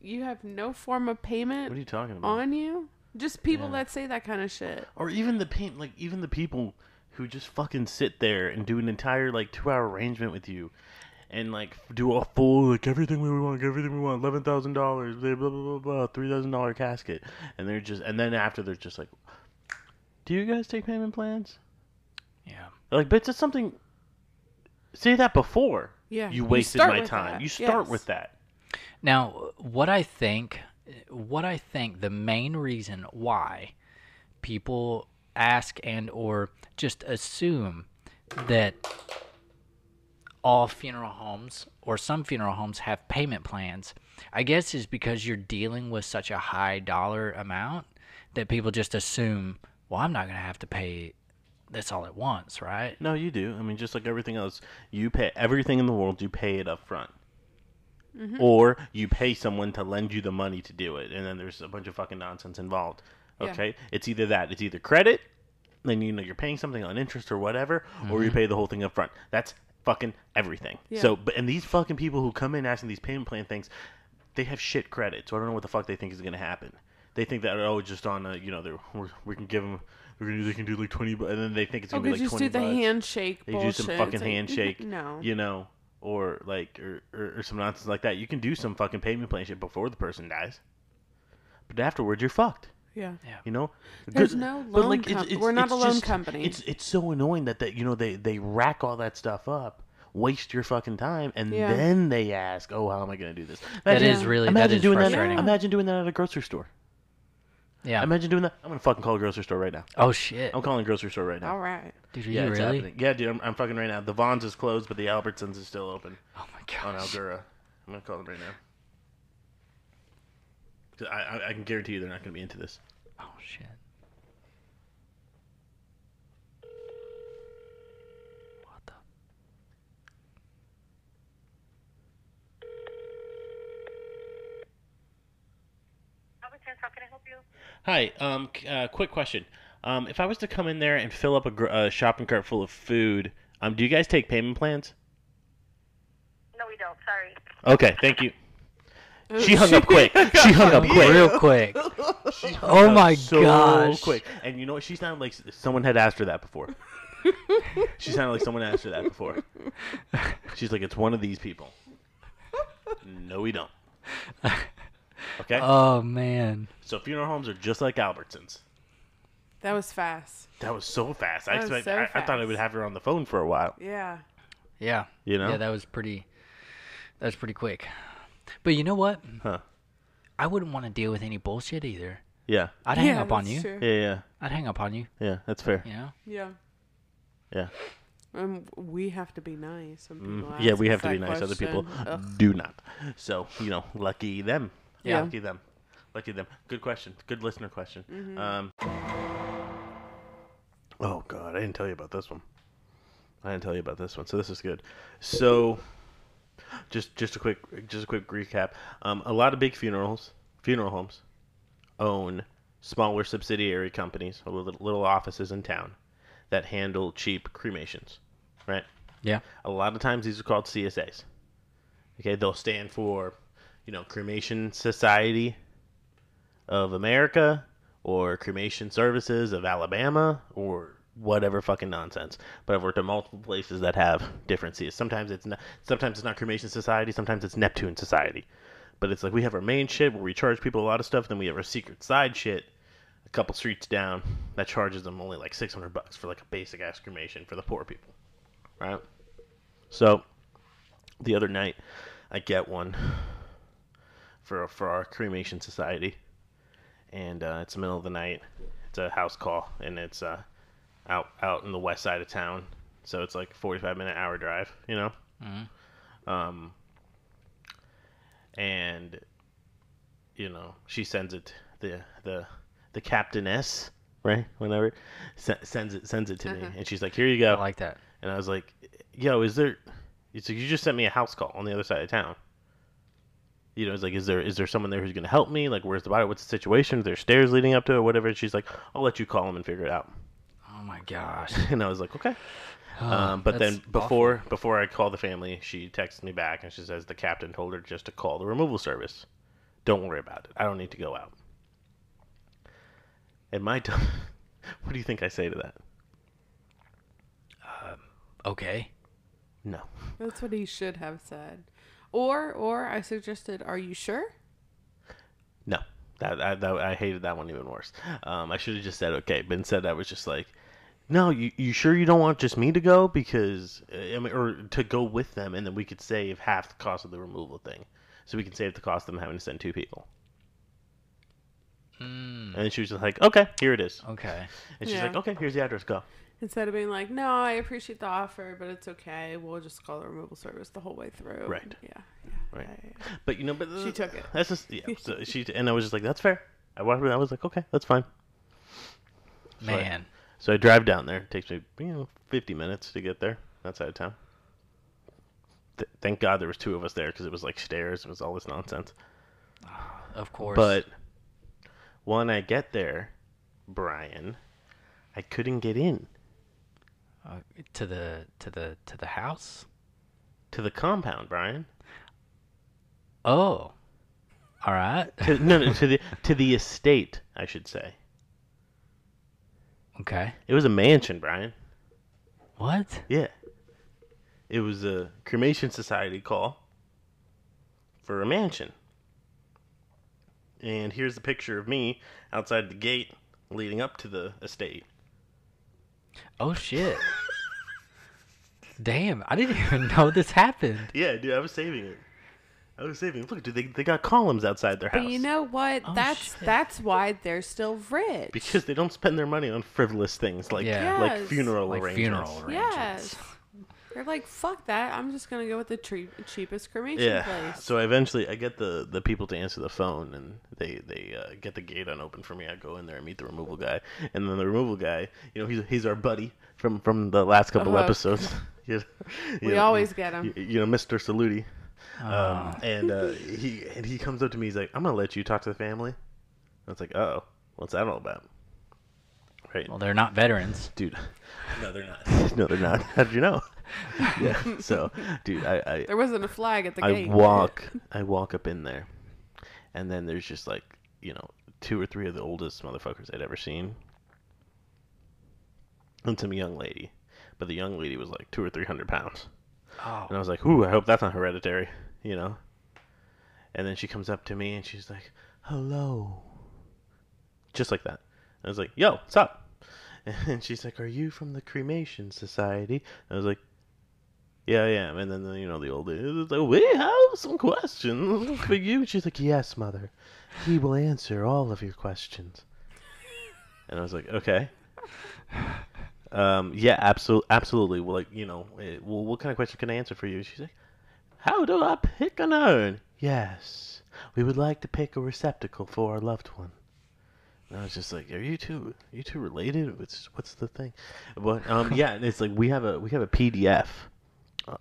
Speaker 3: You have no form of payment
Speaker 1: What are you talking about?
Speaker 3: on you. Just people
Speaker 1: Yeah.
Speaker 3: that say that kind of shit.
Speaker 1: or even the paint, like even the people who just fucking sit there and do an entire like two hour arrangement with you, and like do a full like everything we want, everything we want, eleven thousand dollars, blah blah blah blah, three thousand dollar casket, and they're just and then after they're just like, do you guys take payment plans?
Speaker 2: Yeah.
Speaker 1: Like, but it's something. Say that before.
Speaker 3: Yeah,
Speaker 1: You
Speaker 3: you
Speaker 1: wasted
Speaker 3: start
Speaker 1: my time.
Speaker 3: that.
Speaker 1: You start
Speaker 3: Yes.
Speaker 1: with that.
Speaker 2: Now, what I think, what I think the main reason why people ask and or just assume that all funeral homes or some funeral homes have payment plans, I guess is because you're dealing with such a high dollar amount that people just assume, well, I'm not going to have to pay this all at once, right?
Speaker 1: No, you do. I mean, just like everything else, you pay everything in the world. You pay it up front.
Speaker 3: Mm-hmm.
Speaker 1: or you pay someone to lend you the money to do it, and then there's a bunch of fucking nonsense involved.
Speaker 3: Yeah.
Speaker 1: Okay, it's either that, it's either credit, then you know you're paying something on interest or whatever, or you pay the whole thing up front. That's fucking everything.
Speaker 3: Yeah.
Speaker 1: So, but and these fucking people who come in asking these payment plan things, they have shit credit. So I don't know what the fuck they think is gonna happen. They think that oh, just on a you know they're we're, can give them we're gonna they can do like twenty, bu- and then they think it's
Speaker 3: Oh,
Speaker 1: gonna be
Speaker 3: could
Speaker 1: like
Speaker 3: just
Speaker 1: twenty
Speaker 3: do the
Speaker 1: bucks.
Speaker 3: handshake
Speaker 1: They
Speaker 3: bullshit.
Speaker 1: do some fucking
Speaker 3: like,
Speaker 1: handshake, [laughs]
Speaker 3: No.
Speaker 1: you know, or like or, or, or some nonsense like that. You can do some fucking payment plan shit before the person dies, but afterwards you're fucked.
Speaker 3: Yeah.
Speaker 1: You know,
Speaker 3: There's no
Speaker 1: but,
Speaker 3: loan com- we're not a loan company.
Speaker 1: It's it's so annoying that that you know they they rack all that stuff up, waste your fucking time, and
Speaker 3: Yeah.
Speaker 1: then they ask, "Oh, how am I going to do this?"
Speaker 2: That
Speaker 1: Imagine-
Speaker 2: is really
Speaker 1: imagine
Speaker 2: is
Speaker 1: doing
Speaker 2: frustrating.
Speaker 1: that. Imagine doing that at a grocery store.
Speaker 2: Yeah.
Speaker 1: Imagine doing that. I'm gonna fucking call a grocery store right now.
Speaker 2: oh shit,
Speaker 1: I'm calling a grocery store right now.
Speaker 3: All right.
Speaker 2: dude, are
Speaker 1: yeah,
Speaker 2: you
Speaker 1: it's
Speaker 2: really?
Speaker 1: happening. Yeah, dude, I'm, I'm fucking right now. The Vons is closed, but the Albertsons is still open
Speaker 2: Oh my god.
Speaker 1: on
Speaker 2: gosh.
Speaker 1: Aldura. I'm gonna call them right now. 'Cause I, I I can guarantee you they're not gonna be into this.
Speaker 2: Oh shit. What the?
Speaker 6: How can I help you?
Speaker 1: Hi, um, uh, quick question. Um, if I was to come in there and fill up a, gr- a shopping cart full of food, um, do you guys take payment plans?
Speaker 6: No, we don't. Sorry.
Speaker 1: Okay, thank you. She hung up quick. She hung up quick.
Speaker 2: Real quick.
Speaker 1: She hung
Speaker 2: Oh
Speaker 1: up
Speaker 2: my
Speaker 1: so
Speaker 2: gosh.
Speaker 1: quick. And you know what? She sounded like someone had asked her that before. [laughs] she sounded like someone asked her that before. She's like, it's one of these people. [laughs] No, we don't. [laughs] Okay?
Speaker 2: Oh man.
Speaker 1: so funeral homes are just like Albertsons.
Speaker 3: That was fast.
Speaker 1: That was so fast. I,
Speaker 3: That was
Speaker 1: expect,
Speaker 3: so
Speaker 1: I, I thought I would have her on the phone for a while.
Speaker 3: Yeah.
Speaker 2: Yeah.
Speaker 1: You know?
Speaker 2: Yeah, that was pretty. That was pretty quick. But you know what?
Speaker 1: Huh.
Speaker 2: I wouldn't want to deal with any bullshit either.
Speaker 1: Yeah.
Speaker 2: I'd hang
Speaker 3: yeah,
Speaker 2: up on you.
Speaker 3: True.
Speaker 1: Yeah, yeah.
Speaker 2: I'd hang up on you.
Speaker 1: Yeah, that's fair.
Speaker 2: You know.
Speaker 3: Yeah.
Speaker 1: Yeah.
Speaker 3: Um, we have to be nice when people
Speaker 1: Mm, yeah, we have to be
Speaker 3: that
Speaker 1: nice. Other people.
Speaker 3: Ugh.
Speaker 1: do not. So, you know, lucky them.
Speaker 3: Yeah.
Speaker 1: Lucky them. Lucky them. Good question. Good listener question.
Speaker 3: Mm-hmm.
Speaker 1: Um, oh, God. I didn't tell you about this one. I didn't tell you about this one. So, this is good. So, just just a quick just a quick recap. Um, a lot of big funerals, funeral homes, own smaller subsidiary companies, or little, little offices in town that handle cheap cremations, right?
Speaker 2: Yeah.
Speaker 1: A lot of times these are called CSAs. Okay, they'll stand for, you know, Cremation Society of America or Cremation Services of Alabama or whatever fucking nonsense. But I've worked at multiple places that have different Cs. Sometimes it's not, sometimes it's not Cremation Society, sometimes it's Neptune Society. But it's like we have our main shit where we charge people a lot of stuff, then we have our secret side shit a couple streets down that charges them only like 600 bucks for like a basic ass cremation for the poor people. Right? So the other night, I get one for for our cremation society, and uh, it's the middle of the night. It's a house call, and it's uh, out out in the west side of town, so it's like a forty five minute hour drive, you know. Um, and you know she sends it the the the captainess right whenever se- sends it sends it to me, and she's like, "Here you go."
Speaker 2: I like that.
Speaker 1: And I was like, "Yo, is there?" It's like you just sent me a house call on the other side of town. You know, it's like, is there is there someone there who's gonna help me? Like, where's the body? What's the situation? Is there stairs leading up to it? Whatever. And she's like, I'll let you call him and figure it out.
Speaker 2: Oh my gosh. [laughs]
Speaker 1: And I was like, okay.
Speaker 2: Oh, [sighs]
Speaker 1: um, but then
Speaker 2: that's
Speaker 1: before before I call the family, she texts me back and she says the captain told her just to call the removal service. Don't worry about it. I don't need to go out. And my, [laughs] t- what do you think I say to that?
Speaker 2: awful. Okay.
Speaker 1: No.
Speaker 3: That's what he should have said. Or, or I suggested, "Are you sure?"
Speaker 1: No, that I, that I hated that one even worse. Um, I should have just said okay, but instead I was just like, no, you you sure you don't want just me to go because uh, I mean, or to go with them, and then we could save half the cost of the removal thing, so we can save the cost of them having to send two people.
Speaker 2: Mm,
Speaker 1: And then she was just like, okay, here it is,
Speaker 2: okay.
Speaker 1: and she's
Speaker 3: Yeah.
Speaker 1: like, okay, here's the address, go.
Speaker 3: Instead of being like, "No, I appreciate the offer, but it's okay. We'll just call the removal service the whole way through."
Speaker 1: Right.
Speaker 3: Yeah. Yeah.
Speaker 1: Right.
Speaker 3: yeah, yeah.
Speaker 1: But you know, but
Speaker 3: She took it.
Speaker 1: That's just yeah. So [laughs] she and I was just like, that's fair. I wa- I was like, okay, that's fine. So I-
Speaker 2: Man.
Speaker 1: So I drive down there. It takes me, you know, 50 minutes to get there, that side of town. th- thank God there was two of us there because it was like stairs. It was all this nonsense. [sighs]
Speaker 2: Of course.
Speaker 1: But when I get there, Brian, I couldn't get in
Speaker 2: uh, to the to the to the house.
Speaker 1: to the compound, Brian.
Speaker 2: Oh, all right.
Speaker 1: To, no, no, to the to the estate, I should say.
Speaker 2: Okay.
Speaker 1: It was a mansion, Brian.
Speaker 2: What?
Speaker 1: Yeah. It was a cremation society call for a mansion. And here's the picture of me outside the gate leading up to the estate.
Speaker 2: Oh shit. Damn, I didn't even [laughs] know this happened.
Speaker 1: Yeah, dude, I was saving it. I was saving it. Look, dude, they, they got columns outside their house.
Speaker 3: But you know what?
Speaker 2: Oh,
Speaker 3: that's
Speaker 2: shit.
Speaker 3: that's why they're still rich.
Speaker 1: because they don't spend their money on frivolous things like
Speaker 2: Yeah.
Speaker 1: like
Speaker 3: Yes.
Speaker 1: funeral
Speaker 2: Like
Speaker 1: arrangements.
Speaker 2: funeral arrangements.
Speaker 3: yes. They're like, fuck that. I'm just gonna go with the tre- cheapest cremation
Speaker 1: Yeah.
Speaker 3: place.
Speaker 1: So eventually, I get the the people to answer the phone, and they they uh, get the gate unopened for me. I go in there and meet the removal guy, and then the removal guy, you know, he's he's our buddy from from the last couple
Speaker 3: Oh.
Speaker 1: episodes. You [laughs] know, [laughs] you
Speaker 3: We
Speaker 1: know,
Speaker 3: always get 'em.
Speaker 1: You, you know, Mister Saluti.
Speaker 2: Ah.
Speaker 1: Um, and uh, [laughs] he and he comes up to me. He's like, "I'm gonna let you talk to the family." I was like, "Oh, what's that all about?" Right,
Speaker 2: Well, they're not veterans.
Speaker 1: dude. No, they're not. no, they're not. How did you know? [laughs] yeah. So, dude, I, I
Speaker 3: There wasn't a flag at the
Speaker 1: I
Speaker 3: gate.
Speaker 1: walk [laughs] I walk up in there and then there's just like, you know, two or three of the oldest motherfuckers I'd ever seen. And some young lady. But the young lady was like two or three hundred pounds.
Speaker 2: Oh.
Speaker 1: And I was like, Ooh, I hope that's not hereditary, you know? And then she comes up to me and she's like, Hello. Just like that. I was like, Yo, what's up? [laughs] And she's like, Are you from the Cremation Society? I was like, yeah, am. And then, you know, the old we have some questions for you. She's like, yes, mother. He will answer all of your questions. And I was like, okay. Um, yeah, absolutely, absolutely. Well, like, you know, eh, well, what kind of question can I answer for you? She's like, how do I pick an urn? Yes, we would like to pick a receptacle for our loved one. And I was just like, "Are you two, you two related? What's what's the thing?" But um, yeah, it's like we have a we have a PDF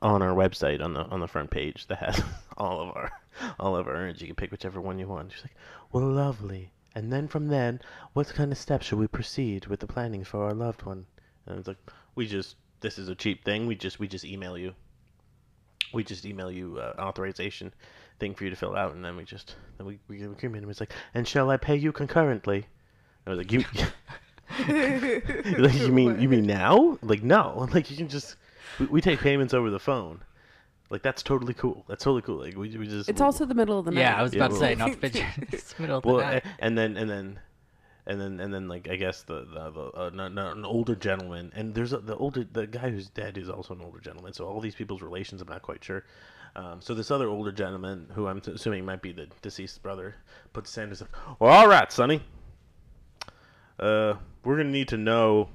Speaker 1: on our website on the on the front page that has [laughs] all of our all of our urns. You can pick whichever one you want. She's like, "Well, lovely." And then from then, what kind of steps should we proceed with the planning for our loved one? And it's like, we just this is a cheap thing. We just we just email you. We just email you uh, authorization thing for you to fill out, and then we just then we we agreement. And it's like, and shall I pay you concurrently? I was like, you. [laughs] [laughs] like, you mean you mean now? Like no, like you can just we, we take payments over the phone. Like that's totally cool. That's totally cool. Like we, we just
Speaker 3: It's also the middle of the night.
Speaker 2: Yeah, I was
Speaker 1: Yeah,
Speaker 2: about to
Speaker 1: well-
Speaker 2: say, not to picture [laughs] [laughs] it's the middle of the
Speaker 1: well,
Speaker 2: night.
Speaker 1: a- and then and then and then and then like I guess the the, the uh, no, no, an older gentleman and there's a, the older the guy who's dead is also an older gentleman. So all these people's relations, I'm not quite sure. Um, so this other older gentleman, who I'm assuming might be the deceased brother, puts his hand and says, "Well, all right, Sonny. Uh, we're gonna need to know.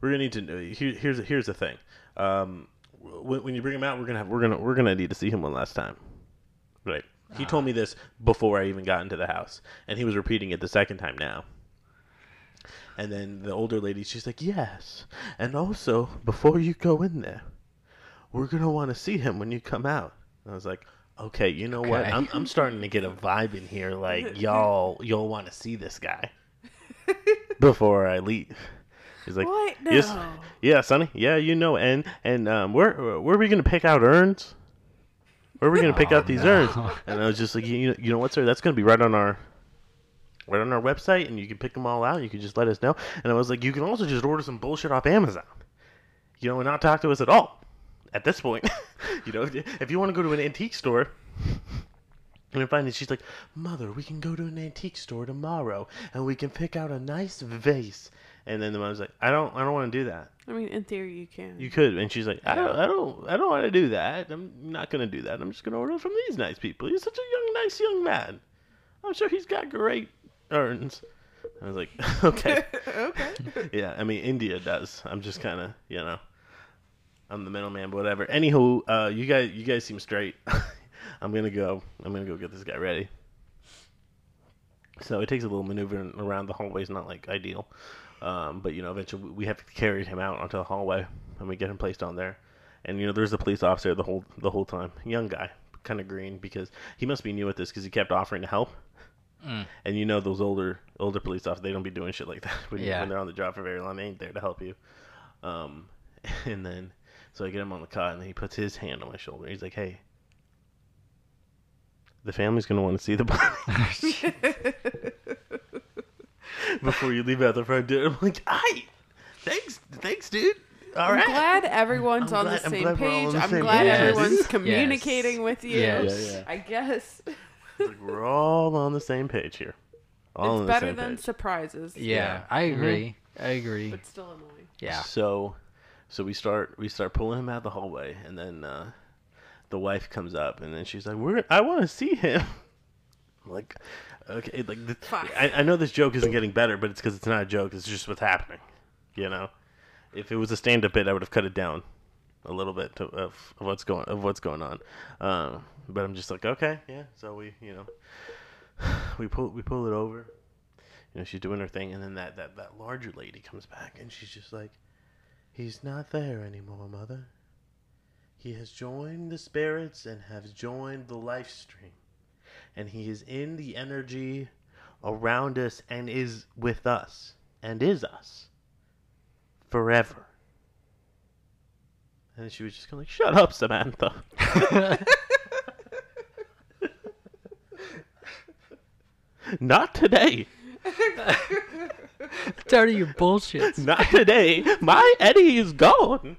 Speaker 1: We're gonna need to know. Here, here's here's the thing. Um, when, when you bring him out, we're gonna have we're gonna we're gonna need to see him one last time. Right. He told me this before I even got into the house, and he was repeating it the second time now. And then the older lady, she's like, "Yes, and also before you go in there, we're gonna want to see him when you come out." And I was like, "Okay, you know what?
Speaker 2: Okay.
Speaker 1: I'm I'm starting to get a vibe in here. Like [laughs] y'all y'all want to see this guy before I leave." He's like,
Speaker 3: What?
Speaker 1: Yes, yeah, Sonny. Yeah, you know. And and um, where where are we gonna pick out urns? Where are we gonna pick
Speaker 2: Oh,
Speaker 1: out these
Speaker 2: no.
Speaker 1: urns? And I was just like, you know, you know what, sir? That's gonna be right on our right on our website, and you can pick them all out. You can just let us know. And I was like, you can also just order some bullshit off Amazon. You know, and not talk to us at all. At this point, [laughs] you know, if you want to go to an antique store. And I find it, she's like, Mother, we can go to an antique store tomorrow and we can pick out a nice vase. And then the mom's like, I don't, I don't want to do that.
Speaker 3: I mean, in theory, you can.
Speaker 1: You could, and she's like, I don't, I don't, I don't want to do that. I'm not gonna do that. I'm just gonna order from these nice people. He's such a young, nice young man. I'm sure he's got great urns. I was like, [laughs] okay, [laughs]
Speaker 3: okay. [laughs]
Speaker 1: yeah. I mean, India does. I'm just kind of, you know, I'm the middleman, but whatever. Anywho, uh, you guys, you guys seem straight. I'm gonna go. I'm gonna go get this guy ready. So it takes a little maneuvering around the hallways, not like ideal. Um, but you know, eventually we have to carry him out onto the hallway, and we get him placed on there. and you know there's a police officer the whole the whole time, young guy, kind of green because he must be new at this because he kept offering to help. And you know those older older police officers, they don't be doing shit like that [laughs] when,
Speaker 2: Yeah.
Speaker 1: when they're on the job for very long. They ain't there to help you. Um, [laughs] and then so I get him on the cot, and then he puts his hand on my shoulder. He's like, "Hey, the family's gonna want to see the [laughs] body before you leave out the front door." [laughs] I'm like, "Aye, thanks, thanks, dude. All
Speaker 3: I'm
Speaker 1: right."
Speaker 3: glad everyone's
Speaker 1: I'm
Speaker 3: on
Speaker 1: glad-
Speaker 3: the
Speaker 1: I'm
Speaker 3: same
Speaker 1: glad we're all on
Speaker 3: page. I'm glad
Speaker 1: page.
Speaker 3: everyone's
Speaker 2: Yes.
Speaker 3: communicating with you.
Speaker 2: Yes.
Speaker 1: Yeah, yeah.
Speaker 3: I guess [laughs]
Speaker 1: like we're all on the same page here. All
Speaker 3: it's better than
Speaker 1: page.
Speaker 3: surprises.
Speaker 2: Yeah,
Speaker 1: Yeah.
Speaker 2: I agree. I agree.
Speaker 3: but still annoying.
Speaker 2: Yeah.
Speaker 1: So, so we start we start pulling him out the hallway, and then uh, the wife comes up, and then she's like, "We're I want to see him." I'm [laughs] like, okay, like th-
Speaker 3: Fine.
Speaker 1: I, I know this joke isn't getting better, but it's because it's not a joke. It's just what's happening. You know, if it was a stand-up bit, I would have cut it down a little bit to, of, of what's going of what's going on. Um, but I'm just like, okay, yeah. So we, you know, [sighs] we pull we pull it over. You know, she's doing her thing, and then that, that, that larger lady comes back, and she's just like, He's not there anymore, Mother. He has joined the spirits and has joined the life stream. And he is in the energy around us and is with us and is us forever. And she was just kind of like, Shut up, Samantha. [laughs] Not today.
Speaker 2: Tired of your bullshit. [laughs]
Speaker 1: Not today. My Eddie is gone.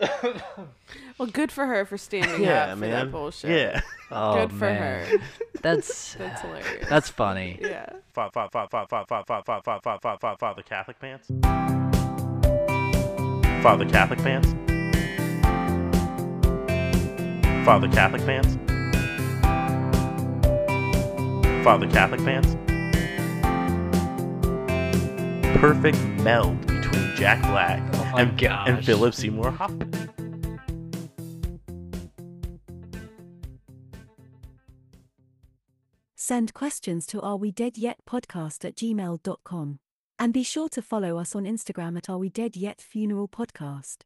Speaker 1: [laughs]
Speaker 3: Well, good for her for standing
Speaker 1: Yeah,
Speaker 3: up for
Speaker 1: man.
Speaker 3: that bullshit.
Speaker 1: Yeah.
Speaker 2: Oh,
Speaker 3: Good for
Speaker 2: man.
Speaker 3: her.
Speaker 2: That's
Speaker 3: That's hilarious.
Speaker 2: that's funny.
Speaker 3: yeah.
Speaker 1: Father, father, father, father, father, father, father, father, father, father, father, father Catholic pants. Father Catholic pants. Father Catholic pants. Father Catholic pants. Perfect meld between Jack Black
Speaker 2: Oh my
Speaker 1: and, and. Philip Seymour Hoffman.
Speaker 7: Send questions to Are We Dead Yet podcast at gmail.com. And be sure to follow us on Instagram at Are We Dead Yet Funeral Podcast.